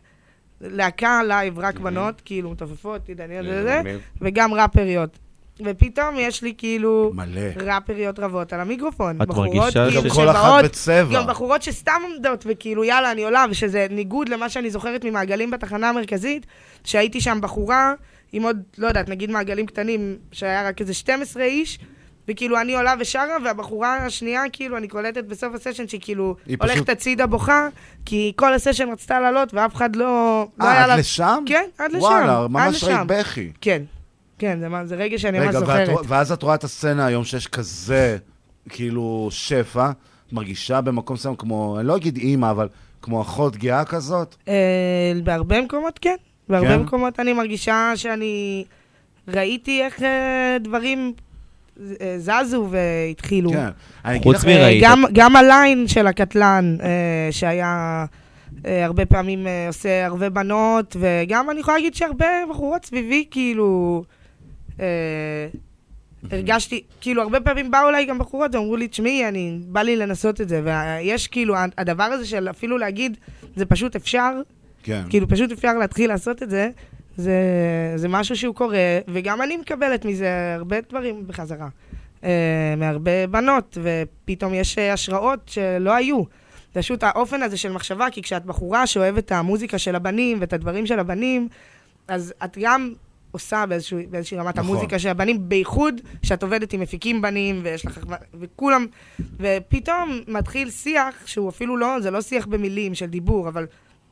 להקה לייב רק בנות, כאילו מתופפות, זה וזה. וגם ראפריות. ופתאום יש לי כאילו מלא. ראפריות רבות על המיקרופון. את מרגישה כאילו גם כל אחת בצבע. גם בחורות שסתם עומדות, וכאילו יאללה, אני עולה, ושזה ניגוד למה שאני זוכרת ממעגלים בתחנה המרכזית, שהייתי שם בחורה עם עוד, לא יודעת, נגיד מעגלים קטנים, שהיה רק איזה 12 איש, וכאילו אני עולה ושרה, והבחורה השנייה, כאילו, אני קולטת בסוף הסשן שהיא כאילו הולכת פשוט- הצידה בוכה, כי כל הסשן רצתה לעלות, ואף אחד לא... לא אה, לה- עד לשם? כן, עד לשם. וואלה, ממש ראית. בכי. כן, כן, זה מה- זה רגע שאני ממש רגע, ואת זוכרת. רוא- ואז את רואה את הסצנה היום שיש כזה, כאילו, שפע, מרגישה במקום מסוים כמו, אני לא אגיד אימא, אבל כמו אחות גאה כזאת? אה, בהרבה מקומות כן. בהרבה כן? מקומות אני מרגישה שאני ראיתי איך אה, דברים אה, זזו והתחילו. כן. אני אגיד חוץ לך- מראית. גם, גם הליין של הקטלן, אה, שהיה אה, הרבה פעמים אה, עושה הרבה בנות, וגם אני יכולה להגיד שהרבה בחורות סביבי, כאילו, אה, הרגשתי, כאילו, הרבה פעמים באו אליי גם בחורות ואמרו לי, תשמעי, אני, בא לי לנסות את זה, ויש כאילו, הדבר הזה של אפילו להגיד, זה פשוט אפשר, כן. כאילו, פשוט אפשר להתחיל לעשות את זה, זה, זה משהו שהוא קורה, וגם אני מקבלת מזה הרבה דברים בחזרה. אה, מהרבה בנות, ופתאום יש אה, השראות שלא היו. פשוט האופן הזה של מחשבה, כי כשאת בחורה שאוהבת את המוזיקה של הבנים ואת הדברים של הבנים, אז את גם עושה באיזשהו, באיזושהי רמת נכון. המוזיקה של הבנים, בייחוד שאת עובדת עם מפיקים בנים, ויש לך, וכולם, ופתאום מתחיל שיח שהוא אפילו לא, זה לא שיח במילים של דיבור, אבל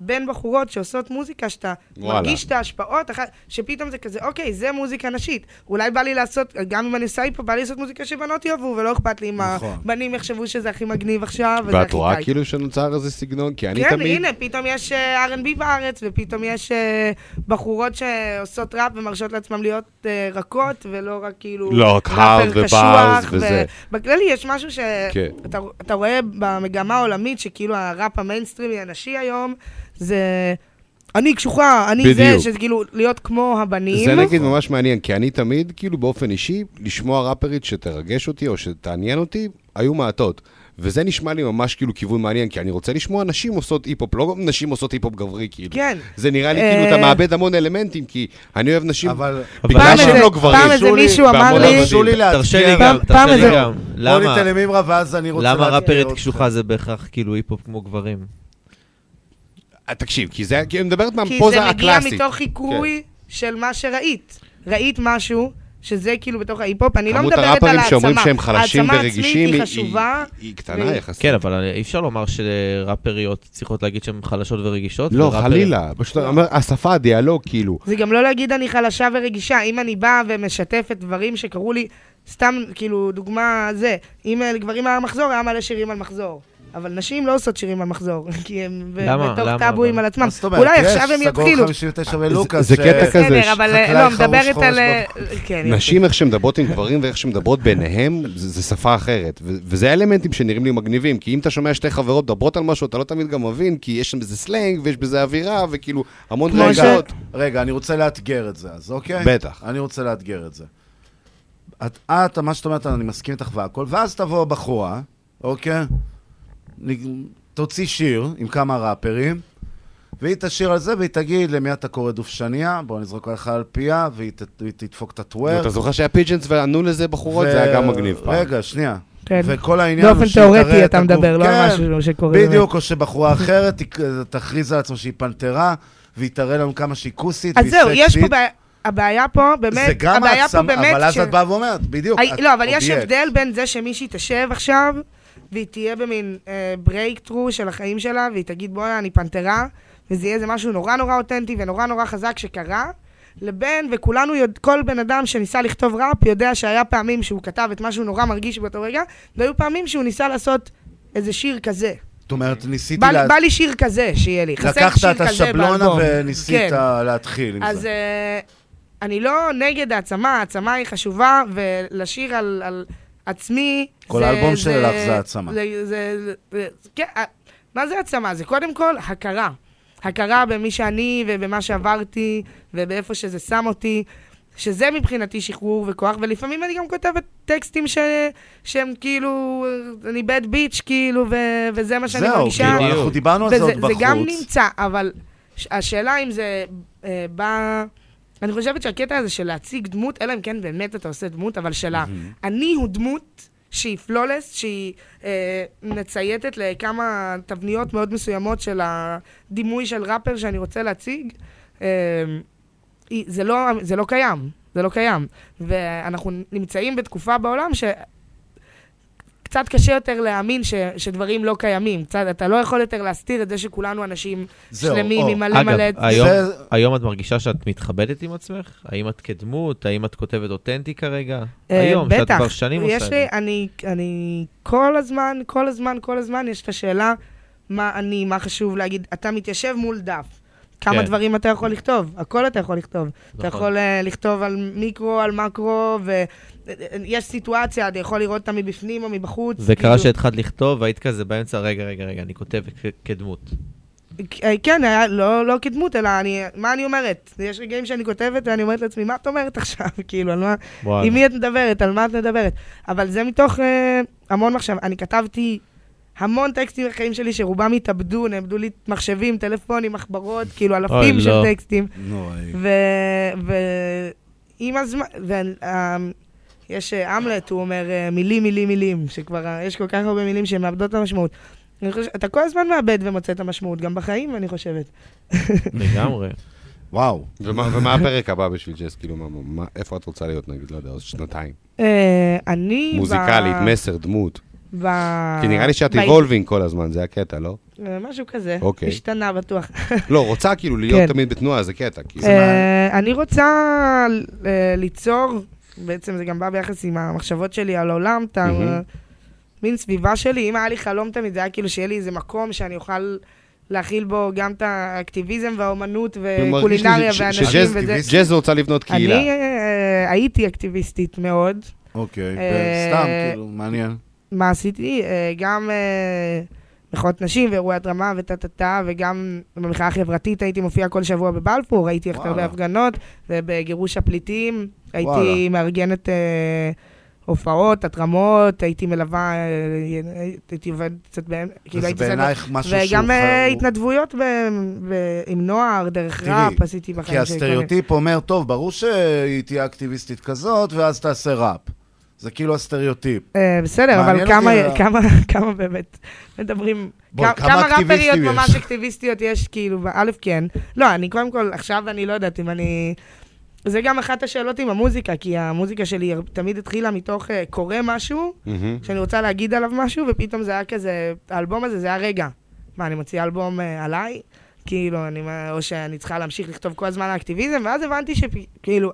בין בחורות שעושות מוזיקה, שאתה וואלה. מרגיש את ההשפעות, אחת- שפתאום זה כזה, אוקיי, זה מוזיקה נשית. אולי בא לי לעשות, גם אם אני עושה היפו, בא לי לעשות מוזיקה שבנות יאהבו, ולא אכפת לי אם נכון. הבנים יחשבו שזה הכי מגניב עכשיו, וזה ואת הכי רואה טייט. כאילו שנוצר איזה סגנון? כי אני כן, תמיד... הנה, פתאום יש אה, R&B בארץ, ופתאום יש אה, בחורות שעושות ראפ ומרשות לעצמם להיות אה, רכות, ולא רק כאילו... לא, רק הארד קשוח, וזה. בכללי יש משהו שאתה כן. רואה במגמה העולמית, שכאילו הראפ המיינסטרימי הנשי היום, זה... אני קשוחה, אני זה, בדיוק. שזה כאילו להיות כמו הבנים. זה נגיד ממש מעניין, כי אני תמיד, כאילו באופן אישי, לשמוע ראפרית שתרגש אותי או שתעניין אותי, היו מעטות. וזה נשמע לי ממש כאילו כיוון מעניין, כי אני רוצה לשמוע נשים עושות היפ-הופ, לא נשים עושות היפ-הופ גברי, כאילו. כן. זה נראה לי אה, כאילו, אתה מאבד המון אלמנטים, כי אני אוהב נשים, אבל... בגלל שהם לא גברים. פעם איזה מישהו אמר לי-. תרשו. תרשה לי גם, פעם תרשה לי איזה- גם. בוא למה? ניתן למימרה, ואז אני רוצה... למה ראפרית. קשוחה זה בהכרח כאילו היפ-הופ כמו גברים? אה, תקשיב, כי זה, כי היא מדברת כי מהפוזה זה מגיע הקלאסית. מתוך חיקוי של מה שראית. ראית משהו שזה כאילו בתוך ההיפ-הופ, אני לא כמות מדברת על הראפרים העצמה. שאומרים שהם חלשים ורגישים היא- היא חשובה. היא- היא קטנה והיא- יחסית. כן, אבל אי אפשר לומר שראפריות צריכות להגיד שהן חלשות ורגישות. לא, וראפרים- חלילה. פשוט אני אומר, השפה, הדיאלוג, כאילו. זה גם לא להגיד אני חלשה ורגישה. אם אני באה ומשתפת דברים שקרו לי, סתם, כאילו, דוגמה זה, אם לגברים היה מחזור, היה מלא שירים על מחזור. אבל נשים לא עושות שירים על מחזור, [LAUGHS] כי הם למה? בתוך טאבואים? על עצמם. אולי עכשיו הם סגור יתחילו. 59 ולוקאס, זה קטע כזה, בסדר, אבל אה, לא, מדברת על... אה. כן, נשים, איך שהן מדברות עם גברים ואיך שהן מדברות ביניהם, זה, שפה אחרת. וזה האלמנטים שנראים לי מגניבים, כי אם אתה שומע שתי חברות מדברות על משהו, אתה לא תמיד גם מבין, כי יש שם בזה סלנג ויש בזה אווירה, וכאילו, המון כמו רגשות. רגע, אני רוצה לאתגר את זה, אז אוקיי? בטח. אני רוצה לאתגר את זה. את, את, מה שאת אומרת, אני מסכים איתך והכל, ואז תבוא בחורה, אוקיי? תוציא שיר עם כמה ראפרים, והיא תשיר על זה, והיא תגיד למי אתה קורא דובשניה, בוא נזרוק עליך על פיה, והיא תדפוק את הטוור. אתה זוכר שהיה פיג'נס וענו לזה בחורות? זה היה גם מגניב פעם. רגע, שנייה. כן. וכל העניין באופן הוא שהיא תיאורטי תראה את אתה מדבר, לא על כן, משהו שקורה בדיוק, או שבחורה [LAUGHS] אחרת תכריז על עצמה שהיא פנתרה, והיא תראה לנו כמה שהיא כוסית, אז והיא זהו, יש פה סקסית. בעיה... הבעיה פה, באמת, זה גם הבעיה פה העצמה, באמת... אבל אז ש- את באה ואומרת, בדיוק. לא, אבל יש. הבדל בין זה שמישהי תשב עכשיו, והיא תהיה במין breakthrough של החיים שלה, והיא תגיד, בואנה, אני פנתרה, וזה יהיה איזה משהו נורא נורא אותנטי ונורא נורא חזק שקרה, לבין, וכולנו, יודע, כל בן אדם שניסה לכתוב ראפ יודע שהיה פעמים שהוא כתב את מה שהוא נורא מרגיש באותו רגע, והיו פעמים שהוא ניסה לעשות איזה שיר כזה. זאת אומרת, ניסיתי... בא, לה- בא לי שיר כזה שיהיה לי, לקחת את השבלונה. וניסית כן. להתחיל עם אז זה. אה, אני לא נגד העצמה, העצמה היא חשובה, ולשיר על, על עצמי... כל האלבום שלך זה העצמה. זה, זה, זה, כן, אה, מה זה העצמה? זה קודם כל הכרה. הכרה במי שאני ובמה שעברתי, ובאיפה שזה שם אותי. שזה מבחינתי שחרור וכוח, ולפעמים אני גם כותבת טקסטים ש... שהם כאילו, אני bad bitch, כאילו, ו... וזה מה שאני זהו, מרגישה. כאילו, אנחנו דיברנו על זה עוד בחוץ. זה גם נמצא, אבל השאלה אם זה אה, בא... אני חושבת שהקטע הזה של להציג דמות, אלא אם כן באמת אתה עושה דמות, אבל שלה, אני הוא דמות שהיא פלולס, שהיא אה, מצייתת לכמה תבניות מאוד מסוימות של הדימוי של ראפר שאני רוצה להציג. אה, זה לא, זה לא קיים, זה לא קיים. ואנחנו נמצאים בתקופה בעולם ש... קצת קשה יותר להאמין ש, שדברים לא קיימים. קצת, אתה לא יכול יותר להסתיר את זה שכולנו אנשים זהו, שלמים או. עם מלא אגב, מלא... היום, זה- היום את מרגישה שאת מתחבדת עם עצמך? האם את כדמות? האם את כותבת אותנטי כרגע? אה, היום, שאת בטח. כבר שנים עושה יש את לי, זה. אני, אני כל הזמן, כל הזמן, כל הזמן, יש את השאלה מה אני, מה חשוב להגיד. אתה מתיישב מול דף. כמה כן. דברים אתה יכול לכתוב, הכל אתה יכול לכתוב. אתה נכון. יכול uh, לכתוב על מיקרו, על מקרו, ויש סיטואציה, אתה יכול לראות אותה מבפנים או מבחוץ. וקרה כאילו- שהתחלת לכתוב, והיית כזה באמצע, רגע, רגע, רגע, אני כותב כדמות. אה, כן, היה, לא, לא כדמות, אלא אני, מה אני אומרת? יש רגעים שאני כותבת ואני אומרת לעצמי, מה את אומרת עכשיו? [LAUGHS] כאילו, על מה, וואלה. עם מי את מדברת? על מה את מדברת? אבל זה מתוך אה, המון מחשב. אני כתבתי המון טקסטים בחיים שלי שרובם התאבדו, נאבדו לי מחשבים, טלפונים, מחברות, כאילו אלפים של לא. טקסטים. נוראי. ועם הזמן, ויש המלט, הוא אומר אה, מילים, מילים, מילים, שכבר אה, יש כל כך הרבה מילים שמאבדות את המשמעות. חושב, אתה כל הזמן מאבד ומוצא את המשמעות, גם בחיים, אני חושבת. לגמרי. וואו. ומה ומה הפרק הבא בשביל ג'ס? כאילו, מה- מה- איפה את רוצה להיות, נגיד, לא יודע, עוד שנתיים? אה, אני... ב- מוזיקלית, מסר, דמות. ב- כי נראה לי שאת ב- אבולבינג כל הזמן, זה הקטע, לא? אה, משהו כזה. אוקיי. השתנה בטוח. לא, רוצה כאילו להיות כן. תמיד בתנועה, זה קטע. כאילו. אה, אני רוצה אה, ליצור, בעצם זה גם בא ביחס עם המחשבות שלי על העולם, את ה- מהמם. מין סביבה שלי, אם היה לי חלום תמיד, זה היה כאילו שיהיה לי איזה מקום שאני אוכל להכיל בו גם את האקטיביזם והאומנות כאילו, וקולינריה ואנשים וזה. ג'אז רוצה לבנות קהילה. אני אה, הייתי אקטיביסטית מאוד. אוקיי, אה, סתם, כאילו, מעניין. מה עשיתי? אה, גם אה, מחאות נשים ואירועי הדרמה וטה-טה-טה, וגם במחאה החברתית הייתי מופיע כל שבוע בבלפור, הייתי הולכת הרבה. הפגנות, ובגירוש הפליטים הייתי וואלה. מארגנת אה, הופעות, התרמות, הייתי מלווה, אה, הייתי עובדת קצת בהם, כאילו הייתי... בעינייך בסדר. משהו שהוא וגם אה, חר- התנדבויות ב- ב- עם נוער, דרך תראי, ראפ עשיתי כי בחיים שלי. מיני- הסטריאוטיפ אומר, טוב, ברור שהיא תהיה אקטיביסטית כזאת, ואז תעשה ראפ. זה כאילו הסטריאוטיפ. אה, בסדר, אבל כמה, אותי ה- כמה, כמה באמת מדברים, בואי, כמה, כמה כמה ראפריות יש? ממש אקטיביסטיות יש, כאילו, א', כן. לא, אני קודם כל, עכשיו אני לא יודעת אם אני... זה גם אחת השאלות עם המוזיקה, כי המוזיקה שלי תמיד התחילה מתוך אה, קורא משהו, מהמם. שאני רוצה להגיד עליו משהו, ופתאום זה היה כזה, האלבום הזה זה היה רגע. מה, אני מוציאה אלבום uh, עליי? כאילו, אני, או שאני צריכה להמשיך לכתוב כל הזמן על אקטיביזם, ואז הבנתי שכאילו,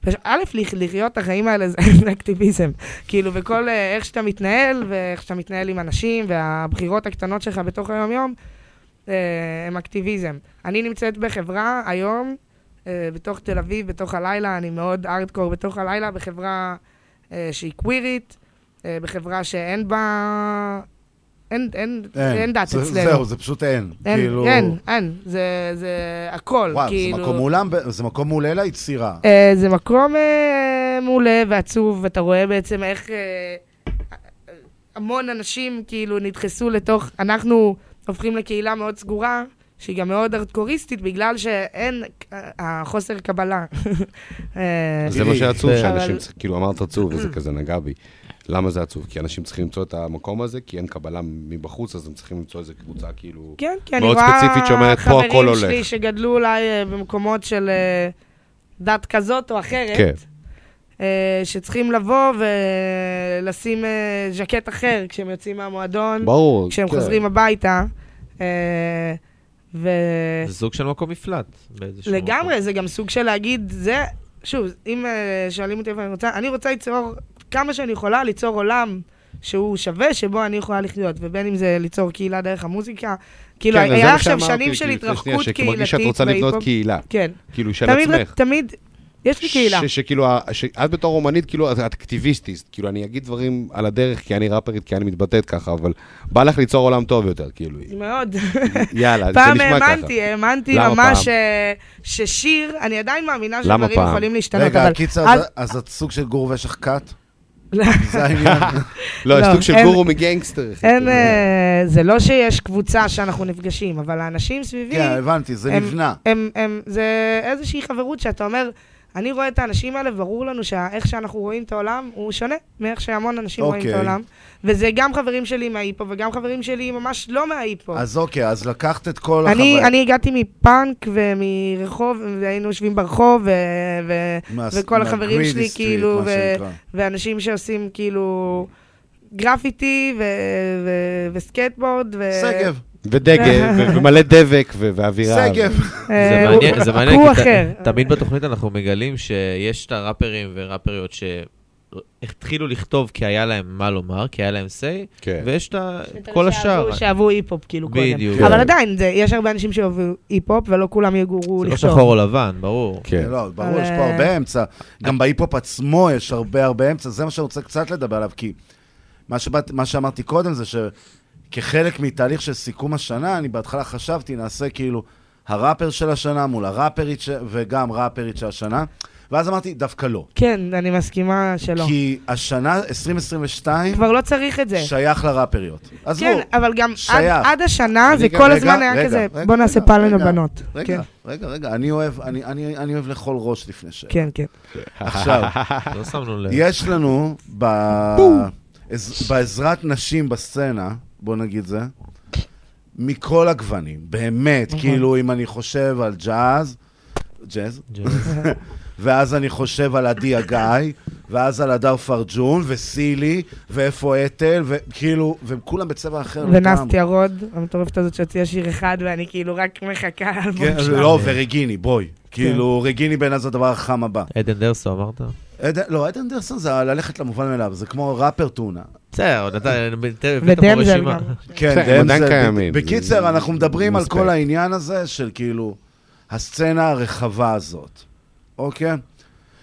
פש- א', לח- לחיות את החיים האלה זה אקטיביזם. כאילו, וכל אה, איך שאתה מתנהל, ואיך שאתה מתנהל עם אנשים, והבחירות הקטנות שלך בתוך היום-יום, אה, הם אקטיביזם. אני נמצאת בחברה היום, אה, בתוך תל אביב, בתוך הלילה, אני מאוד ארדקור בתוך הלילה, בחברה אה, שהיא קווירית, אה, בחברה שאין בה... אין, אין, אין דת זה- אצלנו. זהו, זה פשוט אין. אין, כאילו- אין, אין. זה, זה הכל, וואו, כאילו... זה מקום מעולם, זה מקום מעולה ליצירה. אה, זה מקום אה, מעולה ועצוב, ואתה רואה בעצם איך אה, המון אנשים כאילו נדחסו לתוך, אנחנו הופכים לקהילה מאוד סגורה, שהיא גם מאוד ארדקוריסטית, בגלל שאין, אה, החוסר קבלה. [LAUGHS] אה, זה מה שעצוב, שאנשים צריכים, כאילו אמרת עצוב, וזה [CLEARS THROAT] כזה נגע בי. למה זה עצוב? כי אנשים צריכים למצוא את המקום הזה, כי אין קבלה מבחוץ, אז הם צריכים למצוא איזה קבוצה כאילו כן, כי אני מאוד רואה ספציפית שאומרת, פה הכל חברים הולך. שלי שגדלו אולי אה, במקומות של דת כזאת או אחרת, כן. שצריכים לבוא ולשים ז'קט אחר כשהם יוצאים מהמועדון, ברור, כשהם כן. חוזרים הביתה. ו... זה סוג של מקום מפלט באיזשהו לגמרי, זה גם סוג של להגיד, זה, שוב, אם אה, שואלים אותי איפה אני רוצה, אני רוצה ליצור, כמה שאני יכולה, ליצור עולם שהוא שווה, שבו אני יכולה לחיות, ובין אם זה ליצור קהילה דרך המוזיקה. כאילו, כן, היה עכשיו שנים של כאילו, לפני התרחקות שנייה, קהילתית שכמרגיש שאת רוצה לבנות בהיפ-הופ. קהילה. כן. כאילו, של תמיד- עצמך. תמיד, יש לי קהילה. ש- שכאילו, ה- שאת בתור אומנית, כאילו, את את אקטיביסטית. כאילו, אני אגיד דברים על הדרך, כי אני ראפרית, כי אני מתבטאת ככה, אבל בא לך ליצור עולם טוב יותר, כאילו. [LAUGHS] מאוד. יאללה, זה פעם נשמע ככה. האמנתי, האמנתי למה ממש פעם? אה, ששיר, אני עדיין מאמינה למה שדברים פעם? יכולים להשתנות, רגע, אבל... קיצר, אז- אז את סוג של גור ושך כת? לא. [LAUGHS] זה העניין. [LAUGHS] לא, יש לא, סוג של גורו מגנגסטר. אה, זה לא שיש קבוצה שאנחנו נפגשים, אבל האנשים סביבי... כן, הבנתי, זה נבנה. זה איזושהי חברות שאתה אומר, אני רואה את האנשים האלה, ברור לנו שאיך שאנחנו רואים את העולם הוא שונה מאיך שהמון אנשים רואים את אוקיי. העולם. וזה גם חברים שלי מההיפו וגם חברים שלי ממש לא מההיפו. אז אוקיי, אז לקחת את כל אני, החוויה. אני הגעתי מפאנק ומרחוב, והיינו יושבים ברחוב, ו, ו, מה- וכל החברים מה- שלי, greedy street, כאילו, ו. ואנשים שעושים כאילו גרפיטי ו, ו, וסקייטבורד. ו... שגב. ודגל, [LAUGHS] ומלא דבק ואווירה. שגב. זה אה, מעניין, זה מעניין, הוא כי. תמיד בתוכנית אנחנו מגלים שיש את הראפרים וראפריות שהתחילו לכתוב כי היה להם מה לומר, כי היה להם say, כן. ויש את כל השאר. שאהבו- היפ-הופ, כאילו, קודם. בדיוק. אבל כן. עדיין, זה- יש הרבה אנשים שאוהבו היפ-הופ, ולא כולם יגורו זה לא לכתוב. שחור או לבן, ברור. כן. לא, ברור, אבל- יש פה הרבה אמצע. גם בהיפ-הופ עצמו יש הרבה הרבה אמצע, זה מה שאני רוצה קצת לדבר עליו, כי מה, שבאת, מה שאמרתי קודם זה ש... כחלק מתהליך של סיכום השנה, אני בהתחלה חשבתי, נעשה כאילו הראפר של השנה מול הראפרית, ש... וגם ראפרית של השנה, ואז אמרתי, דווקא לא. כן, אני מסכימה שלא. כי השנה, 2022, כבר לא צריך את זה. שייך לראפריות. עזבו, כן, אבל גם עד, שייך. עד השנה זה כל רגע, הזמן היה רגע, כזה, רגע, בוא נעשה רגע, פאנל רגע, לבנות. רגע, כן. רגע, רגע, אני אוהב, אני, אני, אני אוהב לאכול ראש לפני ש... כן, כן. עכשיו, [LAUGHS] לא שמנו לב. יש לנו ב... עז- בעזרת נשים בסצנה, בוא נגיד זה, מכל הגוונים, באמת. כאילו, אם אני חושב על ג'אז, ג'אז, [LAUGHS] ואז אני חושב על עדי הגיא, ואז על הדר פרג'ון, וסילי, ואיפה אתל, וכאילו, והם כולם בצבע אחר ונסטיה רוד, המטורפת הזאת שהוציאה שיר אחד, ואני כאילו רק מחכה לאלבום כן, שלה. לא, ורגיני, בואי. כאילו, רגיני בעיניי זה הדבר החם הבא. עדן דרסו אמרת? לא, עדן דרסון זה ללכת למובן מאליו, זה כמו ראפר טונה. בסדר, אתה הבאת פה ודמזל רשימה. כן, עדיין דמזל. קיימים. בקיצר, אנחנו מדברים על. כל העניין הזה של כאילו, הסצנה הרחבה הזאת, אוקיי?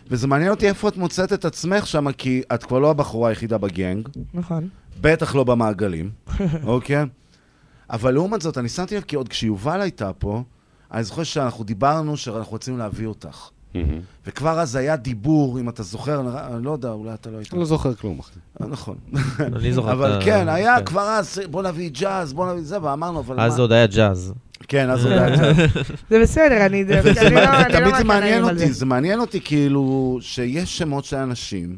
וזה מעניין אותי איפה את מוצאת את עצמך שם, כי את כבר לא הבחורה היחידה בגנג, נכון. בטח לא במעגלים, [LAUGHS] אוקיי? אבל לעומת זאת, אני שמתי לב, כי עוד כשיובל הייתה פה, אני זוכר שאנחנו דיברנו שאנחנו רוצים להביא אותך. וכבר אז היה דיבור, אם אתה זוכר, אני- לא יודע, אולי אתה לא היית. אני לא זוכר כלום, אחי. אה, נכון. אני זוכר אבל כן, היה כן. כבר אז, בוא נביא ג'אז, בוא נביא זה, ואמרנו, אבל מה... אז זה עוד היה ג'אז. כן, אז עוד היה ג'אז. [LAUGHS] זה בסדר, אני לא לא תמיד זה מעניין אותי, זה. זה מעניין אותי כאילו שיש שמות של אנשים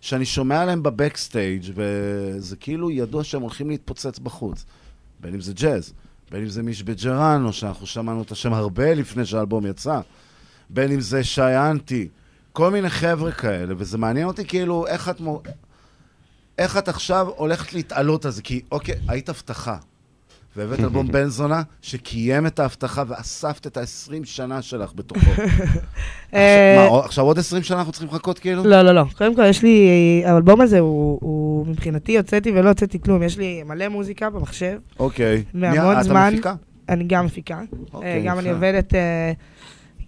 שאני שומע עליהם בבקסטייג' וזה כאילו ידוע שהם הולכים להתפוצץ בחוץ. בין אם זה ג'אז, בין אם זה מיש בג'רנו, שאנחנו שמענו את השם הרבה לפני שהאלבום יצא, בין אם זה שי אנטי, כל מיני חבר'ה כאלה, וזה מעניין אותי כאילו איך את, מו... איך את עכשיו הולכת להתעלות על זה, כי אוקיי, היית הבטחה. והבאת אלבום [LAUGHS] בן זונה, שקיים את ההבטחה ואספת את ה-20 שנה שלך בתוכו. [LAUGHS] אה, מה, עכשיו עוד 20 שנה אנחנו צריכים לחכות כאילו? לא, לא, לא. קודם כל, יש לי... האלבום הזה הוא, הוא מבחינתי הוצאתי ולא הוצאתי כלום. יש לי מלא מוזיקה במחשב. אוקיי. מהמון אתה זמן. מפיקה? אני גם מפיקה. אוקיי, אה, גם. אני עובדת אה,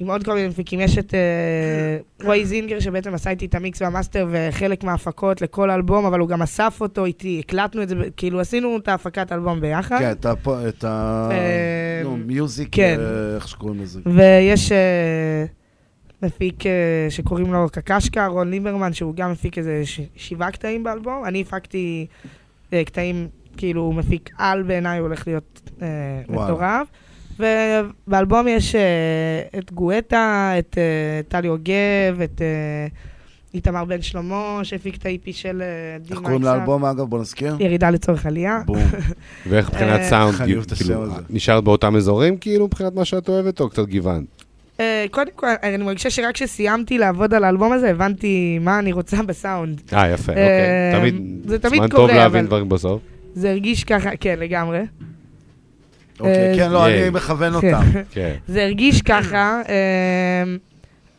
עם עוד כל מיני מפיקים. יש את אה, רועי זינגר, שבעצם עשה איתי את המיקס והמאסטר וחלק מההפקות לכל אלבום, אבל הוא גם אסף אותו איתי, הקלטנו את זה, כאילו עשינו את ההפקת אלבום ביחד. כן, את ה- את ה... אה, נו, מיוזיק, כן. אה, איך שקוראים לזה? ויש מפיק שקוראים לו קקשקה, רון ליברמן, שהוא גם מפיק איזה ש- שבעה קטעים באלבום. אני הפקתי קטעים, כאילו, הוא מפיק על בעיניי, הוא הולך להיות אה. מטורף. ובאלבום יש אה, את גואטה, את אה, טלי יוגב, את אה, איתמר בן שלמה, שהפיק את ה-IP של אה, די איך קוראים. לאלבום אגב? בוא נזכיר. ירידה לצורך עלייה. בום. [LAUGHS] ואיך מבחינת סאונד, כאילו, הזה. נשארת באותם אזורים, כאילו, מבחינת מה שאת אוהבת, או קצת גיוון? אה, קודם כל, אני מרגישה שרק כשסיימתי לעבוד על האלבום הזה, הבנתי מה אני רוצה בסאונד. אה, יפה, אוקיי. תמיד, זמן טוב להבין דברים בסוף. זה הרגיש ככה, כן, לגמרי. אוקיי, אה, כן, לא. אני מכוון כן. אותם. [LAUGHS] כן. זה הרגיש ככה, אה,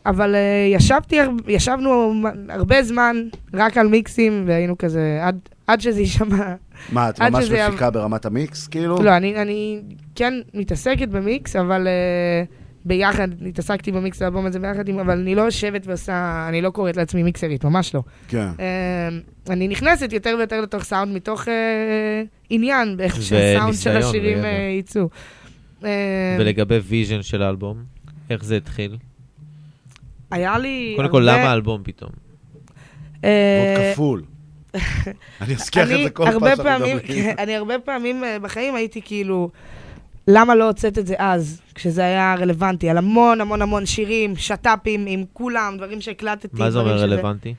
אבל אה, ישבתי, ישבנו הרבה זמן רק על מיקסים, והיינו כזה, עד- עד שזה יישמע. מה, את עד ממש מפיקה ברמת המיקס, כאילו? לא, אני, אני כן מתעסקת במיקס, אבל אה, ביחד, התעסקתי במיקס האלבום הזה ביחד, עם, אבל אני לא יושבת ועושה, אני לא קוראת לעצמי מיקסרית, ממש לא. כן. אה, אני נכנסת יותר ויותר לתוך סאונד מתוך אה, עניין, באיך שהסאונד של השירים אה, יצאו. Uh, ולגבי ויז'ן של האלבום, איך זה התחיל? היה לי... קודם כל, הרבה- למה האלבום פתאום? אה, עוד כפול. אני אזכיר את זה כל פעם הרבה שאנחנו פעמים, מדברים. [LAUGHS] אני הרבה פעמים אה, בחיים הייתי כאילו, למה לא הוצאת את זה אז, כשזה היה רלוונטי? על המון המון המון שירים, שת"פים עם כולם, דברים שהקלטתי. מה זה אומר דברים שזה- רלוונטי?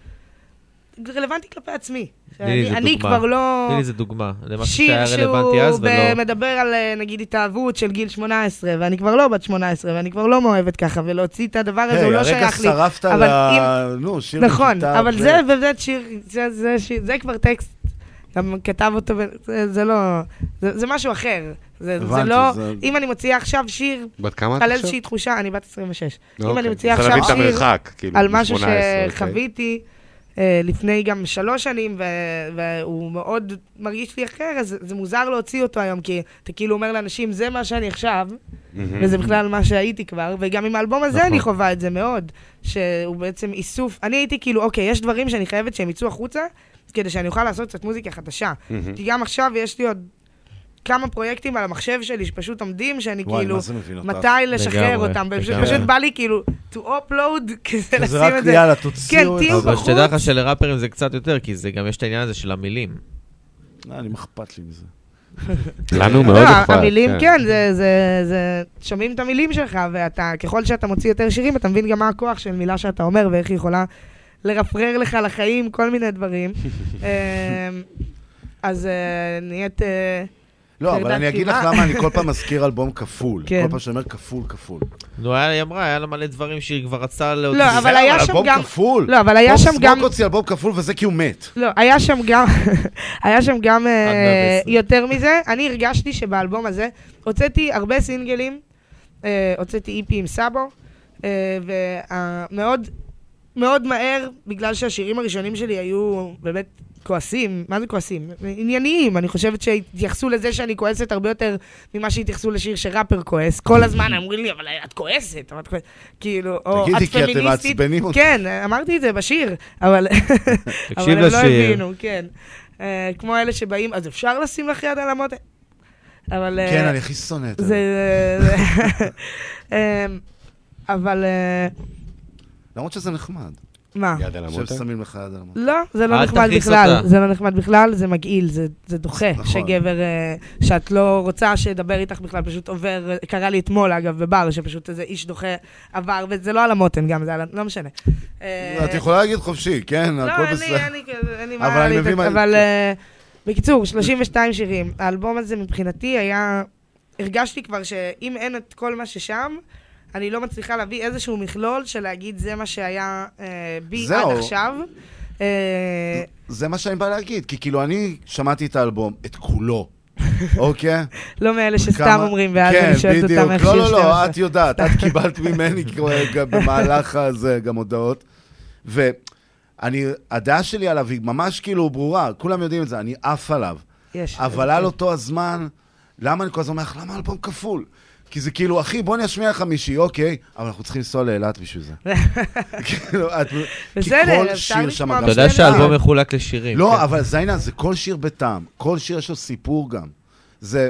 זה רלוונטי כלפי עצמי. איזה אני דוגמה. כבר לא... תני לי איזה דוגמה. למשהו שיר שהיה רלוונטי אז שהוא ולא... ב- מדבר על אה, נגיד התאהבות של גיל 18, ואני כבר לא בת 18, ואני כבר לא מאוהבת ככה, ולהוציא את הדבר הזה, היי, הוא לא הרגע שייך לי. שרפת אבל ל- אם- נו, שיר נכון, אבל ב'. זה באמת שיר, זה- זה שיר- זה כבר טקסט, גם כתב אותו, זה- זה לא, זה זה משהו אחר. זה זה הבנתי, לא, זה- אם אני מוציאה עכשיו שיר, בת כמה את על עכשיו? איזושהי תחושה, אני בת 26. אם אוקיי. אני מוציאה עכשיו להבין את שיר המרחק, כאילו, על משהו מ-18, אוקיי. שחוויתי אה, לפני גם שלוש שנים, ו- והוא מאוד מרגיש לי אחר, אז זה מוזר להוציא אותו היום, כי אתה כאילו אומר לאנשים, זה מה שאני עכשיו, מהמם. וזה בכלל מה שהייתי כבר, וגם עם האלבום הזה נכון. אני חווה את זה מאוד, שהוא בעצם איסוף, אני הייתי כאילו, אוקיי, יש דברים שאני חייבת שהם יצאו החוצה, כדי שאני אוכל לעשות קצת מוזיקה חדשה. כי גם עכשיו יש לי עוד כמה פרויקטים על המחשב שלי שפשוט עומדים, שאני וואי, כאילו, זה מבין אותך? מתי לשחרר לגמרי, אותם. פשוט- לגמרי. פשוט בא לי כאילו, to upload, [LAUGHS] כזה לשים רק, את זה. יאללה, תוציאו כן, את תהיו אבל. שתדע לך שלראפרים זה קצת יותר, כי זה גם יש את העניין הזה של המילים. אה, אני, מה אכפת לי מזה? לנו מאוד לא, אכפת. המילים, כן. כן, זה, זה, זה, שומעים את המילים שלך, ואתה, ככל שאתה מוציא יותר שירים, אתה מבין גם מה הכוח של מילה שאתה אומר, ואיך היא יכולה לרפרר לך לחיים, כל מיני דברים. [LAUGHS] אמ, אז אה, נהיית... אה, לא, אבל אני אגיד לך. למה אני כל פעם [LAUGHS] מזכיר אלבום כפול. כן. כל פעם שאני אומר כפול, כפול. נו, היא אמרה, היה לה מלא דברים שהיא כבר רצתה להוציא. לא, אבל היה שם אלבום גם... כפול. לא, אבל היה שם גם... סמוק הוציא אלבום כפול וזה כי הוא מת. לא, היה שם גם, [LAUGHS] היה שם גם אה, 110. יותר מזה. אני הרגשתי שבאלבום הזה הוצאתי הרבה סינגלים, הוצאתי איפי עם סאבו, ומאוד מאוד מהר, בגלל שהשירים הראשונים שלי היו באמת כועסים, מה זה כועסים? ענייניים. אני חושבת שהתייחסו לזה שאני כועסת הרבה יותר ממה שהתייחסו לשיר שראפר כועס. כל הזמן אומרים לי, אבל את כועסת, אבל את כועסת. כאילו, או את תגידי, כי אתם פמיניסטית. מעצבנים אותי. כן, אמרתי את זה בשיר, אבל... [LAUGHS] הם לא. הבינו, כן. אה, כמו אלה שבאים, אז אפשר לשים לך יד על המותן? אבל... אה, כן, אני הכי שונא את. זה- [LAUGHS] אה, אבל... למרות שזה נחמד. מה? יד על המותן? ששמים לך יד על המותן. לא, זה לא נחמד בכלל, אותה. זה לא נחמד בכלל, זה מגעיל, זה, זה דוחה, נכון. שגבר, אה, שאת לא רוצה שידבר איתך בכלל, פשוט עובר, אה, קרה לי אתמול אגב בבר, שפשוט איזה איש דוחה עבר, וזה לא על המותן גם, זה על, ה- לא משנה. אה, את יכולה להגיד חופשי, כן, לא, הכל בסדר. לי אבל מה אני להתעצ- מבין מה- אבל אה, בקיצור, 32 שירים. האלבום הזה מבחינתי היה... הרגשתי כבר שאם אין את כל מה ששם, אני לא מצליחה להביא איזשהו מכלול של להגיד זה מה שהיה אה, בי זהו. עד עכשיו. אה, זה מה שאני בא להגיד, כי כאילו אני שמעתי את האלבום, את כולו, [LAUGHS] אוקיי? לא מאלה שסתם אומרים, ואז כן, אני שואלת בדיוק. אותם איך לא, שיר לא, 12. לא, את יודעת, את קיבלת ממני [LAUGHS] במהלך הזה גם הודעות. ואני, הדעה שלי עליו היא ממש כאילו ברורה, כולם יודעים את זה, אני עף עליו. יש. אבל על אותו הזמן, למה אני כל הזמן אומר לך, למה אלבום כפול? כי זה כאילו, אחי, בוא לך מישהי, אוקיי, אבל אנחנו צריכים לנסוע לאילת בשביל זה. [LAUGHS] כאילו, את... כי בסדר, כל אפשר שיר שם... אתה יודע שהאלבום מחולק לשירים. לא, כן. אבל זה העניין, זה כל שיר בטעם. כל שיר יש לו סיפור גם. זה...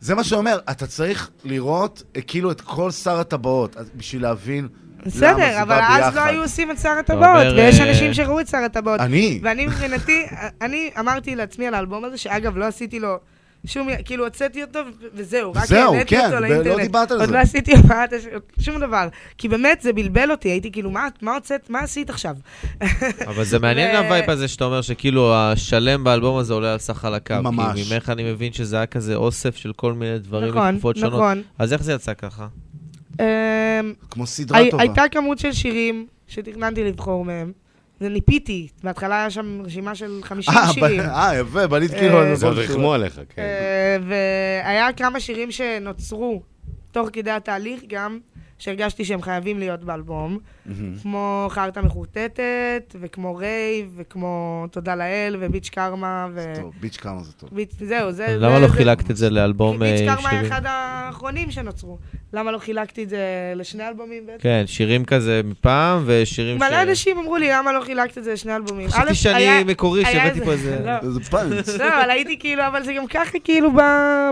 זה מה שאומר, אתה צריך לראות אה, כאילו את כל שר הטבעות, בשביל להבין למה זה בסדר, אבל אז לא. היו עושים את שר הטבעות, ויש אה, אנשים שראו את שר הטבעות. אני. ואני מבחינתי, [LAUGHS] אני אמרתי לעצמי על האלבום הזה, שאגב, לא עשיתי לו שום, כאילו הוצאתי אותו וזהו, רק זהו, העליתי כן, אותו ולא לאינטרנט. דיברת על עוד זה. לא עשיתי הופעת, הש- שום דבר. כי באמת, זה בלבל אותי, הייתי כאילו, מה מה הוצאת, מה עשית עכשיו? [LAUGHS] אבל זה מעניין ה vibe הזה שאתה אומר שכאילו השלם באלבום הזה עולה על סך חלקיו. ממש. כי ממך אני מבין שזה היה כזה אוסף של כל מיני דברים נכון, מתקופות שונות. נכון. אז איך זה יצא ככה? אמ, כמו סדרה הי- טובה. הייתה כמות של שירים שתכננתי לבחור מהם. וניפיתי, בהתחלה היה שם רשימה של 50 אה, שירים. אה, יפה, בנית כאילו... אה, על זה עוד ריחמו עליך, כן. אה, והיה כמה שירים שנוצרו תוך כדי התהליך גם, שהרגשתי שהם חייבים להיות באלבום, מהמם. כמו חרטא מחורטטת, וכמו רייב, וכמו תודה לאל, ו bitch קרמה, ו... טוב, bitch כמה זה טוב. bitch, זהו, זה... אז זה- למה לא זה- חילקת את זה לאלבום bitch אה, קרמה היה? אחד האחרונים שנוצרו. למה לא חילקתי את זה לשני אלבומים בעצם? כן, שירים כזה מפעם, ושירים ש... מלא אנשים אמרו לי, למה לא חילקת את זה לשני אלבומים? חשבתי שאני היה- מקורי, שהבאתי פה איזה- [LAUGHS] לא. איזה פאנץ'. לא, אבל הייתי כאילו, אבל זה גם ככה כאילו ב-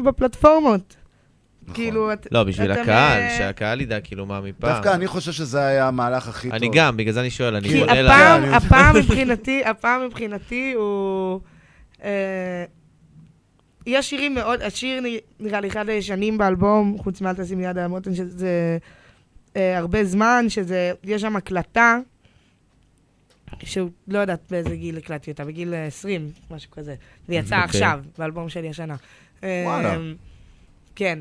בפלטפורמות. כאילו, את- לא, בשביל הקהל, אה, שהקהל ידע כאילו מה מפעם. דווקא אני חושב שזה היה המהלך הכי טוב. אני גם, בגלל זה אני שואל, אני כי פונה ל... הפעם, אני- הפעם [LAUGHS] מבחינתי, הפעם מבחינתי הוא... אה, יש שירים מאוד, השיר נראה לי אחד הישנים באלבום, חוץ מאל תשים יד על המותן, שזה אה, הרבה זמן, שזה, יש שם הקלטה, שהוא, לא יודעת באיזה גיל הקלטתי אותה, בגיל אה, 20, משהו כזה. ויצא אוקיי. עכשיו, באלבום שלי השנה. אה, וואלה. כן.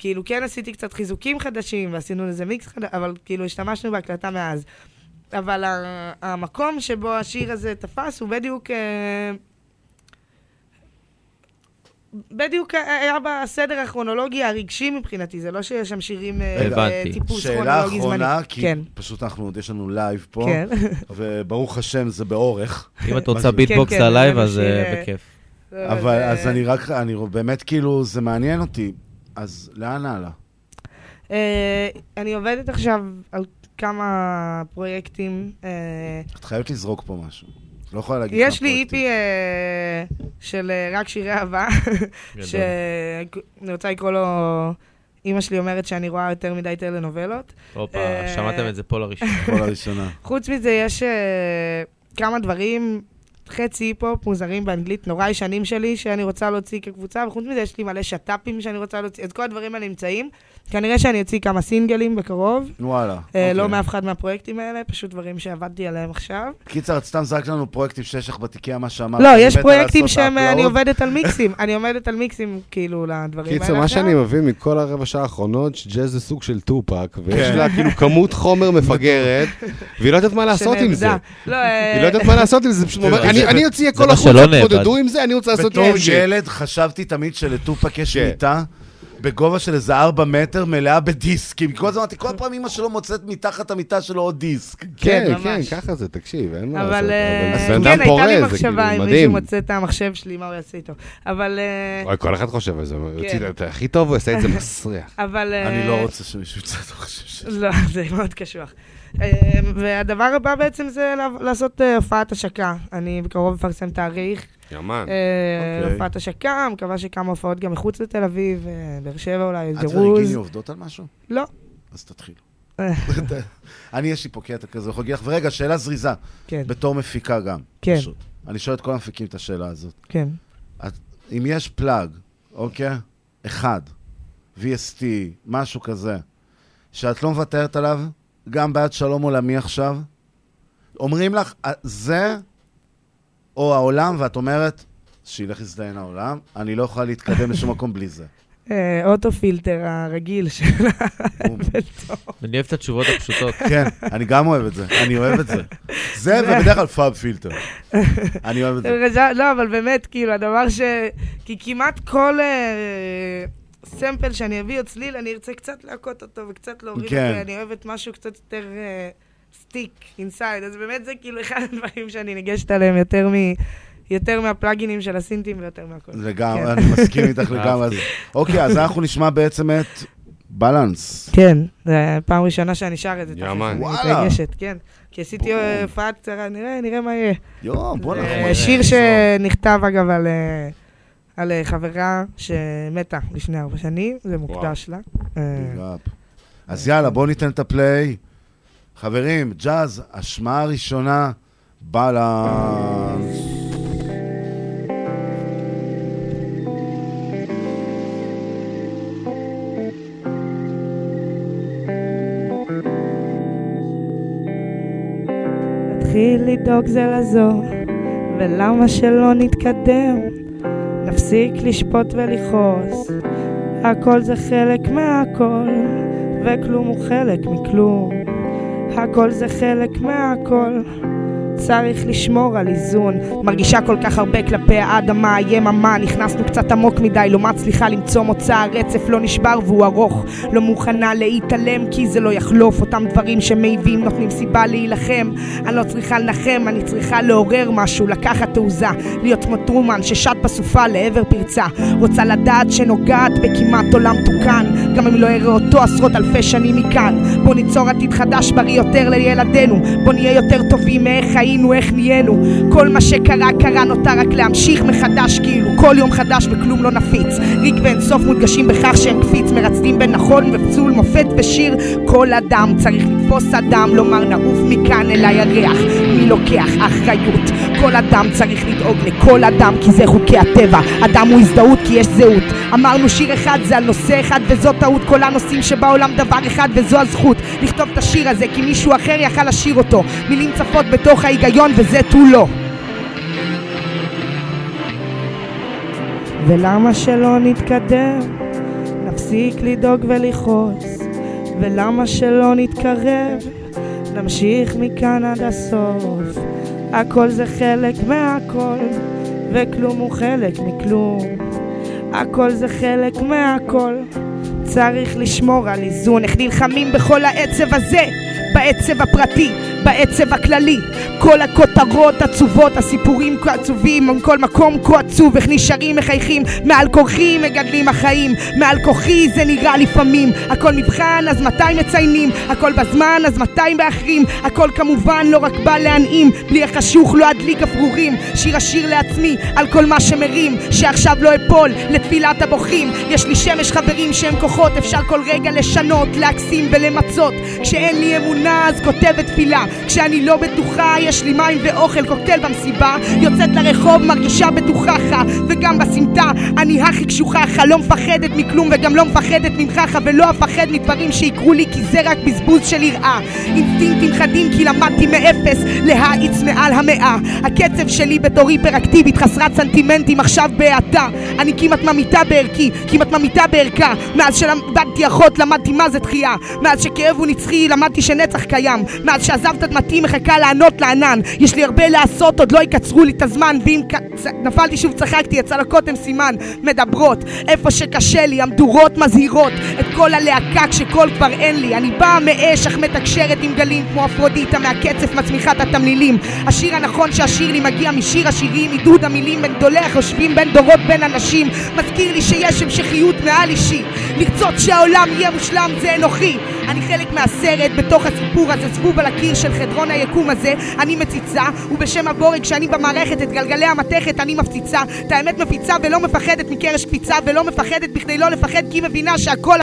כאילו, כן עשיתי קצת חיזוקים חדשים, ועשינו לזה מיקס חדש, אבל כאילו השתמשנו בהקלטה מאז. אבל ה- המקום שבו השיר הזה תפס הוא בדיוק... אה, בדיוק היה בסדר הכרונולוגי הרגשי מבחינתי, זה לא שיש שם שירים אה, הבנתי. שאלה כרונולוגי זמני. אחרונה, כי כן. פשוט אנחנו עוד יש לנו לייב פה, כן. [LAUGHS] וברוך השם זה באורך. אם את רוצה beatbox כן, ללייב, זה אז אה, אה, בכיף. אבל אה, אז אני רק, אני באמת כאילו, זה מעניין אותי. אז לאן הלאה? אה, אני עובדת עכשיו על כמה פרויקטים. אה, את חייבת לזרוק פה משהו. לא יכולה להגיד יש לי איפי אה, של אה, רק שירי אהבה, שאני רוצה לקרוא לו, אימא שלי אומרת שאני רואה יותר מדי טלנובלות. הופה, שמעתם את זה פה לראשונה. [LAUGHS] פה לראשונה. חוץ מזה, יש כמה דברים, חצי היפ-הופ מוזרים באנגלית, נורא ישנים שלי, שאני רוצה להוציא כקבוצה, וחוץ מזה יש לי מלא שת"פים שאני רוצה להוציא, את כל הדברים האלה נמצאים. כנראה שאני אוציא כמה סינגלים בקרוב. וואלה. אה, לא אוקיי. מאף אחד מהפרויקטים האלה, פשוט דברים שעבדתי עליהם עכשיו. קיצר, את סתם זרקת לנו פרויקטים שיש לך בתיקייה, מה שאמרת. לא, יש פרויקטים שהם, upload. אני עובדת על [LAUGHS] מיקסים, אני עובדת על מיקסים, כאילו, לדברים האלה קיצר, מה עכשיו. שאני מבין מכל הרבע שעה האחרונות, שג'אז זה סוג של טופק, ויש כן. לה כאילו כמות חומר מפגרת, והיא לא יודעת מה [LAUGHS] לעשות עם זה. לא, אה, היא לא יודעת מה לעשות עם זה, פשוט אומרת, אני- אני אוציא הכל החוצה. תתמודדו עם זה, אני רוצה לעשות בתור. ילד חשבתי תמיד שלטופק יש כן. מיטה בגובה של איזה ארבע מטר מלאה בדיסקים. כל הזמן אמרתי, כל פעם אמא שלו מוצאת מתחת המיטה שלו עוד דיסק. כן, כן, כן. ככה זה, תקשיב, אין מה לעשות. אה, אבל כן, הייתה לי מחשבה כאילו אם מישהו. מוצא את המחשב שלי, מה הוא יעשה איתו. אבל... אה, וואי, כל אחד חושב על זה, הוא יוציא כן. את הכי טוב, הוא יעשה את זה [LAUGHS] מסריח. אבל... אה, אני לא רוצה שמישהו יצא את המחשב שלי. לא, [LAUGHS] זה מאוד קשוח. אה, והדבר הבא בעצם זה לעשות אה, הופעת השקה. אני בקרוב אפרסם תאריך. יאמן. אה, אוקיי. הופעת השקה, מקווה שכמה הופעות גם מחוץ לתל אביב, אה, באר שבע אולי, את זירוז. ורגיניה עובדות על משהו? לא. אז תתחילו. אה. [LAUGHS] אני, יש לי פה קטע כזה, אני יכול להגיד לך, ורגע, שאלה זריזה. כן. בתור מפיקה גם. כן. פשוט. אני שואל את כל המפיקים את השאלה הזאת. כן. את, אם יש plug, אוקיי? אחד, VST, משהו כזה, שאת לא מוותרת עליו, גם בעד שלום עולמי עכשיו, אומרים לך, "אה, זה או העולם, ואת אומרת, שילך יזדיין העולם, אני לא יכולה להתקדם לשום [LAUGHS] מקום בלי זה. אה, auto-filter הרגיל של ה Ableton. [LAUGHS] אני אוהב את התשובות הפשוטות. [LAUGHS] כן, אני גם אוהב את זה, אני אוהב את זה. זה ובדרך כלל FabFilter. אני אוהב את זה. לא, אבל באמת, כאילו, הדבר ש... כי כמעט כל אה, sample שאני אביא או צליל, אני ארצה קצת להכות אותו וקצת להוריד כן. אותו, אני אוהבת משהו קצת יותר sick, inside, אז באמת זה כאילו אחד הדברים שאני ניגשת עליהם יותר מ... יותר מהפלאגינים של הסינטים ויותר מהכל. לגמרי, כן. אני מסכים איתך לגמרי. אז- אוקיי, אז אנחנו נשמע בעצם את בלנס. כן, זו פעם ראשונה שאני שר את זה. יא man. אני וואלה. מתרגשת, כן. כי עשיתי אה, הופעה קצרה, נראה, נראה מה יהיה. יואו, בוא'נה. זה נראה. שיר שנכתב אגב על, אה, על אה, חברה שמתה לפני ארבע שנים, זה מוקדש לה. אה. אז יאללה, בואו ניתן את הפליי. חברים, ג'אז, השמעה הראשונה, בלנס. נתחיל לדאוג זה לזו, ולמה שלא נתקדם? נפסיק לשפוט ולכעוס, הכל זה חלק מהכל, וכלום הוא חלק מכלום. הכל זה חלק מהכל. צריך לשמור על איזון. מרגישה כל כך הרבה כלפי האדמה, היממה, נכנסנו קצת עמוק מדי, לא מצליחה למצוא מוצא, הרצף לא נשבר והוא ארוך. לא מוכנה להתעלם כי זה לא יחלוף, אותם דברים שמעיבים נותנים סיבה להילחם. אני לא צריכה לנחם, אני צריכה לעורר משהו, לקחת תעוזה, להיות כמו טרומן ששט בסופה לעבר פרצה. רוצה לדעת שנוגעת בכמעט עולם תוקן, גם אם לא אראה אותו עשרות אלפי שנים מכאן. בוא ניצור עתיד חדש בריא יותר לילדינו, בוא נהיה יותר טובים מאיך היינו, איך נהיינו. כל מה שקרה קרה נותר רק להמשיך מחדש כאילו כל יום חדש וכלום לא נפיץ. ריק ואינסוף מודגשים בכך שהם קפיץ, מרצדים בין נכון ופצול, מופת ושיר. כל אדם צריך לתפוס אדם, לומר נעוף מכאן אל הירח. מי לוקח אחריות? כל אדם צריך לדאוג לכל אדם כי זה חוקי הטבע. אדם הוא הזדהות כי יש זהות. אמרנו שיר אחד זה על נושא אחד וזו טעות כל הנושאים שבעולם דבר אחד וזו הזכות לכתוב את השיר הזה כי מישהו אחר יכל לשיר אותו. מילים צפות בתוך ההיגיון וזה תו לא. ולמה שלא נתקדם? נפסיק לדאוג ולכעוס. ולמה שלא נתקרב? נמשיך מכאן עד הסוף. הכל זה חלק מהכל, וכלום הוא חלק מכלום. הכל זה חלק מהכל, צריך לשמור על איזון. איך נלחמים בכל העצב הזה? בעצב הפרטי, בעצב הכללי. כל הכותרות עצובות, הסיפורים כה עצובים כל מקום כה עצוב, איך נשארים מחייכים מעל כורחי מגדלים החיים מעל כוחי זה נראה לפעמים. הכל מבחן אז מתי מציינים? הכל בזמן אז מתי מאחרים הכל כמובן לא רק בא להנעים בלי החשוך לא אדליק גפרורים שיר השיר לעצמי על כל מה שמרים שעכשיו לא אפול לתפילת הבוכים. יש לי שמש חברים שהם כוחות אפשר כל רגע לשנות להקסים ולמצות. כשאין לי אמונה אז כותבת תפילה כשאני לא בטוחה יש לי מים ואוכל קוקטייל במסיבה יוצאת לרחוב מרגישה בטוחחה וגם בסמטה אני הכי קשוחחה לא מפחדת מכלום וגם לא מפחדת ממך ולא אפחד מדברים שיקרו לי כי זה רק בזבוז של יראה. אינסטינקטים חדים כי למדתי מאפס להאיץ מעל המאה. הקצב שלי בתור היפראקטיבית חסרת סנטימנטים עכשיו בהאטה אני כמעט ממיתה בערכי כמעט ממיתה בערכה. מאז שלמדתי אחות למדתי מה זה תחייה מאז שכאב הוא נצחי למדתי שנצח קיים. מאז שעזבת דמתי מחכה לענות לענן. יש לי הרבה לעשות עוד לא יקצרו לי את הזמן. ואם ק... נפלתי שוב צחקתי הצלקות הם סימן. מדברות איפה שקשה לי המדורות מזהירות. את כל הלהקה כשקול כבר אין לי. אני באה מאש אך מתקשרת עם גלים כמו אפרודיטה מהקצף מצמיחה את התמלילים. השיר הנכון שהשיר לי מגיע משיר השירים עידוד המילים בין גדולי החושבים בין דורות בין אנשים. מזכיר לי שיש המשכיות מעל אישי. לרצות שהעולם יהיה מושלם זה אנוכי. אני חלק מהסרט בתוך הסיפור הזה זבוב על הקיר של חדרון היקום הזה אני מציצה ובשם הבורג שאני במערכת את גלגלי המתכת אני מפציצה. את האמת מפיצה ולא מפחדת מקרש קפיצה ולא מפחדת בכדי לא לפחד כי היא מבינה שהכל